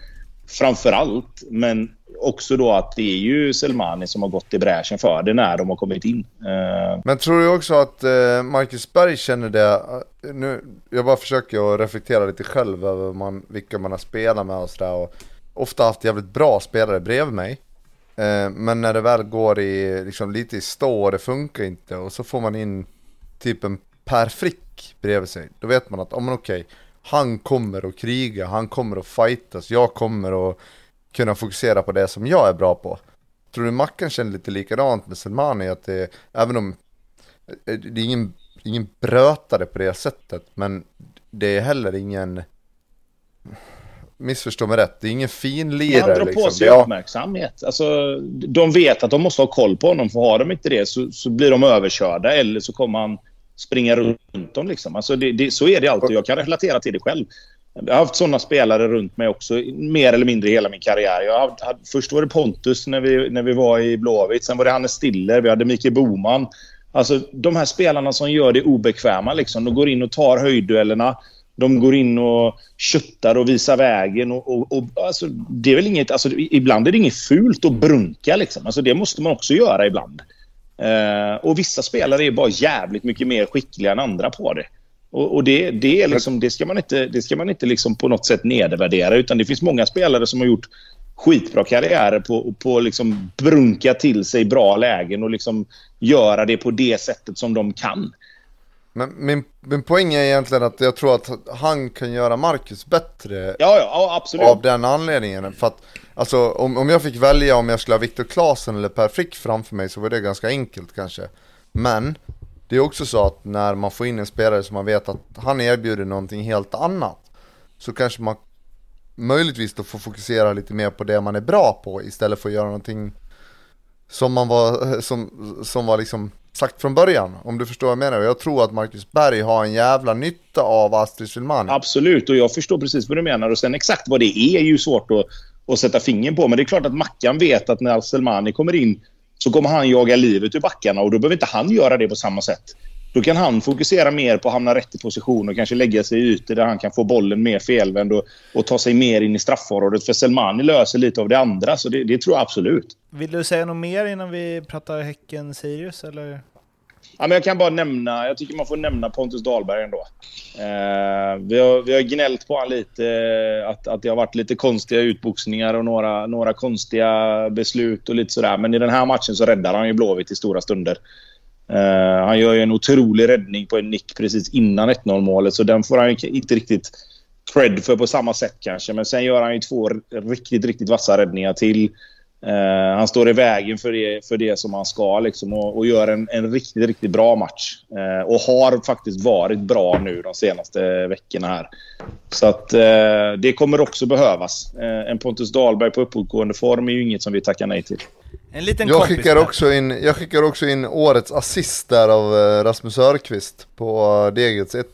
Framför allt. Men också då att det är ju Selmani som har gått i bräschen för det när de har kommit in. Eh, men tror du också att eh, Marcus Berg känner det? Eh, nu, jag bara försöker att reflektera lite själv över man, vilka man har spelat med och sådär. Ofta haft jävligt bra spelare bredvid mig. men när det väl går i, liksom, lite i stå och det funkar inte och så får man in typ en Per Frick bredvid sig. Då vet man att, ja oh, men okej, han kommer att kriga, han kommer att fightas, jag kommer att kunna fokusera på det som jag är bra på. Tror du Mackan känner lite likadant med Selmani? Att det, även om eh, det är ingen, ingen brötare på det sättet, men det är heller ingen missförstå mig rätt, det är ingen fin lirare. Han drar liksom. på sig uppmärksamhet. Alltså, de vet att de måste ha koll på honom, för har de inte det så, så blir de överkörda eller så kommer han springa runt dem. Liksom. Alltså, det, det, så är det alltid. Jag kan relatera till det själv. Jag har haft sådana spelare runt mig också, mer eller mindre hela min karriär. Jag hade, först var det Pontus när vi, när vi var i Blåvitt. Sen var det Hannes Stiller. Vi hade Mikael Boman. Alltså de här spelarna som gör det obekväma. Liksom. De går in och tar höjdduellerna. De går in och köttar och visar vägen. Och, och, och, alltså, det är väl inget, alltså, ibland är det inget fult att brunka. Liksom. Alltså, det måste man också göra ibland. Eh, och vissa spelare är bara jävligt mycket mer skickliga än andra på det. Och, och det, det, är liksom, det ska man inte, det ska man inte liksom på något sätt nedvärdera. Utan det finns många spelare som har gjort skitbra karriärer på att på liksom brunka till sig bra lägen och liksom göra det på det sättet som de kan. Men min, min poäng är egentligen att jag tror att han kan göra Marcus bättre. Ja, ja, absolut. Av den anledningen. För att, alltså om, om jag fick välja om jag skulle ha Viktor Klasen eller Per Frick framför mig så var det ganska enkelt kanske. Men det är också så att när man får in en spelare som man vet att han erbjuder någonting helt annat så kanske man möjligtvis då får fokusera lite mer på det man är bra på istället för att göra någonting som man var, som, som var liksom sagt från början, om du förstår vad jag menar. Jag tror att Marcus Berg har en jävla nytta av Astrid Silmani. Absolut, och jag förstår precis vad du menar. Och sen exakt vad det är är ju svårt att, att sätta fingret på. Men det är klart att Mackan vet att när Selmani kommer in så kommer han jaga livet ur backarna och då behöver inte han göra det på samma sätt. Då kan han fokusera mer på att hamna rätt i position och kanske lägga sig i ytor där han kan få bollen mer felvänd och, och ta sig mer in i straffområdet. För Selmani löser lite av det andra, så det, det tror jag absolut. Vill du säga något mer innan vi pratar Häcken-Sirius, eller? Ja, men jag kan bara nämna, jag tycker man får nämna Pontus Dahlberg ändå. Eh, vi, har, vi har gnällt på honom lite, eh, att, att det har varit lite konstiga utboxningar och några, några konstiga beslut och lite sådär. Men i den här matchen så räddar han ju Blåvitt i stora stunder. Eh, han gör ju en otrolig räddning på en nick precis innan 1-0 målet, så den får han ju inte riktigt cred för på samma sätt kanske. Men sen gör han ju två riktigt, riktigt vassa räddningar till. Uh, han står i vägen för det, för det som han ska liksom, och, och gör en, en riktigt, riktigt bra match. Uh, och har faktiskt varit bra nu de senaste veckorna här. Så att uh, det kommer också behövas. en Pontus Dahlberg på uppåtgående form är ju inget som vi tackar nej till. En liten jag, skickar också in, jag skickar också in årets assist där av Rasmus Örqvist på Degets [laughs] 1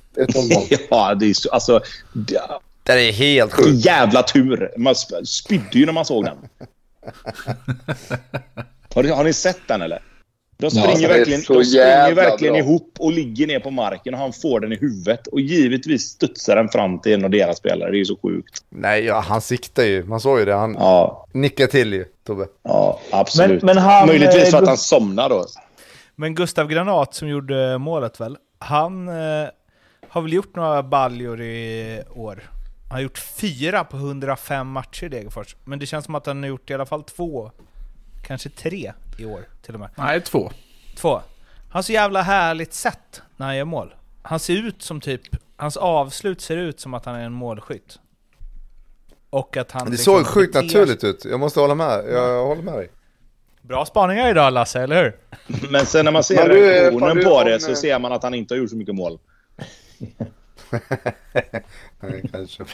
Ja, det är så, alltså... Det, det är helt sjukt. Jävla tur! Man spydde ju när man såg den. [laughs] har, ni, har ni sett den eller? De springer ja, verkligen, de springer verkligen ihop och ligger ner på marken och han får den i huvudet. Och givetvis studsar den fram till en av deras spelare. Det är ju så sjukt. Nej, ja, han siktar ju. Man såg ju det. Han ja. nickar till ju, Tobbe. Ja, absolut. Men, men han, Möjligtvis för att han somnar då. Men Gustav Granat som gjorde målet väl? Han, eh, har väl gjort några baljor i år. Han har gjort fyra på 105 matcher i Degerfors. Men det känns som att han har gjort i alla fall två, kanske tre i år till och med. Nej, två. Två. Han har så jävla härligt sätt när han gör mål. Han ser ut som typ, hans avslut ser ut som att han är en målskytt. Och att han Det liksom såg sjukt naturligt ut, jag måste hålla med, jag håller med dig. Bra spaningar idag Lasse, eller hur? Men sen när man ser reaktionen på det så eh, ser man att han inte har gjort så mycket mål. [laughs] [laughs] Nej, kanske.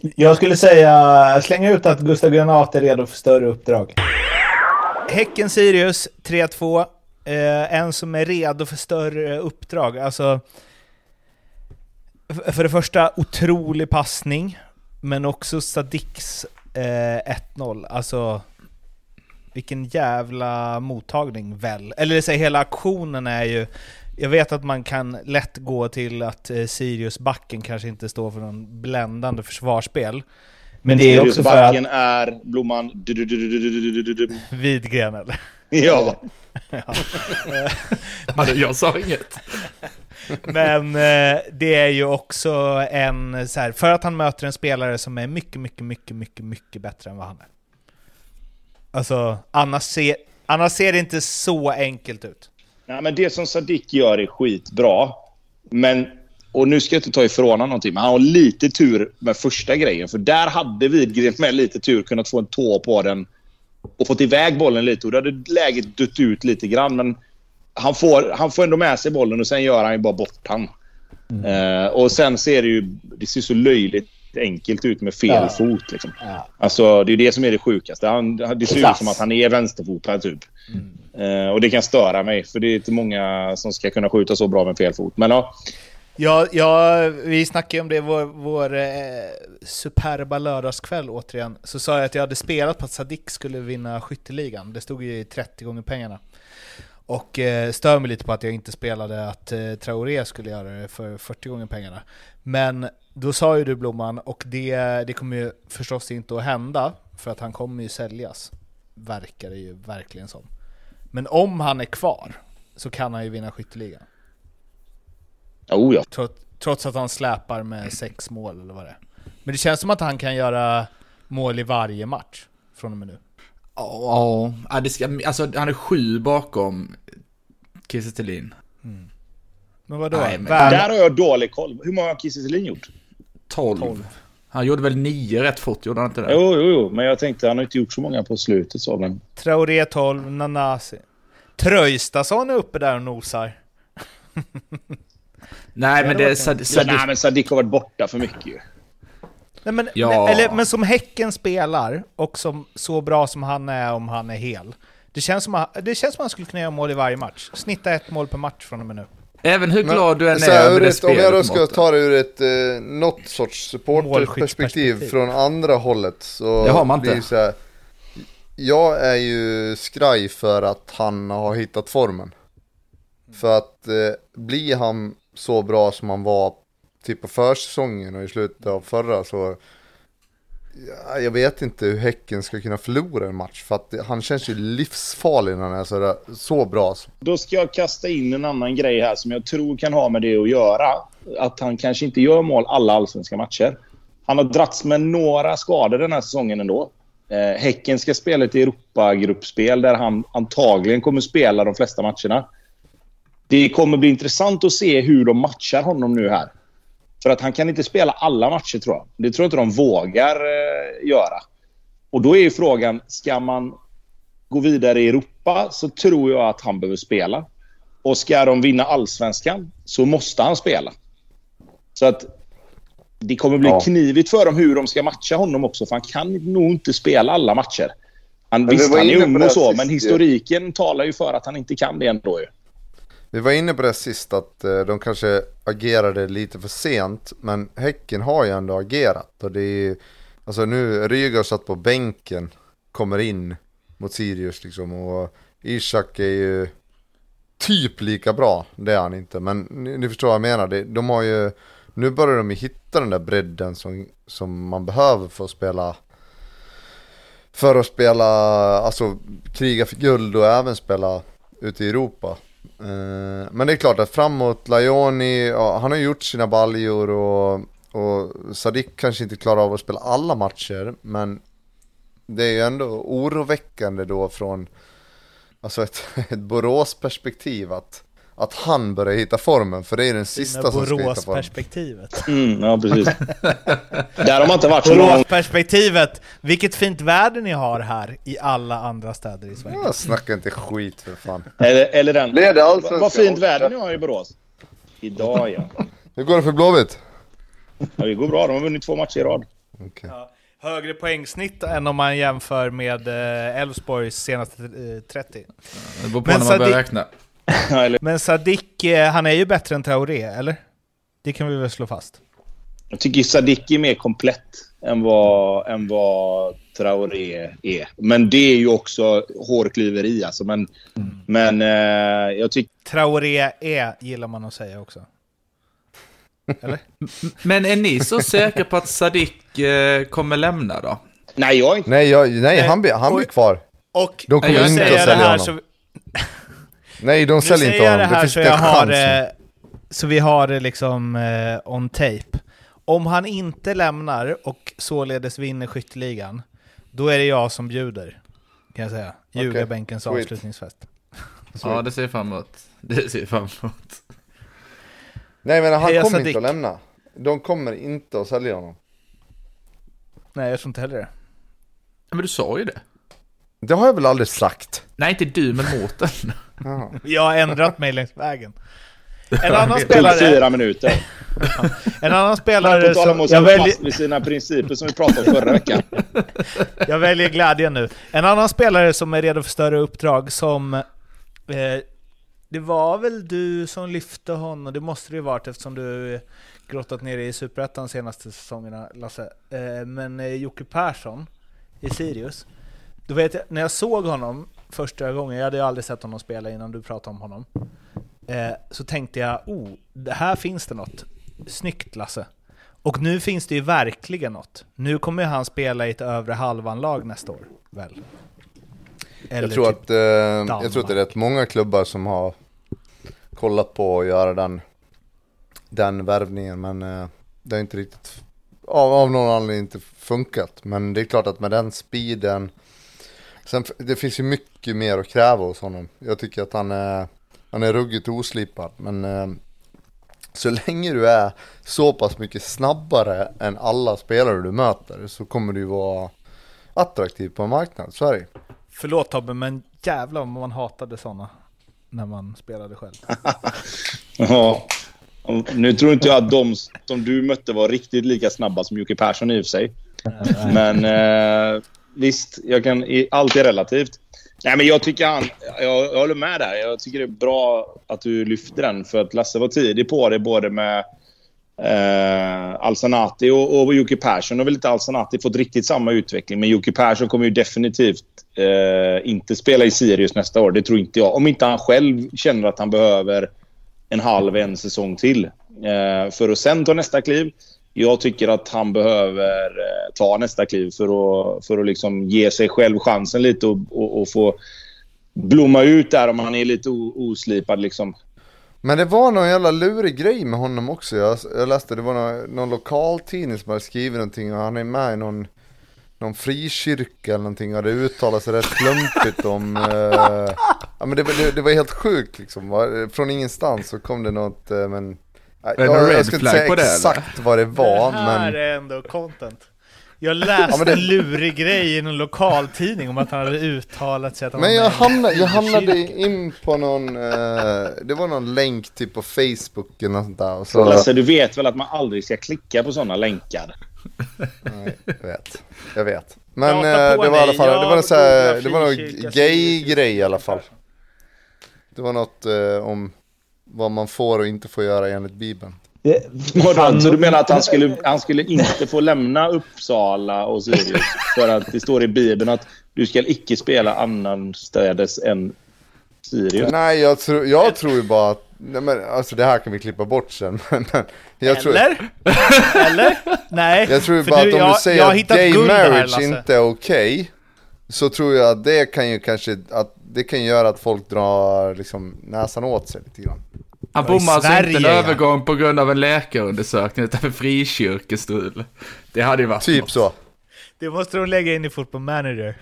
Jag skulle säga, slänga ut att Gustav Granat är redo för större uppdrag. Häcken-Sirius 3-2. Eh, en som är redo för större uppdrag. Alltså, för det första, otrolig passning. Men också Sadiks eh, 1-0. Alltså, vilken jävla mottagning väl. Eller säg, hela aktionen är ju... Jag vet att man kan lätt gå till att Sirius-backen kanske inte står för någon bländande försvarsspel. Men det är också för att... är blomman... Vidgren, eller? Ja. ja. Jag sa inget. Men det är ju också en, så här, för att han möter en spelare som är mycket, mycket, mycket, mycket, mycket bättre än vad han är. Alltså, annars ser, annars ser det inte så enkelt ut. Nej, men det som Sadik gör är skitbra. Men, och nu ska jag inte ta ifrån honom någonting, men han har lite tur med första grejen. För där hade Widgren med lite tur kunnat få en tå på den och fått iväg bollen lite. Och då hade läget dött ut lite grann. Men han får, han får ändå med sig bollen och sen gör han ju bara bort han. Eh, och sen ser det ju det ser så löjligt enkelt ut med fel Ja. fot. Liksom. Ja. Alltså, det är det som är det sjukaste. Han, det ser ut som att han är vänsterfotad typ. Eh, och det kan störa mig, för det är inte många som ska kunna skjuta så bra med fel fot. Men ja, Ja, ja vi snackade om det vår, vår eh, superba lördagskväll återigen. Så sa jag att jag hade spelat på att Sadik skulle vinna skytteligan. Det stod ju i 30 gånger pengarna. Och eh, stör mig lite på att jag inte spelade att eh, Traoré skulle göra det för 40 gånger pengarna. Men då sa ju du Blomman, och det, det kommer ju förstås inte att hända, för att han kommer ju säljas. Verkar det ju verkligen som. Men om han är kvar så kan han ju vinna skytteligan. oh ja. Trots, trots att han släpar med sex mål eller vad det är. Men det känns som att han kan göra mål i varje match från och med nu. Ja, alltså han är sju bakom Kiese Thelin. Men vadå? Nej, men- Där har jag dålig koll. Hur många har Kiese Thelin gjort? 12. Han gjorde väl nio rätt fort, gjorde han inte det? Jo, jo, jo. Men jag tänkte han har inte gjort så många på slutet. Så, men... Traoré 12, Nanasi. Tröjstason är uppe där och nosar. Nej, men det Sad- Ja, nej, men Sadik har varit borta för mycket ju. Nej, men, Ja. eller, men som Häcken spelar, och som, så bra som han är om han är hel. Det känns som att, det känns som att han skulle kunna göra mål i varje match. Snitta ett mål per match från och med nu. Även hur Men, glad du än är över det ett, Om jag då spelet, ska ta det ur ett, eh, något sorts supporterperspektiv från andra hållet så Det har man inte. så här, Jag är ju skraj för att han har hittat formen. För att eh, blir han så bra som han var typ på försäsongen och i slutet av förra så ja, jag vet inte hur Häcken ska kunna förlora en match för att det, han känns ju livsfarlig när han är så, där, så bra. Då ska jag kasta in en annan grej här som jag tror kan ha med det att göra. Att han kanske inte gör mål alla allsvenska matcher. Han har dragits med några skador den här säsongen ändå. Eh, häcken ska spela ett Europagruppspel där han antagligen kommer spela de flesta matcherna. Det kommer bli intressant att se hur de matchar honom nu här. För att han kan inte spela alla matcher tror jag. Det tror jag inte de vågar eh, göra. Och då är ju frågan, ska man gå vidare i Europa så tror jag att han behöver spela. Och ska de vinna allsvenskan så måste han spela. Så att det kommer bli Ja. knivigt för dem hur de ska matcha honom också. För han kan nog inte spela alla matcher. Han, Men visst, han är ung och så, sist men ju. historiken talar ju för att han inte kan det ändå ju. Vi var inne på det sist att eh, de kanske agerade lite för sent, men Häcken har ju ändå agerat. Och det är ju, alltså nu, Rygaard satt på bänken, kommer in mot Sirius liksom och Ishak är ju typ lika bra, det är han inte. Men ni, ni förstår vad jag menar, det, de har ju, nu börjar de ju hitta den där bredden som, som man behöver för att spela för att spela, alltså kriga för guld och även spela ute i Europa. Eh, men det är klart att framåt, Lajoni, ja, han har gjort sina baljor och, och Sadik kanske inte klarar av att spela alla matcher, men det är ju ändå oroväckande då från alltså ett, [laughs] ett Borås-perspektiv att, att han börjar hitta formen, för det är den sista som ska hitta formen. Borås-perspektivet. Mm, ja, precis. [laughs] Där har man inte varit så långt. Borås-perspektivet! Vilket fint väder ni har här i alla andra städer i Sverige. Jag snackar inte skit för fan. Eller, eller den. Leder allsvenskan Vad fint väder ni har i Borås. Idag ja. Hur går det för Blåvitt? ja. Det går bra. De har vunnit två matcher i rad. Okej. Högre poängsnitt än om man jämför med eh, Elfsborgs senaste eh, 30. Det beror på Men när man börjar Sadik- räkna. Men Sadik, eh, han är ju bättre än Traoré, eller? Det kan vi väl slå fast? jag tycker Sadik är mer komplett än vad, än vad Traoré är. Men det är ju också hårklyveri alltså. Men, men eh, jag tycker... Traoré är, gillar man att säga också. Eller? [laughs] Men är ni så säkra på att Sadik eh, kommer lämna då? Nej, jag är inte... Nej, jag, nej han, blir, han blir kvar. Och De kommer jag inte säger att det sälja här honom. så, Nej, de nu säljer inte honom. det Det här finns så inte jag har det, så vi har det liksom eh, on tape. Om han inte lämnar och således vinner skytteligan, då är det jag som bjuder. Kan jag säga. Ljugarbänkens sweet. avslutningsfest. [laughs] Ja, det ser fram emot. Det ser fram emot. Nej, men han Heja kommer Sadik. inte att lämna. De kommer inte att sälja honom. Nej, jag tror inte heller det. Men du sa ju det. Det har jag väl aldrig sagt? Nej, inte du, men Mårten. Jaha. Jag har ändrat mig längs vägen. En annan Det tog spelare, fyra minuter. en annan På spelare tal om som, att jag stå väljer, fast vid sina principer som vi pratade om förra veckan. [laughs] jag väljer glädjen nu. En annan spelare som är redo för större uppdrag som... Eh, det var väl du som lyfte honom, det måste det ju varit eftersom du grottat ner i Superettan senaste säsongerna, Lasse. Eh, men eh, Jocke Persson i Sirius. Då vet jag, när jag såg honom första gången, jag hade ju aldrig sett honom spela innan du pratade om honom. Eh, så tänkte jag, oh, det här finns det något. Snyggt Lasse. Och nu finns det ju verkligen något. Nu kommer ju han spela i ett övre halvan-lag nästa år, väl? Eller Jag tror, typ- att, eh, jag tror att det är rätt många klubbar som har kollat på att göra den, den värvningen, men eh, det har inte riktigt, av, av någon anledning inte funkat. Men det är klart att med den speeden, sen det finns ju mycket mer att kräva hos honom. Jag tycker att han är, han är ruggigt oslipad, men eh, så länge du är så pass mycket snabbare än alla spelare du möter så kommer du vara attraktiv på en marknad, så är det ju. Förlåt Tobbe, men jävlar om man hatade sådana när man spelade själv. [laughs] Ja. Nu tror inte jag att de som du mötte var riktigt lika snabba som Jocke Persson i och för sig. Men eh, visst, jag kan, allt är relativt. Nej, men jag tycker han... Jag, jag håller med där. Jag tycker det är bra att du lyfter den. För att Lasse var tidig på det både med eh, Alsanati och, och Jocke Persson. Och väl inte Alsanati fått riktigt samma utveckling. Men Jocke Persson kommer ju definitivt eh, inte spela i Sirius nästa år. Det tror inte jag. Om inte han själv känner att han behöver en halv, en säsong till. Eh, för att sen ta nästa kliv. Jag tycker att han behöver eh, ta nästa kliv för att, för att liksom ge sig själv chansen lite och, och, och få blomma ut där om han är lite oslipad. Liksom. Men det var någon jävla lurig grej med honom också. Jag, jag läste, det var någon, någon lokaltidning som hade skrivit någonting och han är med i någon, någon frikyrka eller någonting och det uttalade sig rätt klumpigt om... Eh, [laughs] ja men det, var- det, det var helt sjukt liksom. Från ingenstans så kom det något, eh, men... jag, jag red ska inte säga det, eller? exakt vad det var, det här men... är ändå content. Jag läste Ja, men det- en lurig grej i någon lokaltidning om att han hade uttalat sig att han Men jag hamnade, jag hamnade in på någon, eh, det var någon länk typ på Facebook eller något sånt där. Och så, Lasse, du vet väl att man aldrig ska klicka på sådana länkar? Nej, jag vet. Jag vet. Men eh, det var i alla fall, det Jag var, en så här, det var någon frikyrka, gay-grej i alla fall. Det var något eh, om vad man får och inte får göra enligt Bibeln. Vadå, Så du menar att han skulle, han skulle inte få lämna Uppsala och Sirius för att det står i Bibeln att du ska icke spela annanstädes än Sirius? Nej, jag, tror jag tror ju bara att, nej men alltså det här kan vi klippa bort sen. [laughs] Men, men jag tror, Eller? Eller? Nej. jag tror ju bara du, att om jag, du säger att gay här, marriage Lasse. inte är okej, så tror jag att det kan ju kanske, att det kan göra att folk drar liksom näsan åt sig lite grann. Han bommar alltså inte en Sverige, ja. övergång på grund av en läkarundersökning utan för frikyrkestrul. Det hade ju varit Typ något. så. Det måste de lägga in i Football Manager.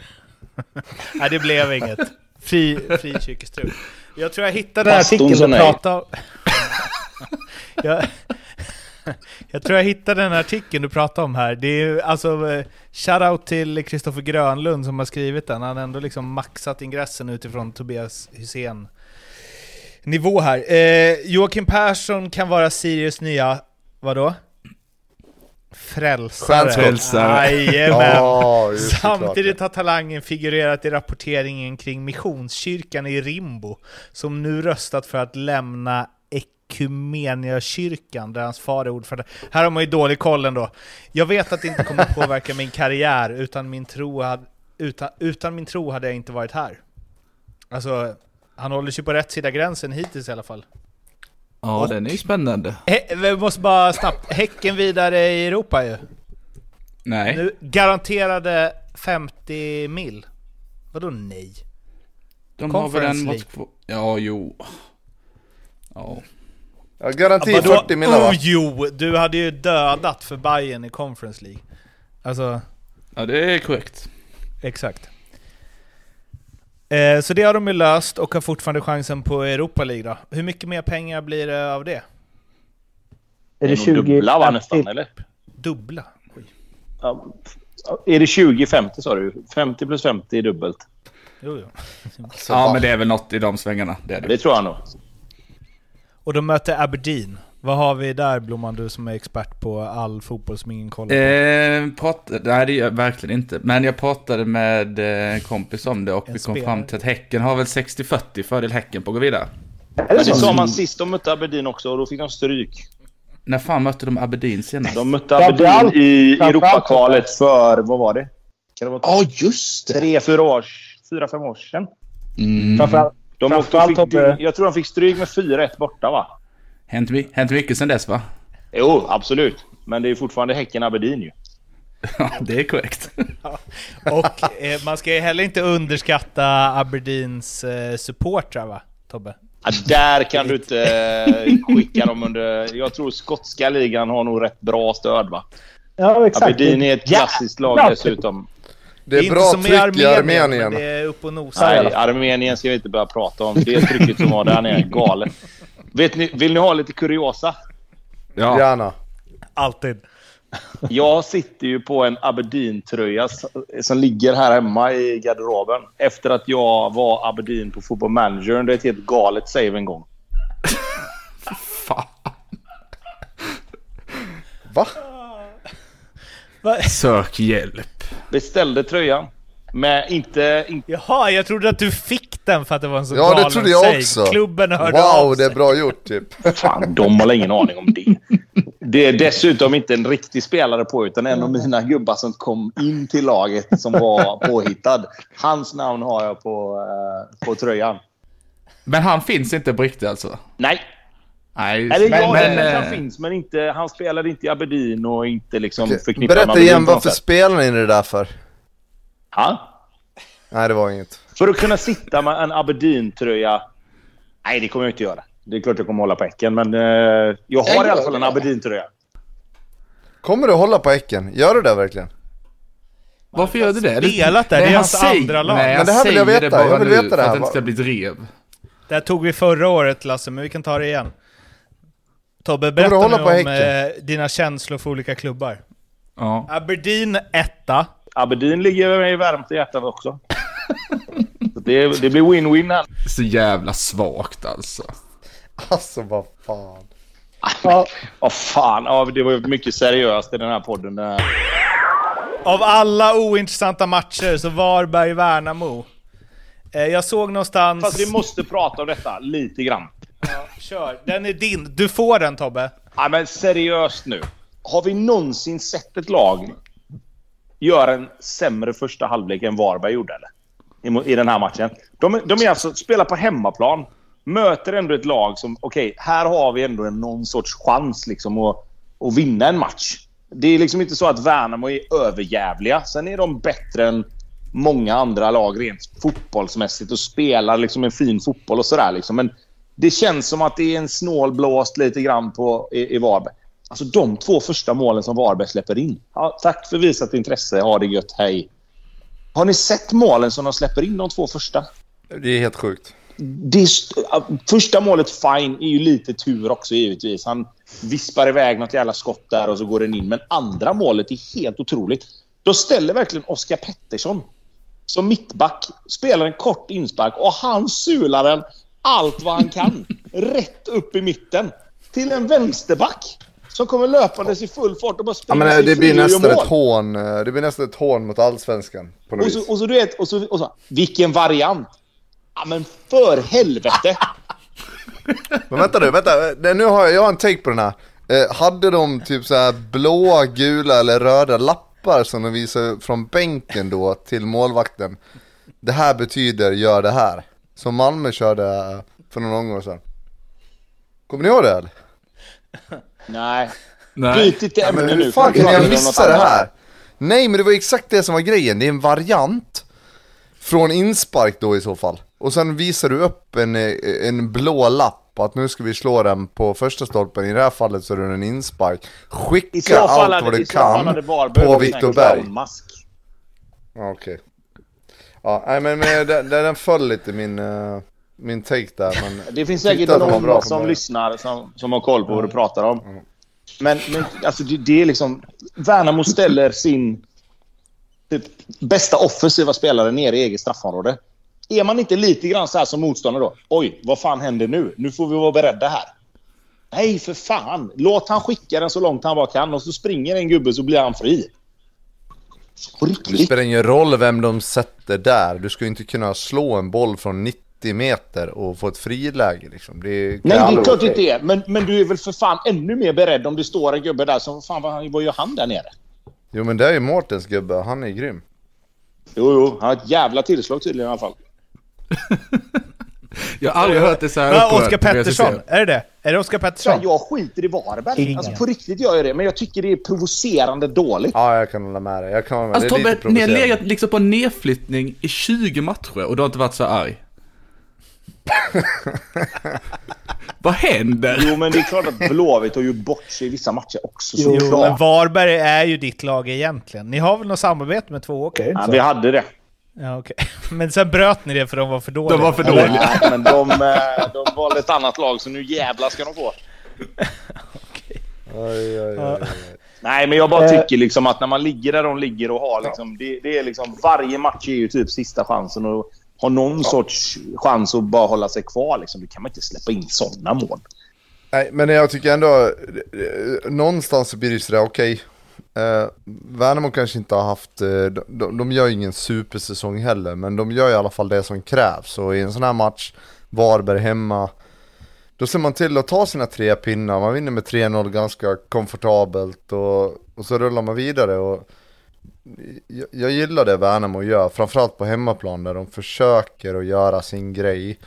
[laughs] Nej, det blev inget. Fri, frikyrkestrul. Jag tror jag hittade den här Pastorn artikeln du pratade om. [laughs] jag, jag tror jag hittade den här artikeln du pratade om här. Det är ju alltså shoutout till Kristoffer Grönlund som har skrivit den. Han har ändå liksom maxat ingressen utifrån Tobias Hysén nivå här. Eh, Joakim Persson kan vara Sirius nya, vadå? Frälsare. Frälsare. Jajamän. Det, Samtidigt har talangen figurerat i rapporteringen kring Missionskyrkan i Rimbo, som nu röstat för att lämna Ekumeniakyrkan, där hans far är ordförande. Här har man ju dålig koll ändå. Jag vet att det inte kommer påverka min karriär, utan min tro hade, utan, utan min tro hade jag inte varit här. Alltså, han håller sig på rätt sida gränsen hittills i alla fall. Ja, den är ju spännande. Vi måste bara snabbt, Häcken vidare i Europa ju. Nej. Nu garanterade 50 mil. Vadå nej? De har väl en Conference kvar. Ja, jo. Ja. Ja, garanti Vadå? 40 millar va? Oh, jo, du hade ju dödat för Bayern i Conference League. Alltså, ja, det är korrekt. exakt. Eh, så det har de ju löst och har fortfarande chansen på Europa League då. Hur mycket mer pengar blir det av det? Är Det det är 20? nog dubbla va nästan, eller? Dubbla? Oj. Ja, är det 20-50 sa du? 50 plus 50 är dubbelt. Jo, jo. Så, Ja, men det är väl något i de svängarna. Det är det. Det tror jag nog. Och de möter Aberdeen. Vad har vi där Blomman, du som är expert på all fotboll som ingen kollar på? Eh, prat, nej, det gör jag verkligen inte. Men jag pratade med eh, en kompis om det och En vi kom spelare. fram till att Häcken har väl 60-40 fördel Häcken på att gå vidare. Men det sa man sist de mötte Aberdeen också och då fick de stryk. När fan mötte de Aberdeen senast? De mötte Aberdeen i Europakvalet för, vad var det? Kan det vara Ja, just det. tre, fyra år, fyra, fem år sedan? Mm. Framförallt, De Framförallt fick, Tobbe- jag tror de fick stryk med 4-1 borta va? Hänt, hänt mycket sen dess va? Jo, absolut. Men det är fortfarande Häcken-Aberdeen ju. [laughs] Ja, det är korrekt. Och eh, man ska ju heller inte underskatta Aberdeens eh, supportrar va, Tobbe? Ja, där kan du inte eh, skicka dem under... Jag tror skotska ligan har nog rätt bra stöd va? ja, exakt. Aberdeen är ett klassiskt lag Jävla- dessutom. Det är inte bra som i tryck i Armenien, Armenien. men det är upp och nosar Nej. Armenien ska vi inte börja prata om. Det trycket som var där nere är galet. Vet ni, vill ni ha lite kuriosa? Ja. Gärna. Alltid. Jag sitter ju på en Aberdeen-tröja som ligger här hemma i garderoben. Efter att jag var Aberdeen på Football Manager. Det är ett helt galet save en gång. Fan. Va? Sök hjälp. Beställde tröjan. Men inte... inte Jaha, jag trodde att du fick den för att det var en så Ja, det galen trodde jag också. Klubben hörde av Wow, sig. det är bra gjort typ. fan, de har ingen aning om det. Det är dessutom inte en riktig spelare på, utan en av mina gubbar som kom in till laget som var påhittad. Hans namn har jag på, eh, på tröjan. Men han finns inte på riktigt alltså? Nej, Nej, Eller men, jag men, att han eh, finns, men inte, han spelade inte i Aberdeen och inte liksom Okej, förknippad Berätta igen, varför spelar ni det där för? Ja? Nej, det var inget. För att kunna sitta med en Aberdeen-tröja. Nej, det kommer jag inte göra. Det är klart jag kommer hålla på Häcken, men eh, jag har i alla fall en Aberdeen-tröja. Kommer du hålla på Häcken? Gör du det verkligen? varför gör du det? Spelat där, det är han hans säger- andra lag. Nej, Men han det här vill jag veta, bara jag vill nu veta det för här. att det inte ska bli drev. Det här tog vi förra året Lasse, men vi kan ta det igen. Tobbe, berätta nu om Häcken? eh, dina känslor för olika klubbar. Ja. Aberdeen etta. Aberdeen ligger mig varmt i hjärtat också. Så det, det blir win-win här. Så jävla svagt alltså. Alltså vad fan. Ja, Vad fan, ja, det var mycket seriöst i den här podden. Här. Av alla ointressanta matcher så Varberg-Värnamo. Eh, jag såg någonstans... Fast vi måste prata om detta lite grann. Ja, kör, den är din. Du får den Tobbe. Ja, men seriöst nu. Har vi någonsin sett ett lag Gör en sämre första halvlek än Varberg gjorde eller? I, I den här matchen. De, de är alltså, spelar på hemmaplan. Möter ändå ett lag som, okej, här har vi ändå någon sorts chans liksom att, att vinna en match. Det är liksom inte så att Värnamo är överjävliga. Sen är de bättre än många andra lag rent fotbollsmässigt och spelar liksom en fin fotboll och sådär. Liksom. Men det känns som att det är en snålblåst lite grann på, i, i Varberg. Alltså de två första målen som Varberg släpper in. Ja, tack för visat intresse. Ha det gött. Hej. Har ni sett målen som de släpper in, de två första? Det är helt sjukt. Det första målet, fine, är ju lite tur också givetvis. Han vispar iväg något jävla skott där och så går den in. Men andra målet är helt otroligt. Då ställer verkligen Oskar Pettersson som mittback, spelar en kort inspark och han sular den allt vad han kan. [laughs] rätt upp i mitten. Till en vänsterback. Som kommer löpandes i full fart och bara Ja, springer men eh, det blir nästan ett hån. eh, Det blir nästan ett hån mot allsvenskan. På något Och vis. så, och så du vet, och så, och så, vilken variant! Ja men för helvete! [laughs] Men vänta nu, vänta. Nu har jag, jag har en take på den här. Eh, hade de typ så här blåa, gula eller röda lappar som de visade från bänken då till målvakten. Det här betyder gör det här. Som Malmö körde eh, för några omgångar sedan. Kommer ni ihåg det eller? [laughs] Nej. Nej. Byt inte ämne Men nu. hur fan kan jag missa det här? Nej men det var exakt det som var grejen, det är en variant Från inspark då i så fall Och sen visar du upp en, eh, en blå lapp att nu ska vi slå den på första stolpen I det här fallet så är det en inspark Skicka allt vad du kan på Viktor Berg Okej Ja, nej men, men den, den föll lite min, eh, min take där men [laughs] Det finns säkert någon som lyssnar som, som har koll på vad du pratar om. Men, men alltså det, det är liksom... Värnamo ställer sin typ, bästa offensiva spelare nere i eget straffområde. Är man inte lite grann så här som motståndare då? Oj, vad fan händer nu? Nu får vi vara beredda här. Nej, för fan. Låt han skicka den så långt han bara kan och så springer en gubbe så blir han fri. På Det riktigt. spelar ingen roll vem de sätter där Du ska ju inte kunna slå en boll från 90 meter och få ett friläge liksom det Nej, det är klart det inte är. Men, men du är väl för fan ännu mer beredd om det står en gubbe där som... Fan, vad, vad gör han där nere? Jo men det är ju Mårtens gubbe, han är grym Jo, jo. Han har ett jävla tillslag tydligen i alla fall. [laughs] Jag har aldrig hört det så här Ja, upprört Oskar Pettersson, är det det? Är det Oskar Pettersson? jag skiter i Varberg. Alltså på riktigt gör jag det. Men jag tycker det är provocerande dåligt. Ja jag kan hålla med dig, jag kan hålla med Alltså det är Tobbe, lite ni har legat liksom på nedflyttning i 20 matcher och du har inte varit så arg. [laughs] Vad händer? Jo, men det är klart att Blåvitt har ju bort sig i vissa matcher också. Jo, men. Varberg är ju ditt lag egentligen. Ni har väl något samarbete med två åkare? Ja, vi hade det. Ja, okej. [laughs] Men sen bröt ni det för de var för dåliga? De var för eller? dåliga. Nej, men de, eh, de valde ett annat lag, så nu jävlar ska de få. [laughs] Oj, oj, oj, oj. Nej, men jag bara tycker liksom att när man ligger där de ligger och har liksom... Det, det är liksom... Varje match är ju typ sista chansen och ha någon sorts chans att bara hålla sig kvar liksom. Det kan man inte släppa in sådana mål. Nej men jag tycker ändå, eh, någonstans så blir det ju sådär okej. Eh, Värnamo kanske inte har haft, eh, de, de, de gör ingen supersäsong heller, men de gör i alla fall det som krävs. Och i en sån här match, Varberg hemma, då ser man till att ta sina tre pinnar, man vinner med 3-0 ganska komfortabelt och, och så rullar man vidare. Och jag, jag gillar det Värnamo gör, framförallt på hemmaplan där de försöker att göra sin grej.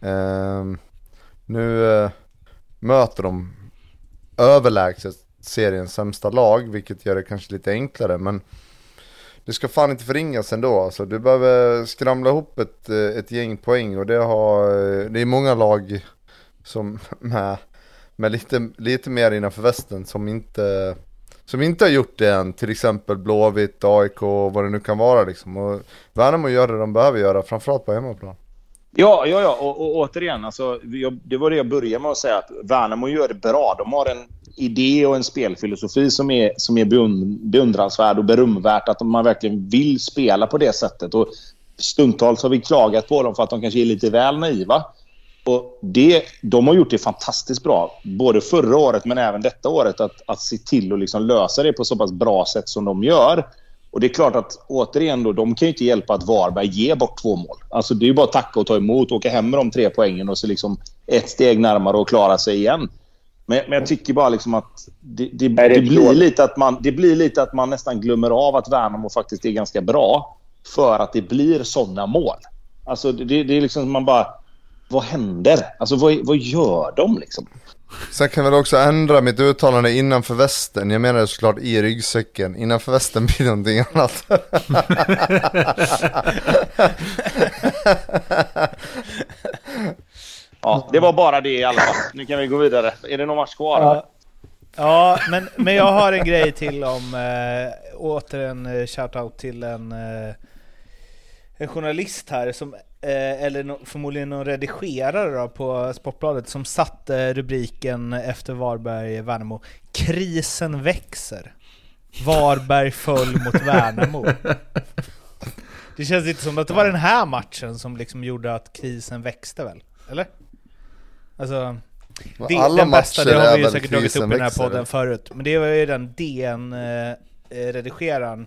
Ehm, nu eh, möter de överlägset seriens sämsta lag, vilket gör det kanske lite enklare, men det ska fan inte förringas ändå. Alltså, du behöver skramla ihop ett, eh, ett gäng poäng och det har, eh, det är många lag som [laughs] med, med lite, lite mer innanför västen som inte, som inte har gjort det än. Till exempel Blåvitt, AIK och vad det nu kan vara liksom. Och Värnamo gör det de behöver göra, framförallt på hemmaplan. Ja, ja, ja. Och, och återigen, alltså, jag, det var det jag började med att säga. att Värnamo gör det bra. De har en idé och en spelfilosofi som är, som är beundransvärd och berömvärt. Att man verkligen vill spela på det sättet. Och stundtals har vi klagat på dem för att de kanske är lite väl naiva. Och det, de har gjort det fantastiskt bra. Både förra året men även detta året. Att, att se till att liksom lösa det på så pass bra sätt som de gör. Och det är klart att återigen då, de kan ju inte hjälpa att Varberg ger bort två mål. Alltså det är ju bara att tacka och ta emot, åka hem med de tre poängen och så liksom ett steg närmare och klara sig igen. Men, men jag tycker bara liksom att det, det, det det, blir lite att man, det blir lite att man nästan glömmer av att Värnamo faktiskt är ganska bra. För att det blir sådana mål. Alltså det, det är liksom man bara... Vad händer? Alltså vad, vad gör de liksom? Sen kan jag väl också ändra mitt uttalande innanför västen. Jag menar såklart i ryggsäcken. Innanför västen blir det någonting annat. [laughs] Ja, det var bara det i alla fall. Nu kan vi gå vidare. Är det någon match kvar? Ja, ja men, men jag har en grej till om, äh, åter en eh, shoutout till en, eh, en journalist här, som, eh, eller no, förmodligen någon redigerare då, på Sportbladet, som satte rubriken efter Varberg-Värnamo. Krisen växer. Varberg föll mot [laughs] Värnamo. Det känns inte som att det var den här matchen som liksom gjorde att krisen växte väl? Eller? Alltså... Det, Alla den bästa, det har vi ju säkert dragit upp i den här växer, podden eller? förut. Men det var ju den DN-redigeraren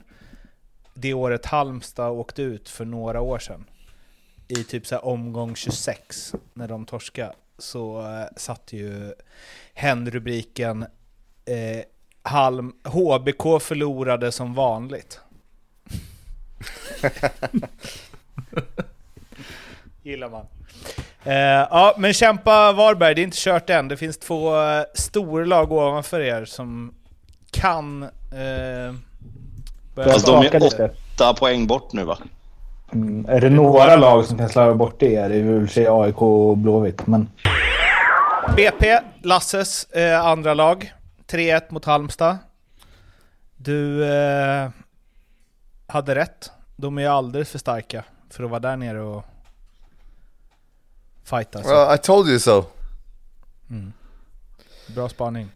det året Halmstad åkte ut för några år sedan. I typ så här omgång 26, när de torskade, så eh, satt ju hen rubriken eh, Halm, HBK förlorade som vanligt. [laughs] Gillar man. Eh, ja, men kämpa Varberg, det är inte kört än. Det finns två eh, storlag ovanför er som kan eh, börja Fast de är lite. åtta poäng bort nu va? Mm. Är det några lag som kan slarva bort det är det för sig AIK och Blåvitt. Men BP, Lasses eh, andra lag. 3-1 mot Halmstad. Du eh, hade rätt. De är alldeles för starka för att vara där nere och fighta. Well, I told you so. Bra spaning.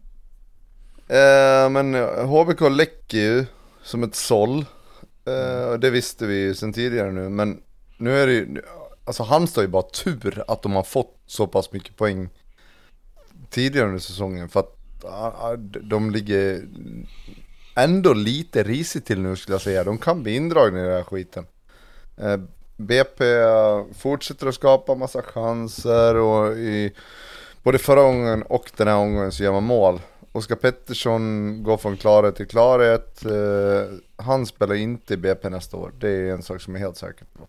Eh, men HBK läcker ju som ett såll. Eh, det visste vi ju sedan tidigare nu. Men nu är det ju, alltså Halmstad har ju bara tur att de har fått så pass mycket poäng tidigare under säsongen. För att ah, de ligger ändå lite risigt till nu skulle jag säga. De kan bli indragna i den här skiten. Eh, BP fortsätter att skapa massa chanser och i både förra gången och den här gången så gör man mål. Oskar Pettersson går från klarhet till klarhet. Eh, han spelar inte i BP nästa år. Det är en sak som jag är helt säker på.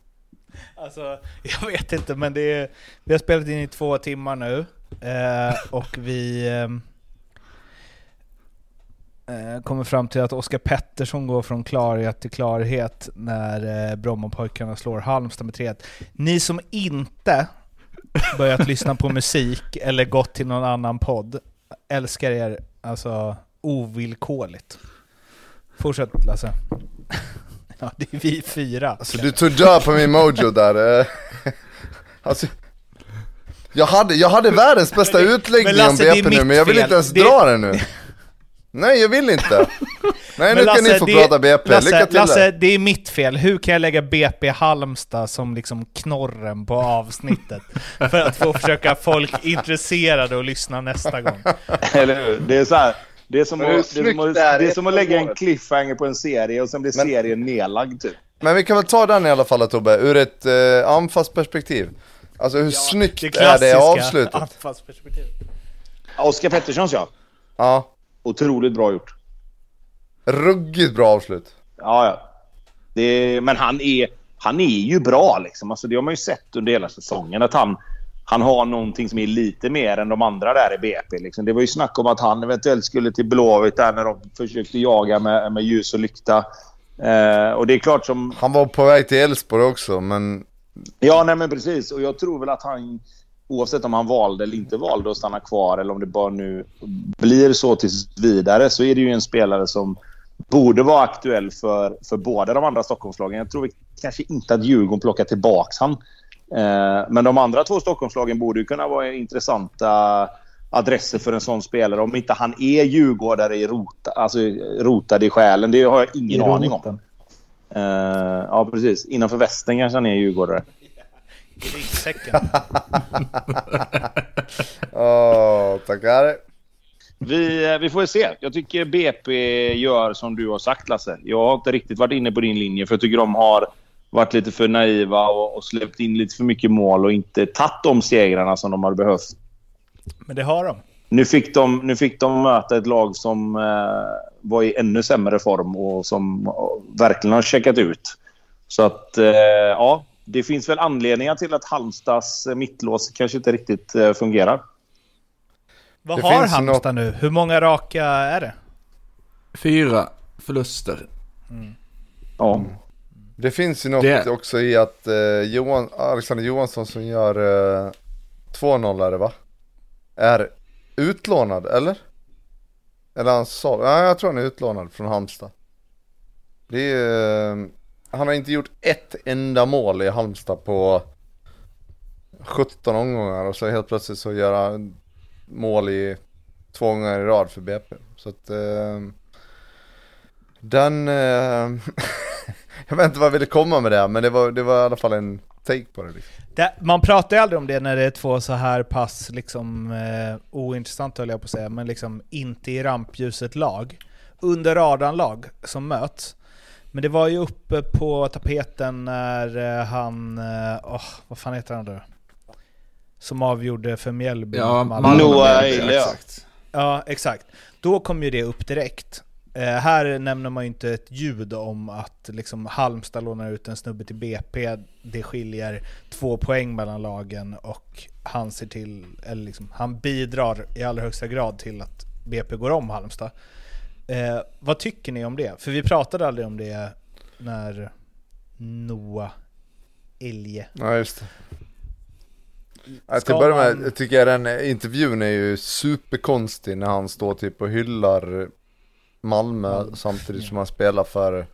Alltså, jag vet inte, men det är, vi har spelat in i två timmar nu. Eh, och vi eh, kommer fram till att Oskar Pettersson går från klarhet till klarhet när Brommapojkarna slår Halmstad med 3-1. Ni som inte börjat lyssna på musik eller gått till någon annan podd, älskar er alltså ovillkorligt. Fortsätt Lasse. [laughs] Ja, det är vi fyra. Alltså du tog död på min mojo där. eh. [laughs] Alltså, jag, hade, jag hade världens bästa utläggning men Lasse, om BP nu men jag vill inte ens Det- dra den nu. Nej jag vill inte. [laughs] Nej nu Men kan ni få det- prata BP, Lasse, lycka till Lasse, det är mitt fel. Hur kan jag lägga BP Halmstad som liksom knorren på avsnittet? För att få försöka folk intresserade och lyssna nästa gång. [laughs] Eller hur? Det är så här. Det är som, att, det är som, att, det är som att lägga en cliffhanger på en serie och sen blir Men- serien nedlagd typ. Men vi kan väl ta den i alla fall Tobbe, ur ett eh, anfallsperspektiv. Alltså hur snyggt Det är det klassiska avslutet? anfallsperspektivet. Oskar Petterssons ja. Ja, Otroligt bra gjort. ruggigt bra avslut. Ja, ja. Det, men han är, han är ju bra liksom. Alltså, det har man ju sett under hela säsongen. Att han, han har någonting som är lite mer än de andra där i BP. Liksom. Det var ju snack om att han eventuellt skulle till Blåvitt där när de försökte jaga med, med ljus och lykta. Eh, och det är klart som... Han var på väg till Elfsborg också men Ja, nej men precis. Och jag tror väl att han, oavsett om han valde eller inte valde att stanna kvar eller om det bara nu blir så tills vidare, så är det ju en spelare som borde vara aktuell för, för båda de andra Stockholmslagen. Jag tror vi kanske inte att Djurgården plockar tillbaks han. Eh, men de andra två Stockholmslagen borde ju kunna vara intressanta adresser för en sån spelare. Om inte han är djurgårdare i rota, alltså rotad i själen, det har jag ingen aning om. Eh, ja, precis. Innanför västen kanske han är djurgårdare. Ryggsäcken. [laughs] Åh, tackar. Vi, eh, vi får se. Jag tycker BP gör som du har sagt, Lasse. Jag har inte riktigt varit inne på din linje, för jag tycker de har varit lite för naiva och, och släppt in lite för mycket mål och inte tagit de segrarna som de hade behövt. Men det har de. Nu fick de, nu fick de möta ett lag som eh, var i ännu sämre form och som eh, verkligen har checkat ut. Så att, eh, ja. Det finns väl anledningar till att Halmstads mittlås kanske inte riktigt eh, fungerar. Vad Det har Halmstad nu? Hur många raka är det? Fyra förluster. Ja. Det finns ju något Det- också i att eh, Johan, Alexander Johansson som gör eh, 2-0 är det va? Är utlånad eller? Eller han sa, nej jag tror han är utlånad från Halmstad. Det är, eh, han har inte gjort ett enda mål i Halmstad på 17 omgångar och så helt plötsligt så gör han mål i två gånger i rad för BP. Så att eh, den, eh, [laughs] jag vet inte vad jag ville komma med det, men det var, det var i alla fall en take på det. Liksom. Det, man pratar ju aldrig om det när det är två så här pass liksom, eh, ointressant höll jag på att säga, men liksom inte i rampljuset lag. Under radarn lag som möts. Men det var ju uppe på tapeten när eh, han, åh, vad fan heter han då? Som avgjorde för Mjällby. Ja, Ja, Eile. Ja, exakt. Då kom ju det upp direkt. Eh, här nämner man ju inte ett ljud om att liksom Halmstad lånar ut en snubbe till BP, det skiljer två poäng mellan lagen och han ser till, eller liksom, han bidrar i allra högsta grad till att BP går om Halmstad. Eh, vad tycker ni om det? För vi pratade aldrig om det när Noah Elge Ja just det. Ja, till att börja med man- jag tycker jag den intervjun är ju superkonstig när han står typ och hyllar Malmö samtidigt som han spelar för,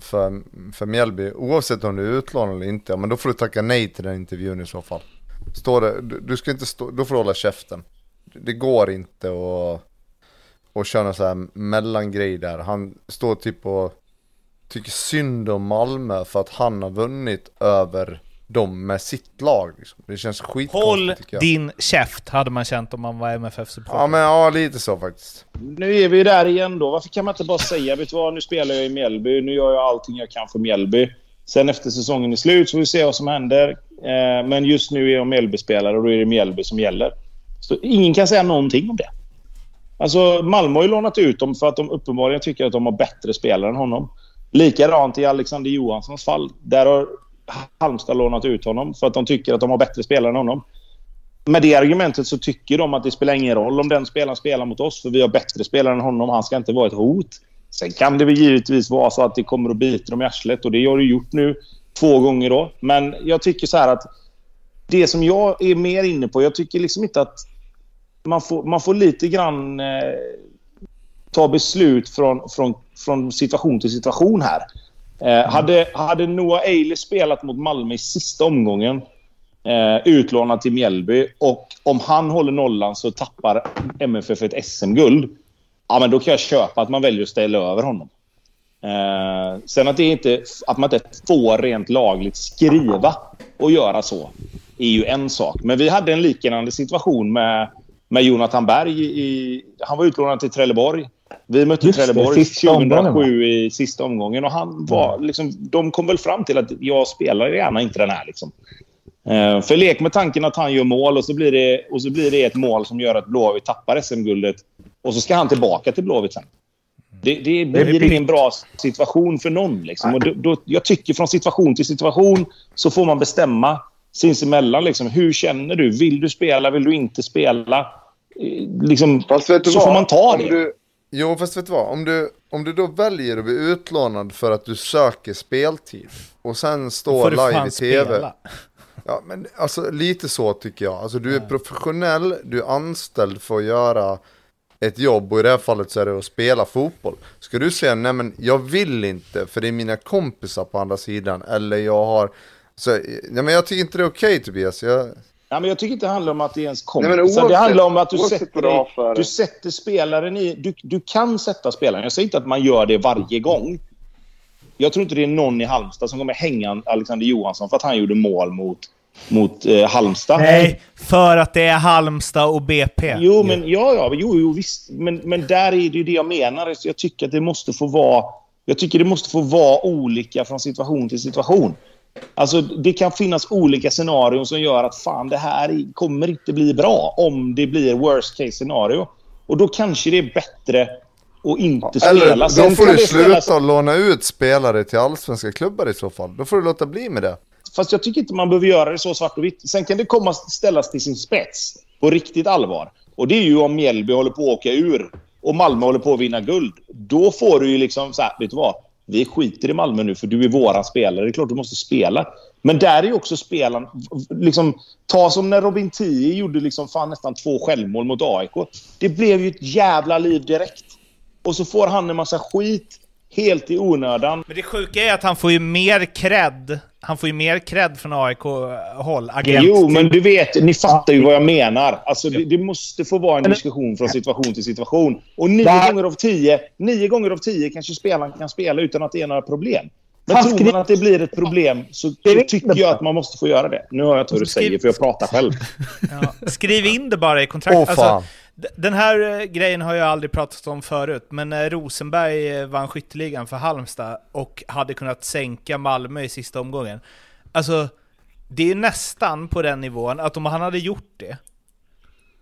för, för Mjällby. Oavsett om du är utlånad eller inte, men då får du tacka nej till den intervjun i så fall. Står det, du, du ska inte stå, då får du hålla käften. Det går inte att och köra någon sån här mellangrej där. Han står typ och tycker synd om Malmö för att han har vunnit över dem med sitt lag. Liksom. Det känns Håll skitkonstigt tycker jag. din käft, hade man känt om man var MFF-supporter. Ja men ja, lite så faktiskt. Nu är vi där igen då. Varför kan man inte bara säga, vet du vad, nu spelar jag i Mjällby. Nu gör jag allting jag kan för Mjällby. Sen efter säsongen är slut så får vi se vad som händer. Eh, men just nu är jag Mjällby-spelare och då är det Mjällby som gäller. Så ingen kan säga någonting om det. Alltså, Malmö har ju lånat ut dem för att de uppenbarligen tycker att de har bättre spelare än honom. Likadant i Alexander Johanssons fall. Där har Halmstad lånat ut honom för att de tycker att de har bättre spelare än honom. Med det argumentet så tycker de att det spelar ingen roll om den spelaren spelar mot oss för vi har bättre spelare än honom. Han ska inte vara ett hot. Sen kan det väl givetvis vara så att det kommer att bita dem i arslet och det har det gjort nu två gånger då. Men jag tycker så här att det som jag är mer inne på, jag tycker liksom inte att man får, man får lite grann eh, ta beslut från, från, från situation till situation här. Eh, hade, hade Noah Eiley spelat mot Malmö i sista omgången, eh, utlånad till Mjällby, och om han håller nollan så tappar MFF ett SM-guld. Ja, men då kan jag köpa att man väljer att ställa över honom. Eh, sen att, det inte, att man inte får rent lagligt skriva och göra så är ju en sak. Men vi hade en liknande situation med, med Jonathan Berg. I, han var utlånad till Trelleborg. Vi mötte Just Trelleborg sista omgången, va? 2007 i sista omgången. Och han var, liksom, de kom väl fram till att jag spelar gärna inte den här. Liksom. Eh, för lek med tanken att han gör mål och så blir det, och så blir det ett mål som gör att Blåvitt tappar SM-guldet. Och så ska han tillbaka till Blåvitt sen. Det, det blir ingen bra situation för någon. Liksom. Och då, då, jag tycker från situation till situation så får man bestämma sinsemellan. Liksom, hur känner du? Vill du spela? Vill du inte spela? Liksom, Fast vet du så vad? får man ta Om det. Du, Jo fast vet du vad, om du, om du då väljer att bli utlånad för att du söker speltid och sen står live i tv. spela. Ja men alltså lite så tycker jag. Alltså du är professionell, du är anställd för att göra ett jobb och i det här fallet så är det att spela fotboll. Ska du säga nej men jag vill inte för det är mina kompisar på andra sidan eller jag har så, nej men jag tycker inte det är okej Tobias. Jag, Ja, men jag tycker inte det handlar om att det är ens Nej, kompisar. oavsett- det handlar om att du sätter, dig, du sätter spelaren i... Du, du kan sätta spelaren. Jag säger inte att man gör det varje gång. Jag tror inte det är någon i Halmstad som kommer hänga Alexander Johansson för att han gjorde mål mot, mot eh, Halmstad. Nej, för att det är Halmstad och BP. Jo, men ja, ja, jo, jo visst. Men, men där är det ju det jag menar. Jag tycker att det måste få vara... Jag tycker det måste få vara olika från situation till situation. Alltså, det kan finnas olika scenarion som gör att fan, det här kommer inte bli bra om det blir worst case scenario. Och då kanske det är bättre att inte spela. eller då Sen får du sluta låna ut spelare till allsvenska klubbar i så fall. Då får du låta bli med det. Fast jag tycker inte man behöver göra det så svart och vitt. Sen kan det komma ställas till sin spets på riktigt allvar. Och det är ju om Mjällby håller på att åka ur och Malmö håller på att vinna guld. Då får du ju liksom så här, vet du vad? Vi skiter i Malmö nu för du är våran spelare. Det är klart du måste spela. Men där är också spelaren... Liksom, ta som när Robin Tii gjorde liksom fan nästan två självmål mot AIK. Det blev ju ett jävla liv direkt. Och så får han en massa skit helt i onödan. Men det sjuka är att han får ju mer cred. Han får ju mer cred från AIK-håll. Agent Jo, men du vet, ni fattar ju vad jag menar. Alltså, det, det måste få vara en diskussion från situation till situation. Och nio Där- gånger av tio, nio gånger av tio kanske spelaren kan spela utan att det är några problem. Men Han tror man att det blir ett problem så, tycker jag att man måste få göra det. Nu hör jag du Skriv- säger, för jag pratar själv. [laughs] Ja. Skriv in det bara i kontraktet. D- den här eh, grejen har jag aldrig pratat om förut, men eh, Rosenberg eh, vann skytteligan för Halmstad och hade kunnat sänka Malmö i sista omgången. Alltså, det är nästan på den nivån att om han hade gjort det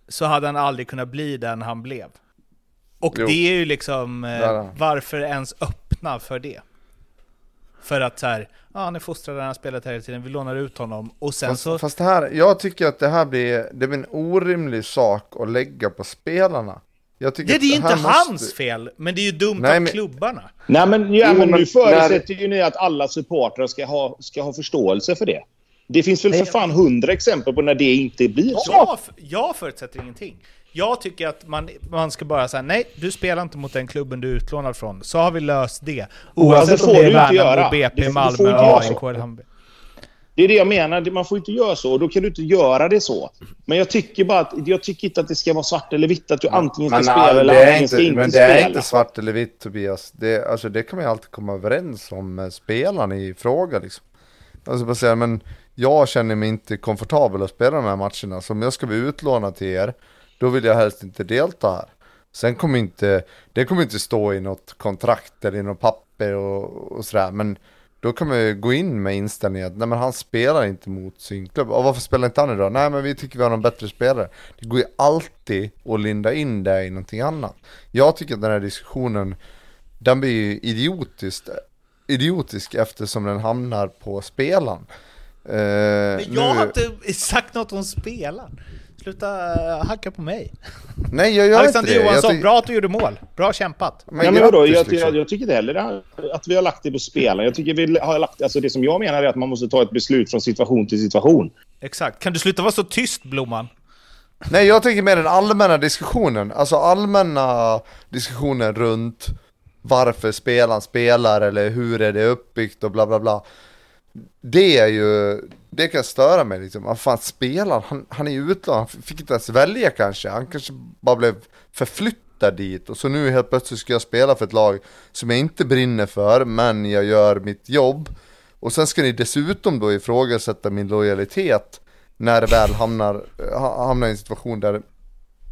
så hade han aldrig kunnat bli den han blev. Och Jo. det är ju liksom, varför ens öppna för det? För att så här, ja han är fostrad, han har spelat här hela tiden, vi lånar ut honom och sen Fast, så... fast det här, jag tycker att det här blir, det blir en orimlig sak att lägga på spelarna. Jag tycker Ja, det är ju att inte måste- hans fel, men det är ju dumt Nej, av men- klubbarna. Nej, men, ja, men nu förutsätter ju ni att alla supportrar ska ha, ska ha förståelse för det. Det finns väl för fan hundra exempel på när det inte blir så. Jag, jag förutsätter ingenting. Jag tycker att man, man ska bara säga nej, du spelar inte mot den klubben du är utlånad från. Så har vi löst det. Oavsett det om får det du är inte Värnamo, göra. BP, Malmö, inte göra så. AIK eller Hammarby. Det är det jag menar. Det- Man får inte göra så. Och då kan du inte göra det så. Men jag tycker bara att, jag tycker inte att det ska vara svart eller vitt. Att du antingen ska spela eller det antingen inte, ska inte men det spela. är inte svart eller vitt Tobias. Det, alltså, det kan man ju alltid komma överens om med spelaren i fråga liksom. Alltså bara säga, men jag känner mig inte komfortabel att spela de här matcherna. Så om jag ska bli utlånad till er, då vill jag helst inte delta här. Sen kommer inte, det kommer inte stå i något kontrakt eller i något papper och, och sådär. Men då kan man ju gå in med inställningen att nej men han spelar inte mot sin klubb. Och varför spelar inte han idag? Nej men vi tycker vi har någon bättre spelare. Det går ju alltid att linda in det i någonting annat. Jag tycker att den här diskussionen, den blir ju idiotisk eftersom den hamnar på spelaren. Eh, Men nu- jag har inte sagt något om spelaren. Sluta eh, hacka på mig. Nej jag gör Alexander inte det. Jag Johansson, tyck- bra att du gjorde mål. Bra kämpat. Men Nej, men vadå? grattis, Jag, liksom. jag, jag tycker inte heller att vi har lagt det på spelaren. Jag tycker vi har lagt... Alltså det som jag menar är att man måste ta ett beslut från situation till situation. Exakt. Kan du sluta vara så tyst, Blomman? Nej jag tänker mer den allmänna diskussionen, alltså allmänna diskussionen runt varför spelaren spelar eller hur är det uppbyggt och bla bla bla. Det är ju, det kan störa mig liksom, vad fan spelar han? Han är ju utlånad, han fick inte ens välja kanske, han kanske bara blev förflyttad dit och så nu helt plötsligt ska jag spela för ett lag som jag inte brinner för men jag gör mitt jobb. Och sen ska ni dessutom då ifrågasätta min lojalitet när det väl hamnar, ha- hamnar i en situation där,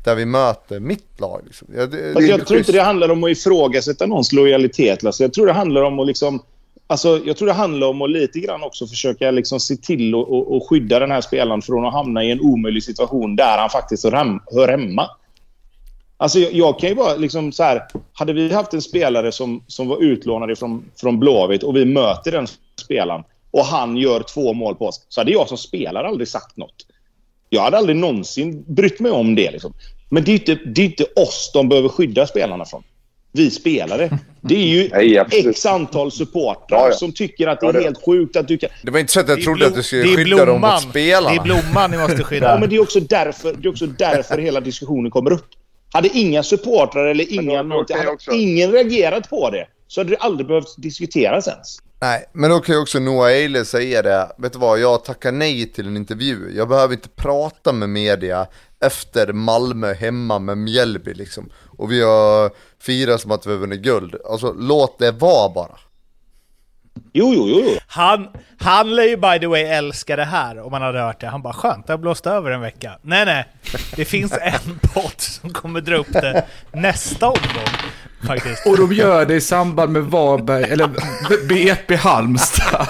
där vi möter mitt lag. Liksom. Ja, det, är jag tror inte schysst. det handlar om att ifrågasätta någons lojalitet. Alltså jag tror det handlar om att liksom... Alltså, jag tror det handlar om att lite grann också försöka liksom se till och, och, och skydda den här spelaren från att hamna i en omöjlig situation där han faktiskt hör, hem, hör hemma. Alltså jag, jag kan ju bara liksom så här... Hade vi haft en spelare som, som var utlånad från, från Blåvitt och vi möter den spelaren och han gör två mål på oss, så hade jag som spelare aldrig sagt något. Jag hade aldrig någonsin brytt mig om det. Liksom. Men det är, inte, det är inte oss de behöver skydda spelarna från. Vi spelare. Det är ju [laughs] Nej, x antal supportrar Ja, ja. som tycker att det är Ja, det- helt sjukt att du kan... Det var inte så att jag trodde att du skulle det är skydda dem Blomman. mot spelarna. Det är Blomman ni måste skydda. [laughs] Ja, men det är också därför, det är också därför hela diskussionen kommer upp. Hade inga supportrar eller inga, då någonting, hade ingen reagerat på det så hade det aldrig behövt diskuteras ens. Nej, men då kan ju också Noah Eile säga det. Vet du vad, jag tackar nej till en intervju. Jag behöver inte prata med media efter Malmö hemma med Mjällby liksom. Och vi har firat som att vi har vunnit guld. Alltså låt det vara bara. Jo, jo, jo. Han, han lär ju by the way älska det här om man hade hört det. Han bara skönt, det har blåst över en vecka. Nej nej, det finns en podd som kommer dra upp det nästa omgång. Faktiskt. Och de gör det i samband med Varberg, eller BP Halmstad.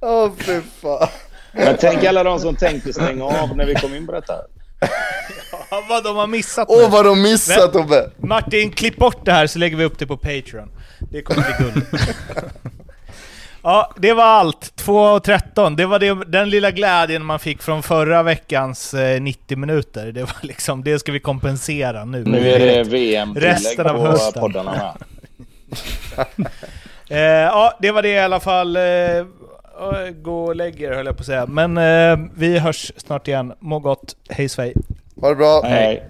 Åh fy fan. Men tänk alla de som tänkte stänga av när vi kom in på detta. [laughs] Ja, vad de har missat Åh nu. vad de missat Tobbe. Martin, klipp bort det här så lägger vi upp det på Patreon. Det kommer bli guld. [laughs] Ja, det var allt. 2.13. Det var det, den lilla glädjen man fick från förra veckans eh, 90 minuter. Det var liksom, det ska vi kompensera nu. Nu är det VM-tillägg Resten av på hösten. poddarna med. [laughs] Eh, ja, det var det i alla fall. Eh, gå och lägg er höll jag på att säga. Men eh, vi hörs snart igen. Må gott. Hej svej. Ha det bra. Hej.